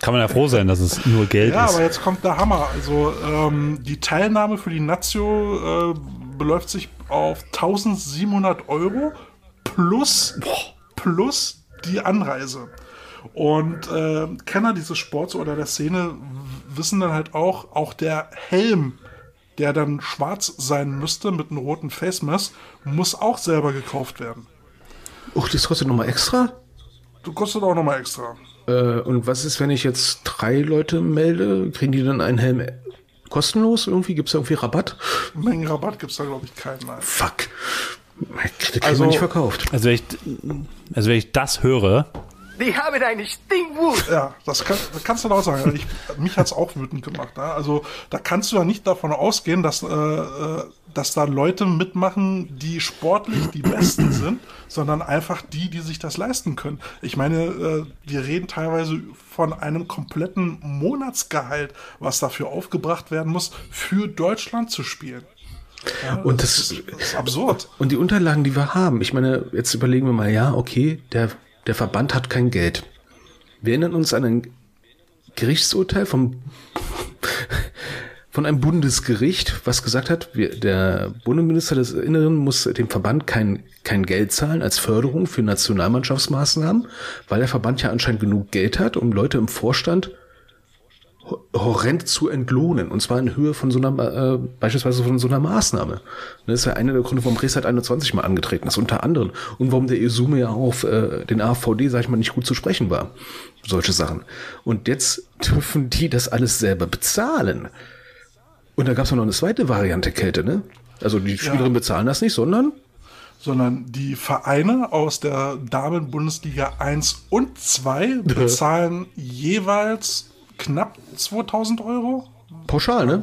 Kann man ja froh sein, dass es nur Geld Ja, ist. aber jetzt kommt der Hammer. Also ähm, die Teilnahme für die Nazio äh, beläuft sich auf 1700 Euro plus, plus die Anreise. Und äh, Kenner dieses Sports oder der Szene wissen dann halt auch, auch der Helm, der dann schwarz sein müsste mit einem roten Face Mask, muss auch selber gekauft werden. Uch, das kostet nochmal extra? Du kostet auch nochmal extra. Äh, und was ist, wenn ich jetzt drei Leute melde? Kriegen die dann einen Helm kostenlos? Irgendwie gibt es irgendwie Rabatt? Mengenrabatt gibt es da, glaube ich, keinen. Nein. Fuck. Das kriegt Also- nicht verkauft. Also wenn ich, also wenn ich das höre, Ich habe deine Stingwut. Ja, das, kann, das kannst du laut sagen. Ich, mich hat's auch wütend gemacht. Ne? Also da kannst du ja nicht davon ausgehen, dass, äh, äh, dass da Leute mitmachen, die sportlich die Besten sind, sondern einfach die, die sich das leisten können. Ich meine, äh, wir reden teilweise von einem kompletten Monatsgehalt, was dafür aufgebracht werden muss, für Deutschland zu spielen. Ja, Und das, das ist absurd. und die Unterlagen, die wir haben, ich meine, jetzt überlegen wir mal, ja, okay, der, der Verband hat kein Geld. Wir erinnern uns an ein Gerichtsurteil vom, von einem Bundesgericht, was gesagt hat, wir, der Bundesminister des Inneren muss dem Verband kein, kein Geld zahlen als Förderung für Nationalmannschaftsmaßnahmen, weil der Verband ja anscheinend genug Geld hat, um Leute im Vorstand horrend zu entlohnen. Und zwar in Höhe von so einer, äh, beispielsweise von so einer Maßnahme. Das ist ja einer der Gründe, warum Resat 21 mal angetreten ist, unter anderem. Und warum der Esume ja auf äh, den AVD, sag ich mal, nicht gut zu sprechen war. Solche Sachen. Und jetzt dürfen die das alles selber bezahlen. Und da gab es noch eine zweite Variante Kälte, ne? Also die Spielerinnen bezahlen das nicht, sondern sondern die Vereine aus der Damen-Bundesliga 1 und 2 bezahlen jeweils knapp 2000 Euro. pauschal, ne?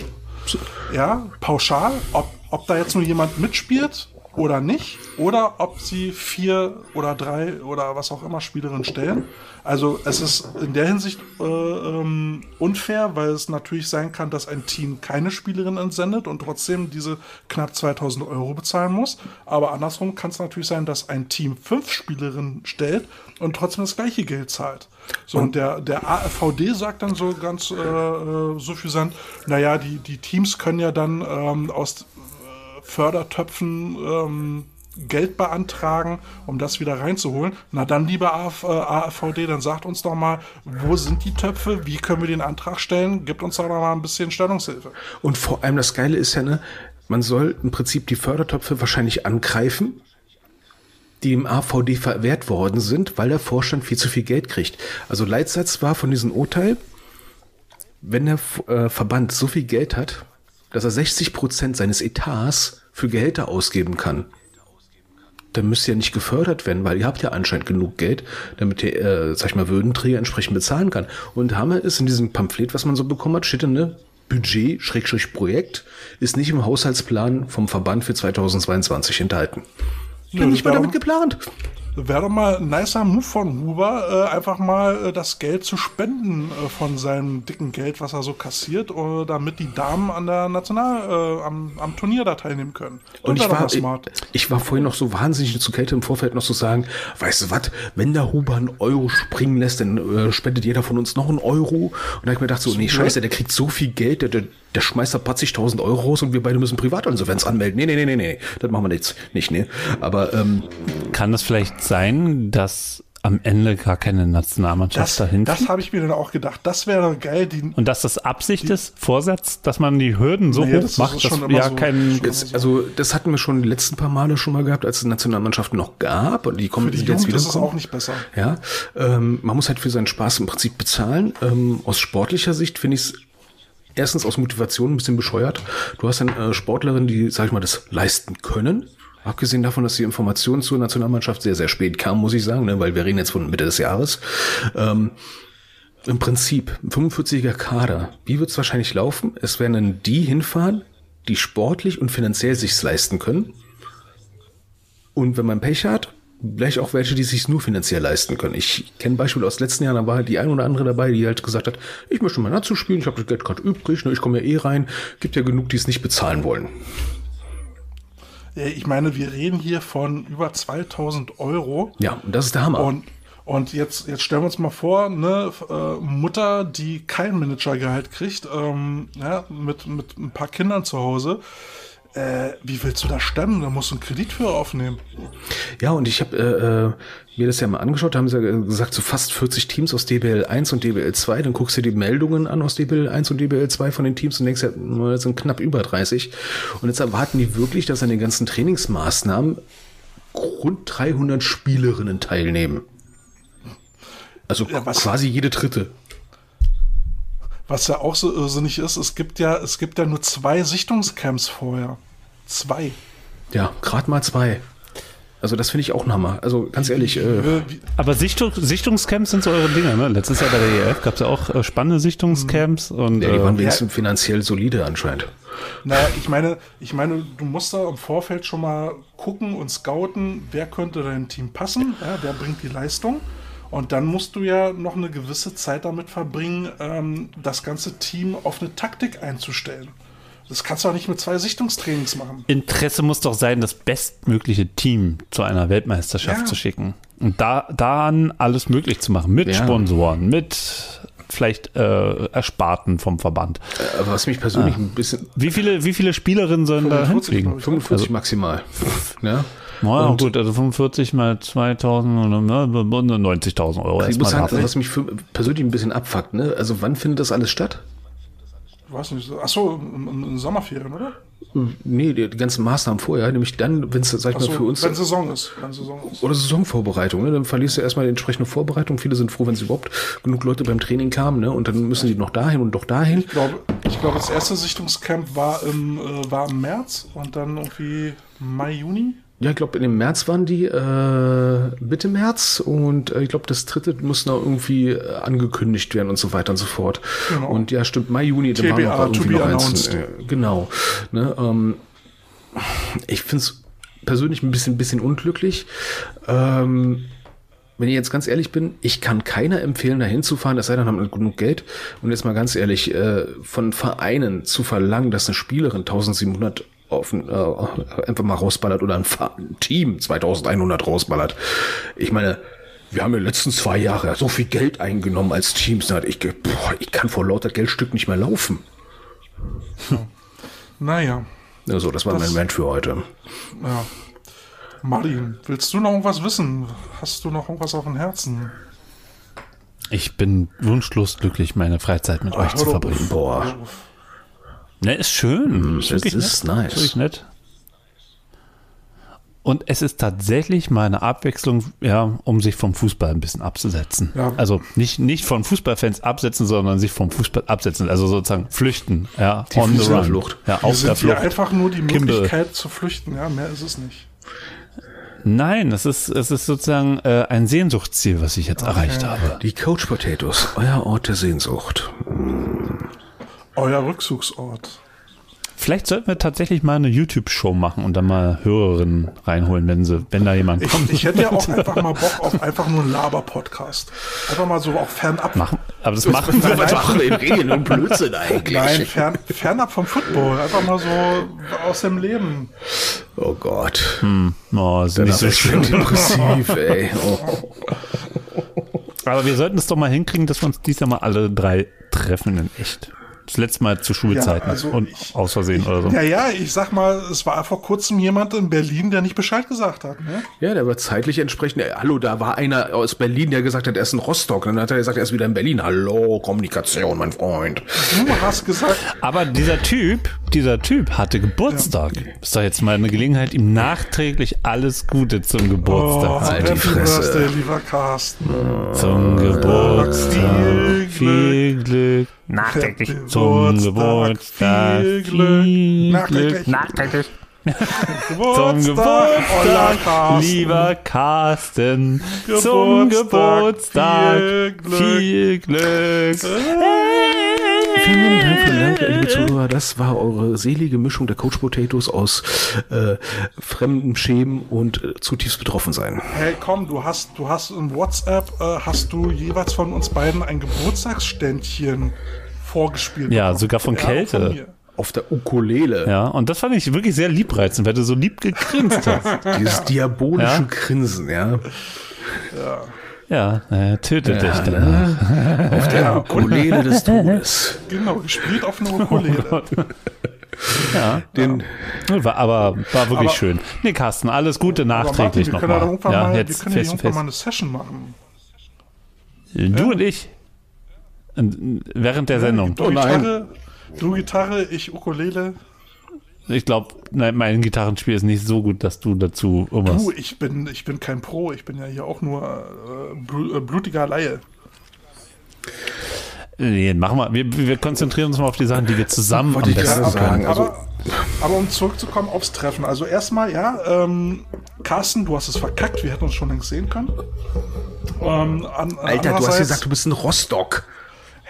Ja, pauschal. Ob, ob da jetzt nur jemand mitspielt oder nicht, oder ob sie vier oder drei oder was auch immer Spielerinnen stellen. Also es ist in der Hinsicht äh, ähm, unfair, weil es natürlich sein kann, dass ein Team keine Spielerin entsendet und trotzdem diese knapp 2000 Euro bezahlen muss. Aber andersrum kann es natürlich sein, dass ein Team fünf Spielerinnen stellt und trotzdem das gleiche Geld zahlt. So, und der, der AfVD sagt dann so ganz äh, äh, suffisant, naja, die, die Teams können ja dann ähm, aus äh, Fördertöpfen ähm, Geld beantragen, um das wieder reinzuholen. Na dann, lieber AF, äh, AfVD, dann sagt uns doch mal, wo sind die Töpfe, wie können wir den Antrag stellen? Gibt uns doch noch mal ein bisschen Stellungshilfe. Und vor allem das Geile ist ja, ne, man soll im Prinzip die Fördertöpfe wahrscheinlich angreifen, die im AVD verwehrt worden sind, weil der Vorstand viel zu viel Geld kriegt. Also Leitsatz war von diesem Urteil, wenn der äh, Verband so viel Geld hat, dass er 60 Prozent seines Etats für Gehälter ausgeben kann, dann müsst ihr ja nicht gefördert werden, weil ihr habt ja anscheinend genug Geld, damit ihr, äh, sag ich mal, Würdenträger entsprechend bezahlen kann. Und Hammer ist in diesem Pamphlet, was man so bekommen hat, steht dann, ne, Budget, Schrägstrich Projekt, ist nicht im Haushaltsplan vom Verband für 2022 enthalten. Nö, Dann nicht das mal wär damit geplant. Wäre doch mal ein nicer Move von Huber, äh, einfach mal äh, das Geld zu spenden äh, von seinem dicken Geld, was er so kassiert, äh, damit die Damen an der National, äh, am, am Turnier da teilnehmen können. Und wär ich war, ich, ich war vorhin noch so wahnsinnig zu Kälte im Vorfeld noch zu sagen, weißt du was, wenn der Huber einen Euro springen lässt, dann äh, spendet jeder von uns noch einen Euro. Und da hab ich mir gedacht so, nee, scheiße, der kriegt so viel Geld, der, der, der schmeißt da 80.000 Euro raus und wir beide müssen Privatinsolvenz anmelden. Nee, nee, nee, nee, nee, das machen wir jetzt nicht, nee. Aber ähm, kann das vielleicht sein, dass am Ende gar keine Nationalmannschaft Das, dahin das habe ich mir dann auch gedacht. Das wäre geil. Die, Und dass das Absicht ist, Vorsatz, dass man die Hürden so Naja, hoch das ist macht, dass ja so. kein jetzt, also das hatten wir schon die letzten paar Male schon mal gehabt, als es Nationalmannschaften noch gab und die kommen für die jetzt Jugend wieder ist es auch nicht besser. Ja, ähm, man muss halt für seinen Spaß im Prinzip bezahlen. Ähm, aus sportlicher Sicht finde ich es erstens aus Motivation ein bisschen bescheuert. Du hast dann äh, Sportlerinnen, die, sag ich mal, das leisten können. Abgesehen davon, dass die Informationen zur Nationalmannschaft sehr, sehr spät kamen, muss ich sagen, ne, weil wir reden jetzt von Mitte des Jahres. Ähm, Im Prinzip, 45er Kader. Wie wird es wahrscheinlich laufen? Es werden dann die hinfahren, die sportlich und finanziell sich's leisten können. Und wenn man Pech hat, vielleicht auch welche, die sich nur finanziell leisten können. Ich kenne Beispiele aus letzten Jahren, da war halt die ein oder andere dabei, die halt gesagt hat, ich möchte mal dazu spielen, ich habe das Geld gerade übrig, ne, ich komme ja eh rein. Gibt ja genug, die es nicht bezahlen wollen. Ja, Ich meine, wir reden hier von über 2000 Euro. Ja, und das ist der Hammer. Und, und jetzt, jetzt stellen wir uns mal vor, eine äh, Mutter, die kein Managergehalt kriegt, ähm, ja, mit, mit ein paar Kindern zu Hause. Äh, wie willst du das stemmen? Da musst du einen Kredit für aufnehmen. Ja, und ich habe äh, äh, mir das ja mal angeschaut, da haben sie ja gesagt, so fast 40 Teams aus DBL 1 und DBL 2. Dann guckst du dir die Meldungen an aus DBL 1 und DBL 2 von den Teams und denkst ja, das sind knapp über 30. Und jetzt erwarten die wirklich, dass an den ganzen Trainingsmaßnahmen rund 300 Spielerinnen teilnehmen. Also Ja, quasi jede dritte. Was ja auch so irrsinnig ist, es gibt ja, es gibt ja nur zwei Sichtungscamps vorher. Zwei. Ja, gerade mal zwei. Also das finde ich auch ein Hammer. Also ganz ehrlich, äh, Äh, Aber Sichtung, Sichtungscamps sind so eure Dinger, ne? Letztes Jahr bei der EF gab es ja auch äh, spannende Sichtungscamps und ja, die waren äh, wenigstens finanziell solide anscheinend. Naja, ich meine, ich meine, du musst da im Vorfeld schon mal gucken und scouten, wer könnte dein Team passen, ja, wer bringt die Leistung. Und dann musst du ja noch eine gewisse Zeit damit verbringen, ähm, das ganze Team auf eine Taktik einzustellen. Das kannst du auch nicht mit zwei Sichtungstrainings machen. Interesse muss doch sein, das bestmögliche Team zu einer Weltmeisterschaft Ja. zu schicken. Und da dann alles möglich zu machen. Mit Ja. Sponsoren, mit vielleicht äh, Ersparten vom Verband. Aber was mich persönlich ein bisschen Wie viele, wie viele Spielerinnen sollen da 45, hinfliegen? glaub ich. 45 maximal. Ja. Naja, Und- gut, also 45 mal 2000 oder ne, 90.000 Euro Ich muss erstmal sagen, was mich für, persönlich ein bisschen abfuckt, ne? Also wann findet das alles statt? Weiß nicht. so- Achso, Sommerferien, oder? Nee, die, die ganzen Maßnahmen vorher, nämlich dann, wenn es, sag ich Achso, mal, für uns wenn Saison ist. Wenn Saison ist. oder Saisonvorbereitung, ne? Dann verlierst du erstmal die entsprechende Vorbereitung. Viele sind froh, wenn sie überhaupt genug Leute beim Training kamen, ne? Und dann müssen die noch dahin und doch dahin. Ich glaube, ich glaube, das erste Sichtungscamp war im, äh, war im März und dann irgendwie Mai, Juni. Ja, ich glaube, in dem März waren die, äh, Mitte März und äh, ich glaube, das dritte muss noch irgendwie äh, angekündigt werden und so weiter und so fort. Genau. Und ja, stimmt, Mai, Juni, dann TBA, war noch to irgendwie noch eins. Äh, genau. Ne, ähm, ich finde es persönlich ein bisschen, bisschen unglücklich. Ähm, wenn ich jetzt ganz ehrlich bin, ich kann keiner empfehlen, da hinzufahren, es sei denn, haben wir genug Geld. Und jetzt mal ganz ehrlich, äh, von Vereinen zu verlangen, dass eine Spielerin 1700 auf, ein- äh, einfach mal rausballert oder ein, ein Team 2100 rausballert. Ich meine, wir haben in den letzten zwei Jahren so viel Geld eingenommen als Teams. Ich, boah, ich kann vor lauter Geldstück nicht mehr laufen. Naja, Also, das war Das- mein Rant für heute. ja. Martin, willst du noch irgendwas wissen? Hast du noch irgendwas auf dem Herzen? Ich bin wunschlos glücklich, meine Freizeit mit euch hör zu verbringen. Boah, Ne, ist schön. das wirklich ist nett. nice. Wirklich nett. Und es ist tatsächlich mal eine Abwechslung, ja, um sich vom Fußball ein bisschen abzusetzen. Ja. Also nicht, nicht von Fußballfans absetzen, sondern sich vom Fußball absetzen. Also sozusagen flüchten. Ja, Die on the run. Fußballflucht. Ja, auf der Flucht. einfach nur die. Möglichkeit zu flüchten. Ja, mehr ist es nicht. Nein, es ist, es ist sozusagen äh, ein Sehnsuchtsziel, was ich jetzt erreicht habe. Die Coach Potatoes, euer Ort der Sehnsucht. Euer Rückzugsort. Vielleicht sollten wir tatsächlich mal eine YouTube-Show machen und dann mal Hörerinnen reinholen, wenn sie, wenn da jemand Ich, kommt. ich hätte ja auch einfach mal Bock auf einfach nur einen Laber-Podcast. Einfach mal so auch fernab. Machen, aber das machen Nein, wir. wir in Regeln und Blödsinn eigentlich? Nein, fern, fernab vom Football. Einfach mal so aus dem Leben. Oh Gott. Oh, ist nicht so schön. depressiv, ey. Oh. Aber wir sollten es doch mal hinkriegen, dass wir uns dieses Jahr mal alle drei treffen in echt. Das letzte Mal zu Schulzeiten Ja, also und ich- aus Versehen oder so. Ja, ja, ich sag mal, es war vor kurzem jemand in Berlin, der nicht Bescheid gesagt hat. Ne? Ja, der war zeitlich entsprechend. Äh, hallo, da war einer aus Berlin, der gesagt hat, er ist in Rostock. Und dann hat er gesagt, er ist wieder in Berlin. Hallo, Kommunikation, mein Freund. Du hast gesagt, Aber dieser Typ, dieser Typ hatte Geburtstag. Ist doch jetzt mal eine Gelegenheit, ihm nachträglich alles Gute zum Geburtstag oh, zu Halt die Fresse. Birthday, lieber Carsten. Zum Geburtstag viel viel Glück Glück. Nachträglich Geburtstag, zum Geburtstag. viel Glück. Nachträglich. Nachträglich. Zum Geburtstag, Geburtstag, Carsten. lieber Carsten. Geburtstag, Zum Geburtstag. viel Viel Glück. Vielen Dank, vielen Dank, liebe Zuhörer. Das war eure selige Mischung der Coach Potatoes aus äh, fremdem Schämen und äh, zutiefst betroffen sein. Hey, komm, du hast, du hast in WhatsApp, äh, hast du jeweils von uns beiden ein Geburtstagsständchen vorgespielt. Ja, bekommen. sogar von Kälte. mir. Auf der Ukulele. Ja, und das fand ich wirklich sehr liebreizend, weil du so lieb gegrinst hast. Dieses diabolische Ja. Grinsen, ja. Ja, äh, tötet dich dann. Auf der Ukulele des Todes. Genau, gespielt auf einer Ukulele. Den, War, aber war wirklich Aber- schön. Nee, Carsten, alles Gute nachträglich wir können ja nochmal. irgendwann Ja, mal, wir jetzt können ja face to irgendwann mal eine Session machen. Du und ich. Während der Sendung. Du Oh nein. Du Gitarre, ich Ukulele. Ich glaube, mein Gitarrenspiel ist nicht so gut, dass du dazu irgendwas. Du, ich bin, ich bin kein Pro, ich bin ja hier auch nur äh, äh, blutiger Laie. Nee, machen wir. wir. Wir konzentrieren uns mal auf die Sachen, die wir zusammen am Wollte ich besten sagen. Also, aber, aber um zurückzukommen aufs Treffen. Also erstmal, ja, ähm, Carsten, du hast es verkackt, wir hätten uns schon längst sehen können. Ähm, an, Alter, du hast gesagt, du bist in Rostock.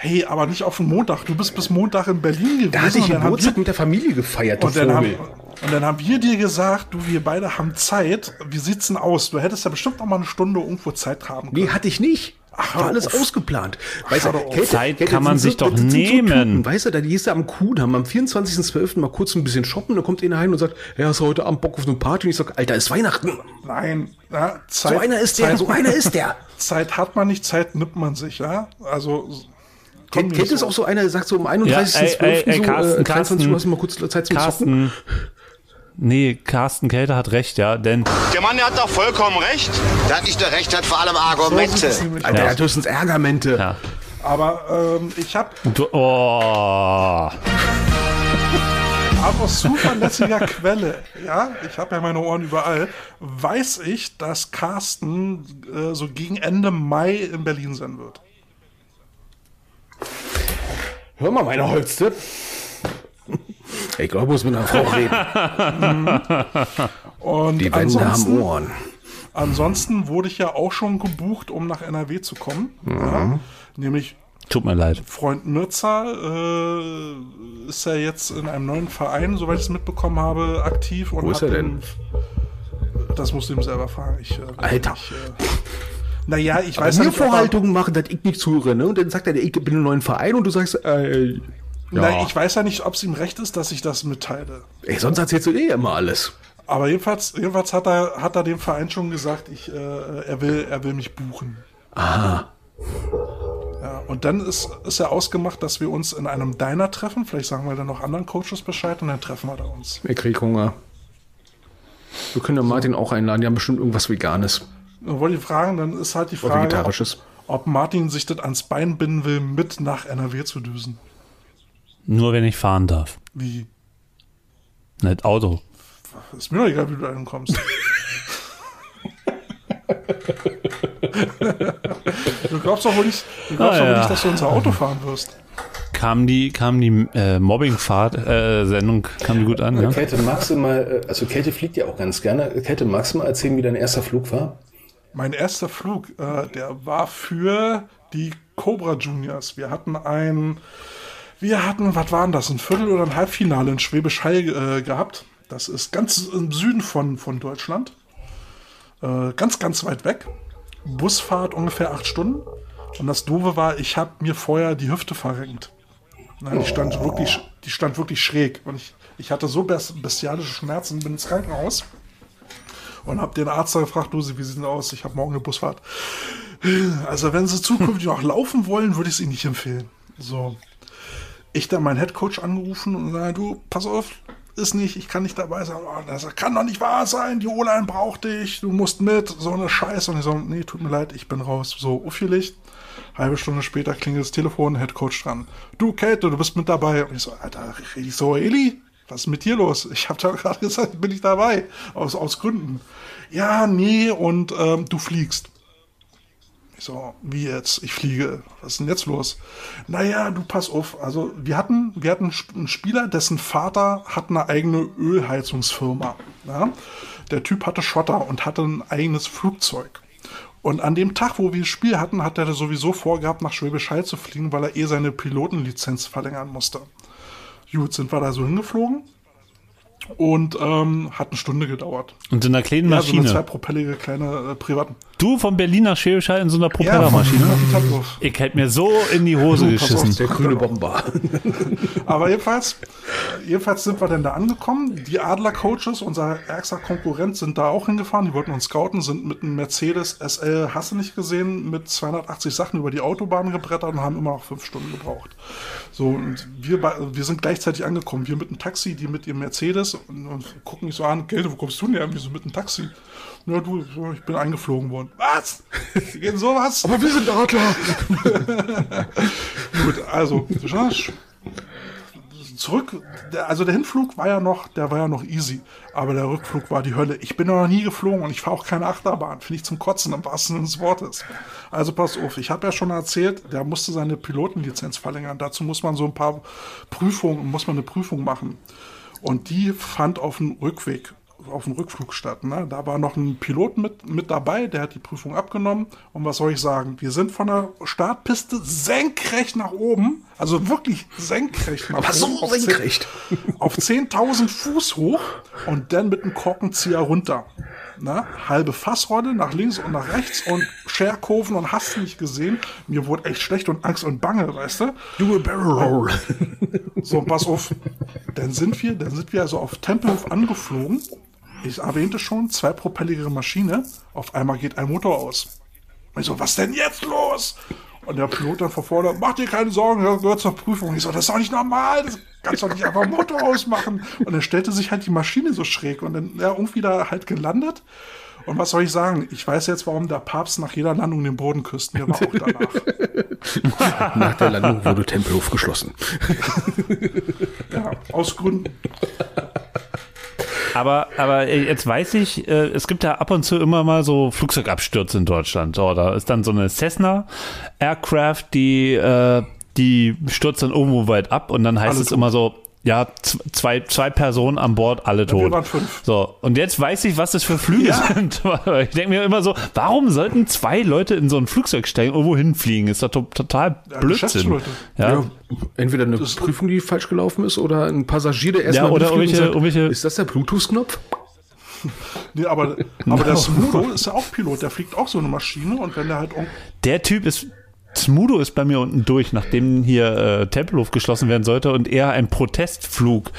Hey, aber nicht auf den Montag. Du bist bis Montag in Berlin gewesen. Da hatte ich und dann haben Geburtstag wir- mit der Familie gefeiert, du Und dann, haben, und dann haben wir dir gesagt, du, wir beide haben Zeit. Wie sieht's denn aus? Du hättest ja bestimmt noch mal eine Stunde irgendwo Zeit haben können. Nee, hatte ich nicht. Ach, war alles auf. ausgeplant. Weißt du. Kälte, Zeit Kälte, kann man sich sind doch nehmen. Typen, weißt du, da gehst du am Kuhdamm am 24.12. mal kurz ein bisschen shoppen, dann kommt einer rein und sagt, ja, hast du heute Abend Bock auf eine Party? Und ich sag, Alter, ist Weihnachten. Nein, ja, Zeit, So einer ist der, Zeit, so einer ist der. Zeit hat man nicht, Zeit nimmt man sich, ja. Also Kennt, kennt so. es auch so einer, der sagt so um Ja, 31.12. ey, ey, ey, so, Carsten, äh, 23 Uhr hast du mal kurz Zeit zum Zocken? Carsten. Nee, Carsten Kälte hat recht, ja, denn Der Mann der hat doch vollkommen recht. Der nicht nur recht hat, vor allem Argumente. Alter, der hat höchstens Ärgermente. ja. Aber ähm, ich habe Du, oh. aus zuverlässiger Quelle, ja, ich habe ja meine Ohren überall, weiß ich, dass Carsten äh, so gegen Ende Mai in Berlin sein wird. Hör mal, meine Holste. Ich glaube, muss mit einer Frau reden. Und Die Wände haben ansonsten, Ohren. ansonsten wurde ich ja auch schon gebucht, um nach NRW zu kommen. Ja, nämlich Tut mir leid. Freund Mirza äh, ist ja jetzt in einem neuen Verein, soweit ich es mitbekommen habe, aktiv. Und Wo ist hat er den- Das musst du ihm selber fragen. Ich, äh, Alter. Ich, äh, naja, ich weiß nicht, er- Vorhaltungen machen, dass ich nicht zuhöre, ne? Und dann sagt er, ich bin im neuen Verein und du sagst, äh, Nein, ja. ich weiß ja nicht, ob es ihm recht ist, dass ich das mitteile. ey, sonst erzählst du eh immer alles. Aber jedenfalls, jedenfalls hat er, hat er dem Verein schon gesagt, ich, äh, er will, er will mich buchen. Aha. Ja, und dann ist, ist ja ausgemacht, dass wir uns in einem Diner treffen. Vielleicht sagen wir dann noch anderen Coaches Bescheid und dann treffen wir da uns. Ich krieg Hunger. Wir können ja Martin auch einladen, die haben bestimmt irgendwas Veganes Und wollte ich fragen, dann ist halt die Frage, ob, Martin sich das ans Bein binden will, mit nach NRW zu düsen. Nur wenn ich fahren darf. Wie? Nicht Auto. Ist mir doch egal, wie du da hinkommst. du glaubst doch wohl nicht, du glaubst Ah, doch wohl ja. nicht, dass du unser Auto fahren wirst. Kam die, kam die äh, Mobbingfahrt-Sendung, kam die gut an, ja? Käthe, magst du mal, äh, also Käthe fliegt ja auch ganz gerne. Käthe, magst du mal erzählen, wie dein erster Flug war? Mein erster Flug, äh, der war für die Cobra Juniors. Wir hatten ein, wir hatten, was waren das, ein Viertel- oder ein Halbfinale in Schwäbisch Hall äh, gehabt. Das ist ganz im Süden von, von Deutschland. Äh, ganz, ganz weit weg. Busfahrt ungefähr acht Stunden. Und das Doofe war, ich habe mir vorher die Hüfte verrenkt. Nein, die stand wirklich, die stand wirklich schräg. Und ich, ich hatte so bes- bestialische Schmerzen, bin ins Krankenhaus und habe den Arzt da gefragt, du, wie sieht denn aus? Ich habe morgen eine Busfahrt. Also wenn Sie zukünftig noch laufen wollen, würde ich es Ihnen nicht empfehlen. So. Ich dann meinen Headcoach angerufen und sage, du, pass auf, ist nicht, ich kann nicht dabei sein. Oh, das kann doch nicht wahr sein, die O-Line braucht dich, du musst mit, so eine Scheiße. Und ich so, nee, tut mir leid, ich bin raus. So, aufgelegt. Halbe Stunde später klingelt das Telefon, Headcoach dran. Du, Kate, du bist mit dabei. Und ich so, Alter, rede ich so, Eli? Was ist mit dir los? Ich habe da gerade gesagt, bin ich dabei. Aus, aus Gründen. Ja, nee, und ähm, du fliegst. Ich so, wie jetzt? Ich fliege. Was ist denn jetzt los? Naja, du pass auf. Also, wir hatten, wir hatten einen Spieler, dessen Vater hat eine eigene Ölheizungsfirma. Ja? Der Typ hatte Schotter und hatte ein eigenes Flugzeug. Und an dem Tag, wo wir das Spiel hatten, hat er sowieso vorgehabt, nach Schwäbisch Hall zu fliegen, weil er eh seine Pilotenlizenz verlängern musste. Gut, sind wir da so hingeflogen und ähm, hat eine Stunde gedauert. Und in einer kleinen Ja, so eine Maschine. zweipropellige kleine äh, privaten. du von Berlin nach Schwäbisch Hall in so einer Propellermaschine. Ja, ich hätte mir so in die Hose Du, pass auf, geschissen. Der grüne Bomber. Aber jedenfalls, jedenfalls sind wir dann da angekommen. Die Adler-Coaches, unser ärgster Konkurrent, sind da auch hingefahren. Die wollten uns scouten, sind mit einem Mercedes SL, hast du nicht gesehen, mit 280 Sachen über die Autobahn gebrettert und haben immer noch fünf Stunden gebraucht. So, und wir, bei- wir sind gleichzeitig angekommen. Wir mit dem Taxi, die mit ihrem Mercedes und, und gucken mich so an, Geld, wo kommst du denn her? Wieso mit dem Taxi? Ja, du, so, ich bin eingeflogen worden. Was? Geht sowas? Aber wir sind Adler. Gut, also, zurück, der, also der Hinflug war ja noch, der war ja noch easy, aber der Rückflug war die Hölle. Ich bin noch nie geflogen und ich fahre auch keine Achterbahn, finde ich zum Kotzen im wahrsten Sinne des Wortes. Also pass auf, ich habe ja schon erzählt, der musste seine Pilotenlizenz verlängern. Dazu muss man so ein paar Prüfungen, muss man eine Prüfung machen. Und die fand auf dem Rückweg, auf dem Rückflug statt. Ne? Da war noch ein Pilot mit, mit dabei, der hat die Prüfung abgenommen. Und was soll ich sagen? Wir sind von der Startpiste senkrecht nach oben, also wirklich senkrecht nach Aber so oben. auf zehn- senkrecht. Auf 10.000 Fuß hoch und dann mit einem Korkenzieher runter. Ne? Halbe Fassrolle nach links und nach rechts und Scherkurven und hast du nicht gesehen. Mir wurde echt schlecht und Angst und Bange, weißt du? Do a barrel roll. So, pass auf. Dann sind wir, dann sind wir also auf Tempelhof angeflogen. Ich erwähnte schon, zweipropelligere Maschine. Auf einmal geht ein Motor aus. Ich so, was denn jetzt los? Und der Pilot dann vorne, mach dir keine Sorgen, das gehört zur Prüfung. Ich so, das ist doch nicht normal, das kannst doch nicht einfach Motor ausmachen. Und dann stellte sich halt die Maschine so schräg und dann ja, irgendwie da halt gelandet. Und was soll ich sagen? Ich weiß jetzt, warum der Papst nach jeder Landung den Boden küsst. Mir war auch danach. Nach der Landung wurde Tempelhof geschlossen. Ja, aus Gründen. Aber, aber äh, jetzt weiß ich, äh, es gibt ja ab und zu immer mal so Flugzeugabstürze in Deutschland. So, da ist dann so eine Cessna Aircraft, die, äh, die stürzt dann irgendwo weit ab und dann heißt Alle es tot. immer so, ja, zwei, zwei Personen an Bord, alle wir tot. waren fünf. So, und jetzt weiß ich, was das für Flüge Ja. sind. ich denke mir immer so, warum sollten zwei Leute in so ein Flugzeug steigen, irgendwo hinfliegen? Ist doch to total Ja, Blödsinn. Ja, Ja, entweder eine Prüfung, die falsch gelaufen ist, oder ein Passagier, der erstmal Ja, oder mitfliegt und irgendwelche- irgendwelche- ist das der Bluetooth-Knopf? Nee, aber, aber der Smudo ist ja auch Pilot, der fliegt auch so eine Maschine und wenn der halt Der Typ ist. Smudo ist bei mir unten durch, nachdem hier äh, Tempelhof geschlossen werden sollte und er einen Protestflug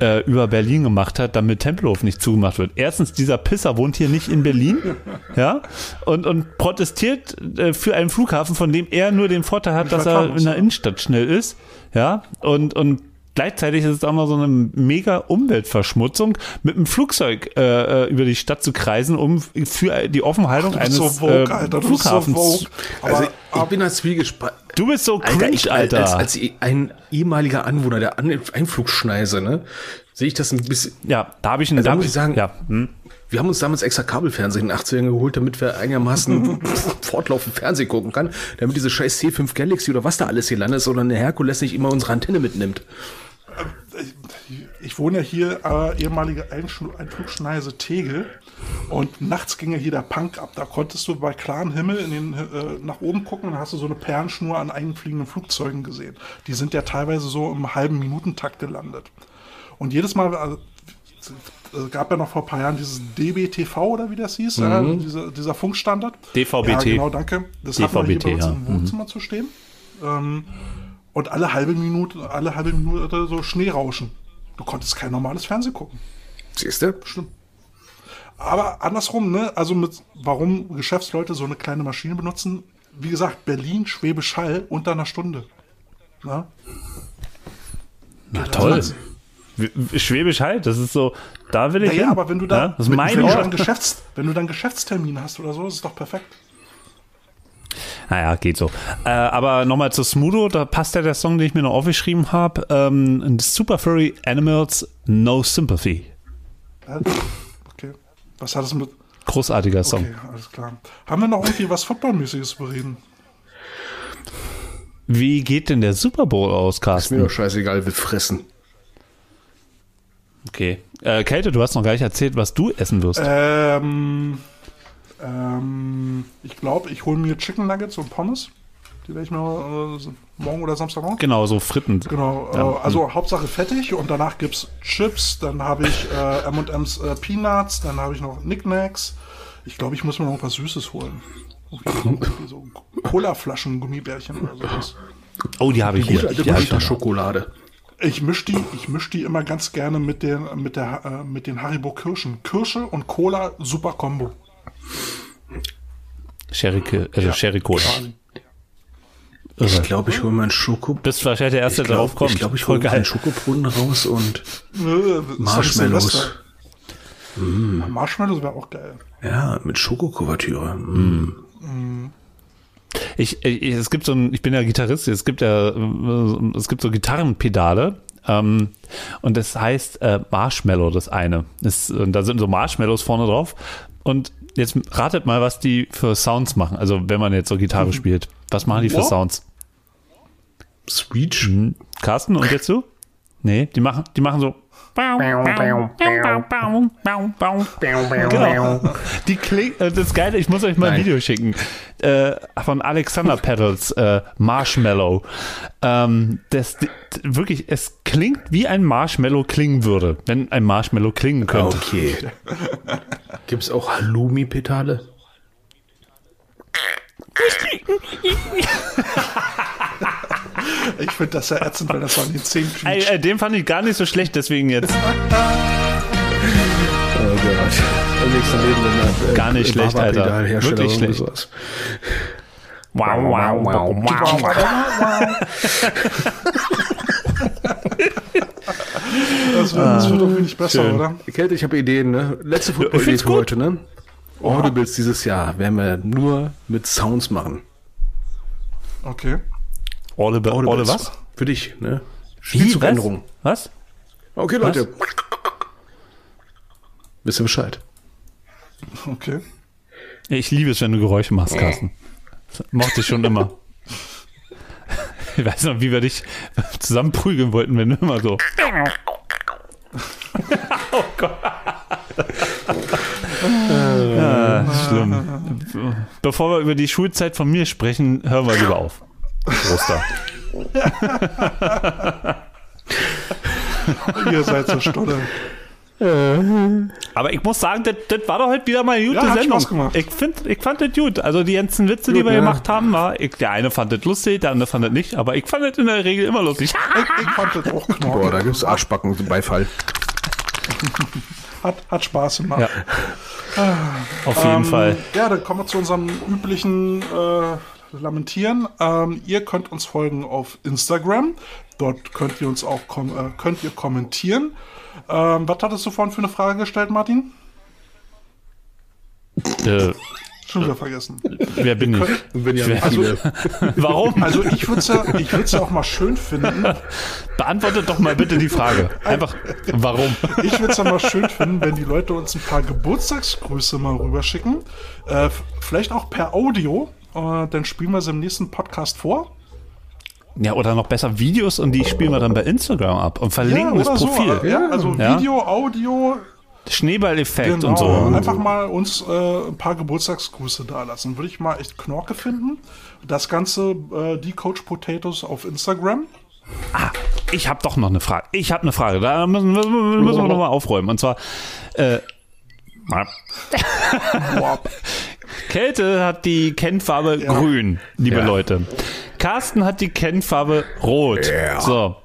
äh, über Berlin gemacht hat, damit Tempelhof nicht zugemacht wird. Erstens, dieser Pisser wohnt hier nicht in Berlin, ja, und, und protestiert äh, für einen Flughafen, von dem er nur den Vorteil hat, dass er in der. Innenstadt schnell ist, ja, und, und Gleichzeitig ist es auch noch so eine mega Umweltverschmutzung, mit einem Flugzeug äh, äh, über die Stadt zu kreisen, um für die Offenhaltung eines so vogue, äh, Alter, du bist so Flughafens. Aber, Also ich bin als Zwiegespalt. Du bist so cringe, ich, Alter. Als, als ein ehemaliger Anwohner der An Einflugschneise, ne, sehe ich das ein bisschen. ja, da habe ich einen. Also da muss ich sagen- ja, hm. Wir haben uns damals extra Kabelfernsehen in den 80ern geholt, damit wir einigermaßen fortlaufend Fernsehen gucken kann, damit diese scheiß C5 Galaxy oder was da alles hier landet ist oder eine Herkules nicht immer unsere Antenne mitnimmt. Ich wohne ja hier, äh, ehemalige Einflugschneise Tegel. Und nachts ging ja hier der Punk ab. Da konntest du bei klarem Himmel in den, äh, nach oben gucken und hast du so eine Perlenschnur an eigenfliegenden Flugzeugen gesehen. Die sind ja teilweise so im halben Minutentakt gelandet. Und jedes Mal, also, es gab ja noch vor ein paar Jahren dieses DBTV oder wie das hieß, äh, dieser, dieser Funkstandard. DVB-T. Ja, genau, danke. Das hatten wir hier bei DVB-T, uns ja. im Wohnzimmer zu stehen. Ähm, und alle halbe Minute, alle halbe Minute so Schneerauschen. Du konntest kein normales Fernsehen gucken. Siehst du? Stimmt. Aber andersrum, ne? Also mit warum Geschäftsleute so eine kleine Maschine benutzen, wie gesagt, Berlin, Schwäbisch Hall unter einer Stunde. Na? Na toll. Schwäbisch halt, das ist so, da will ich Naja, hin. aber wenn du da, ja, das ist mein wenn, du dann. Geschäfts, wenn du dann Geschäftstermin hast oder so, ist es doch perfekt. Naja, geht so. Äh, aber nochmal zu Smudo, da passt ja der Song, den ich mir noch aufgeschrieben habe. Ähm, Super Furry Animals No Sympathy. Ja, Okay. Was hat es mit. Großartiger Song. Okay, alles klar. Haben wir noch irgendwie was Footballmäßiges zu bereden? Wie geht denn der Super Bowl aus, Ist mir Carsten? doch scheißegal, wir fressen. Okay. Äh, Kälte, du hast noch gar nicht erzählt, was du essen wirst. Ähm, ähm, ich glaube, ich hole mir Chicken Nuggets und Pommes. Die werde ich mir äh, morgen oder Samstag machen. genau, so Fritten. Genau, Ja. äh, also Hauptsache fettig und danach gibt's Chips, dann habe ich äh, M&M's äh, Peanuts, dann habe ich noch Knickknacks. Ich glaube, ich muss mir noch was Süßes holen. So Cola-Flaschen, Gummibärchen oder sowas. Oh, die habe ich hier. Gute Die habe ich alte. Schokolade. Ich mische die, ich misch die immer ganz gerne mit den, mit der, äh, mit den Haribo Kirschen. Kirsche und Cola, super Kombo. Sherry, also Sherry Cola. Ich glaube, ich hole meinen Schoko. Bist wahrscheinlich der Erste, Ich der drauf glaube, kommt. ich, glaub, ich hole meinen Schokobrunnen raus und ist Marshmallows. Silvester. Marshmallows wäre auch geil. Ja, mit Schokokuvertüre. Mm. Ich, ich, es gibt so ein, ich bin ja Gitarrist, es gibt ja, äh, es gibt so Gitarrenpedale. Ähm, und das heißt äh, Marshmallow, das eine. Und da sind so Marshmallows vorne drauf. Und jetzt ratet mal, was die für Sounds machen. Also wenn man jetzt so Gitarre spielt. Was machen die für. Sounds? Screech. Hm, Carsten, und jetzt du? Nee, die machen, die machen so. Genau. Die klingt, äh, das Geile, ich muss euch mal ein Nein. Video schicken. Äh, von Alexander Pedals, äh, Marshmallow. Ähm, das, wirklich, es klingt wie ein Marshmallow klingen würde, wenn ein Marshmallow klingen könnte. Okay. Gibt es auch Halloumi-Petale? Ich finde das ja ätzend, wenn das so an den Zähnen Ey, quietscht. äh, den fand ich gar nicht so schlecht, deswegen jetzt. Oh Gott. Im nächsten Leben dann, äh, Gar nicht schlecht, Alter. Wirklich schlecht. sowas. Wow, wow, wow, wow. Das wird, das wird doch wenig besser, schön. oder? Kälte, ich habe Ideen, ne? Letzte Football-Idee für heute, ne? Audibles dieses Jahr werden wir nur mit Sounds machen. Okay. Orle, Orle Audibles. was? Für dich, ne? Wie, Spielzugänderung. Was? Okay, Leute. Wisst ihr Bescheid? Okay. Ich liebe es, wenn du Geräusche machst, Carsten. Das mochte ich schon immer. Ich weiß noch, wie wir dich zusammenprügeln wollten, wenn du immer so. oh Gott. Ah, schlimm. Bevor wir über die Schulzeit von mir sprechen, hören wir lieber auf. Großer. Ihr seid so stolle. Aber ich muss sagen, das, das war doch heute wieder mal eine gute Ja, hat Sendung. Spaß gemacht. Ich, find, ich fand das gut. Also die ganzen Witze, die wir ja. gemacht haben, war, ich, der eine fand das lustig, der andere fand das nicht, aber ich fand das in der Regel immer lustig. Ich, ich fand das auch Boah, knorke. da gibt's Arschbacken zum Beifall. Hat, hat Spaß gemacht. Ja. Auf jeden Ähm, Fall. Ja, dann kommen wir zu unserem üblichen äh, Lamentieren. Ähm, ihr könnt uns folgen auf Instagram. Dort könnt ihr uns auch kom äh, könnt ihr kommentieren. Ähm, was hattest du vorhin für eine Frage gestellt, Martin? Äh, Schon wieder vergessen. wer bin ich? Wer- Also, Warum? also ich würde es ja, ich würd's ja auch mal schön finden. Beantwortet doch mal bitte die Frage. Einfach, warum? Ich würde es ja mal schön finden, wenn die Leute uns ein paar Geburtstagsgrüße mal rüberschicken. Äh, vielleicht auch per Audio. Äh, dann spielen wir sie im nächsten Podcast vor. Ja, oder noch besser Videos und die spielen wir dann bei Instagram ab und verlinken das Profil. So, ja, also Ja. Video, Audio, Schneeballeffekt genau. und so. Einfach mal uns äh, ein paar Geburtstagsgrüße da lassen. Würde ich mal echt Knorke finden. Das Ganze, äh, die Coach Potatoes auf Instagram. Ich habe doch noch eine Frage. Ich habe eine Frage. Da müssen, müssen, müssen wir nochmal aufräumen. Und zwar, äh, Kälte hat die Kennfarbe grün, liebe Ja. Leute. Carsten hat die Kennfarbe rot. Ja. So.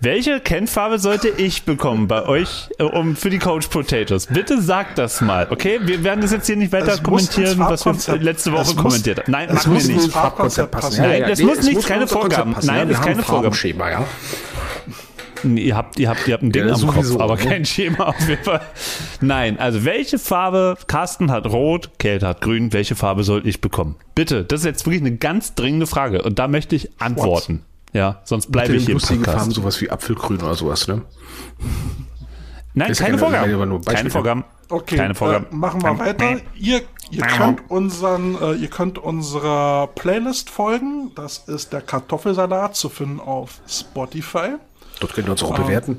Welche Kennfarbe sollte ich bekommen bei euch äh, um, für die Coach Potatoes? Bitte sagt das mal, okay? Wir werden das jetzt hier nicht weiter Es kommentieren, was wir letzte Woche kommentiert haben. Nein, es machen muss wir nicht. Farbkonzept passen. Nein, das muss nicht, keine Vorgaben. Nein, ja? das ist haben keine ein Vorgaben. Ja. Ihr habt, ihr habt, ihr habt ein Ding Ja, am Kopf, aber ne? kein Schema auf jeden Fall. Nein, also welche Farbe, Carsten hat rot, Kälte hat grün, welche Farbe soll ich bekommen? Bitte, das ist jetzt wirklich eine ganz dringende Frage und da möchte ich antworten. Ja, sonst bleibe ich hier im lustige Farben, Podcast. sowas wie Apfelgrün oder sowas, ne? Nein, ja keine keine- Vorgaben. keine Vorgaben. Okay, Keine Vorgabe. Äh, machen wir weiter. Ihr, ihr könnt unseren, äh, ihr könnt unserer Playlist folgen. Das ist der Kartoffelsalat zu finden auf Spotify. Dort könnt ihr uns auch bewerten.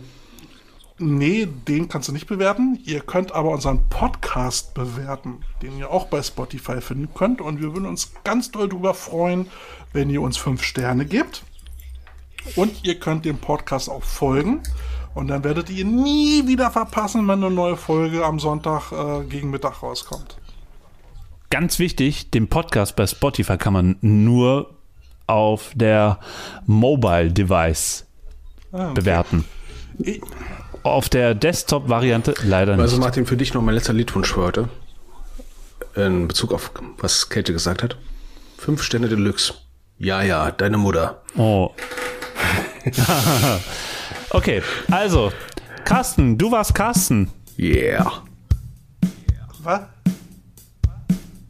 Nee, den kannst du nicht bewerten. Ihr könnt aber unseren Podcast bewerten, den ihr auch bei Spotify finden könnt. Und wir würden uns ganz doll darüber freuen, wenn ihr uns fünf Sterne gebt. Und ihr könnt dem Podcast auch folgen. Und dann werdet ihr nie wieder verpassen, wenn eine neue Folge am Sonntag äh, gegen Mittag rauskommt. Ganz wichtig, den Podcast bei Spotify kann man nur auf der Mobile Device Ah, okay. bewerten. Ich, Auf der Desktop-Variante leider nicht. Also Martin, für dich noch mein letzter Liedwunsch für heute. In Bezug auf, was Käthe gesagt hat. Fünf Sterne Deluxe. Ja, ja, deine Mutter. Oh. okay, also, Carsten, du warst Carsten. Yeah. was?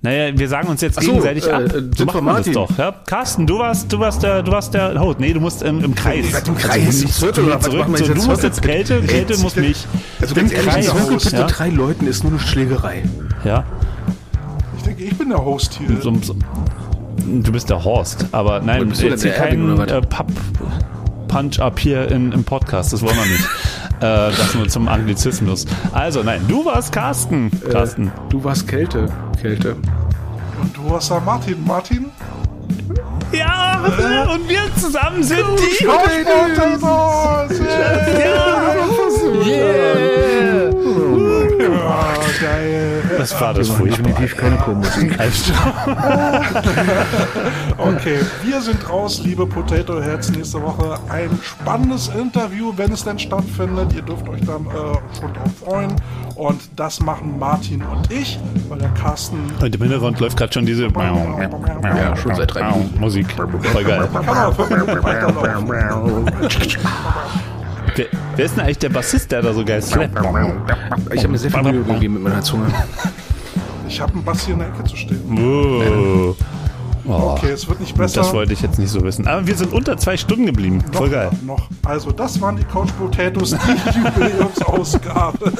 Naja, wir sagen uns jetzt Ach so, gegenseitig äh, ab. äh, So macht wir man das doch. Ja? Carsten, du warst, du warst der, du warst der Host. Nee, du musst im, im Kreis. Ich im Also Kreis. nicht Zirkel oder zurück. So, du musst jetzt Kälte, Kälte muss mich. Also Im ganz ehrlich, Kreis. ein Zirkel mit Ja? drei Leuten ist nur eine Schlägerei. Ja. Ich denke, ich bin der Host hier. So, so, du bist der Horst, aber nein, Und bist du jetzt hier kein äh, Pub-Punch-Up hier in, im Podcast. Das wollen wir nicht. äh, das nur zum Anglizismus. Also, nein, du warst Carsten. Carsten. Äh, du warst Kälte. Kälte. Und du hast da Martin. Martin? Ja, und wir zusammen sind die. Ah, geil. Das war das furchtbar. keine Chormusik. Okay, wir sind raus, liebe Potato Heads. Nächste Woche ein spannendes Interview, wenn es denn stattfindet. Ihr dürft euch dann äh, schon drauf freuen. Und das machen Martin und ich, weil der Carsten Und im Hintergrund läuft gerade schon diese Ja, schon seit drei Minuten. Musik. Voll geil. Wer, wer ist denn eigentlich der Bassist, der da so geil slappt? Ich habe mir sehr viel Mühe gegeben mit meiner Zunge. Ich habe einen Bass hier in der Ecke zu stehen. Oh. Oh, Okay, es wird nicht besser. das wollte ich jetzt nicht so wissen. Aber wir sind unter zwei Stunden geblieben. Voll noch, geil. Noch. Also, das waren die Couch Potatoes, die Jubiläumsausgabe.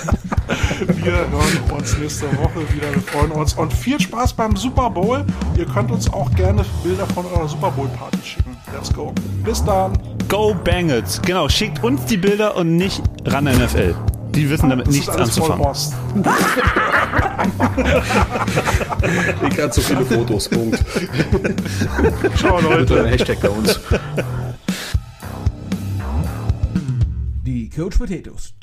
Wir hören uns nächste Woche wieder. Wir freuen uns. Und viel Spaß beim Super Bowl. Ihr könnt uns auch gerne Bilder von eurer Super Bowl Party schicken. Let's go. Bis dann. Go Bang It. Genau, schickt uns die Bilder und nicht ran NFL. Die wissen damit Das nichts ist alles voll anzufangen. Ich hatte so viele Fotos. Punkt. Ciao, Leute. Hashtag bei uns. Die Coach Potatoes.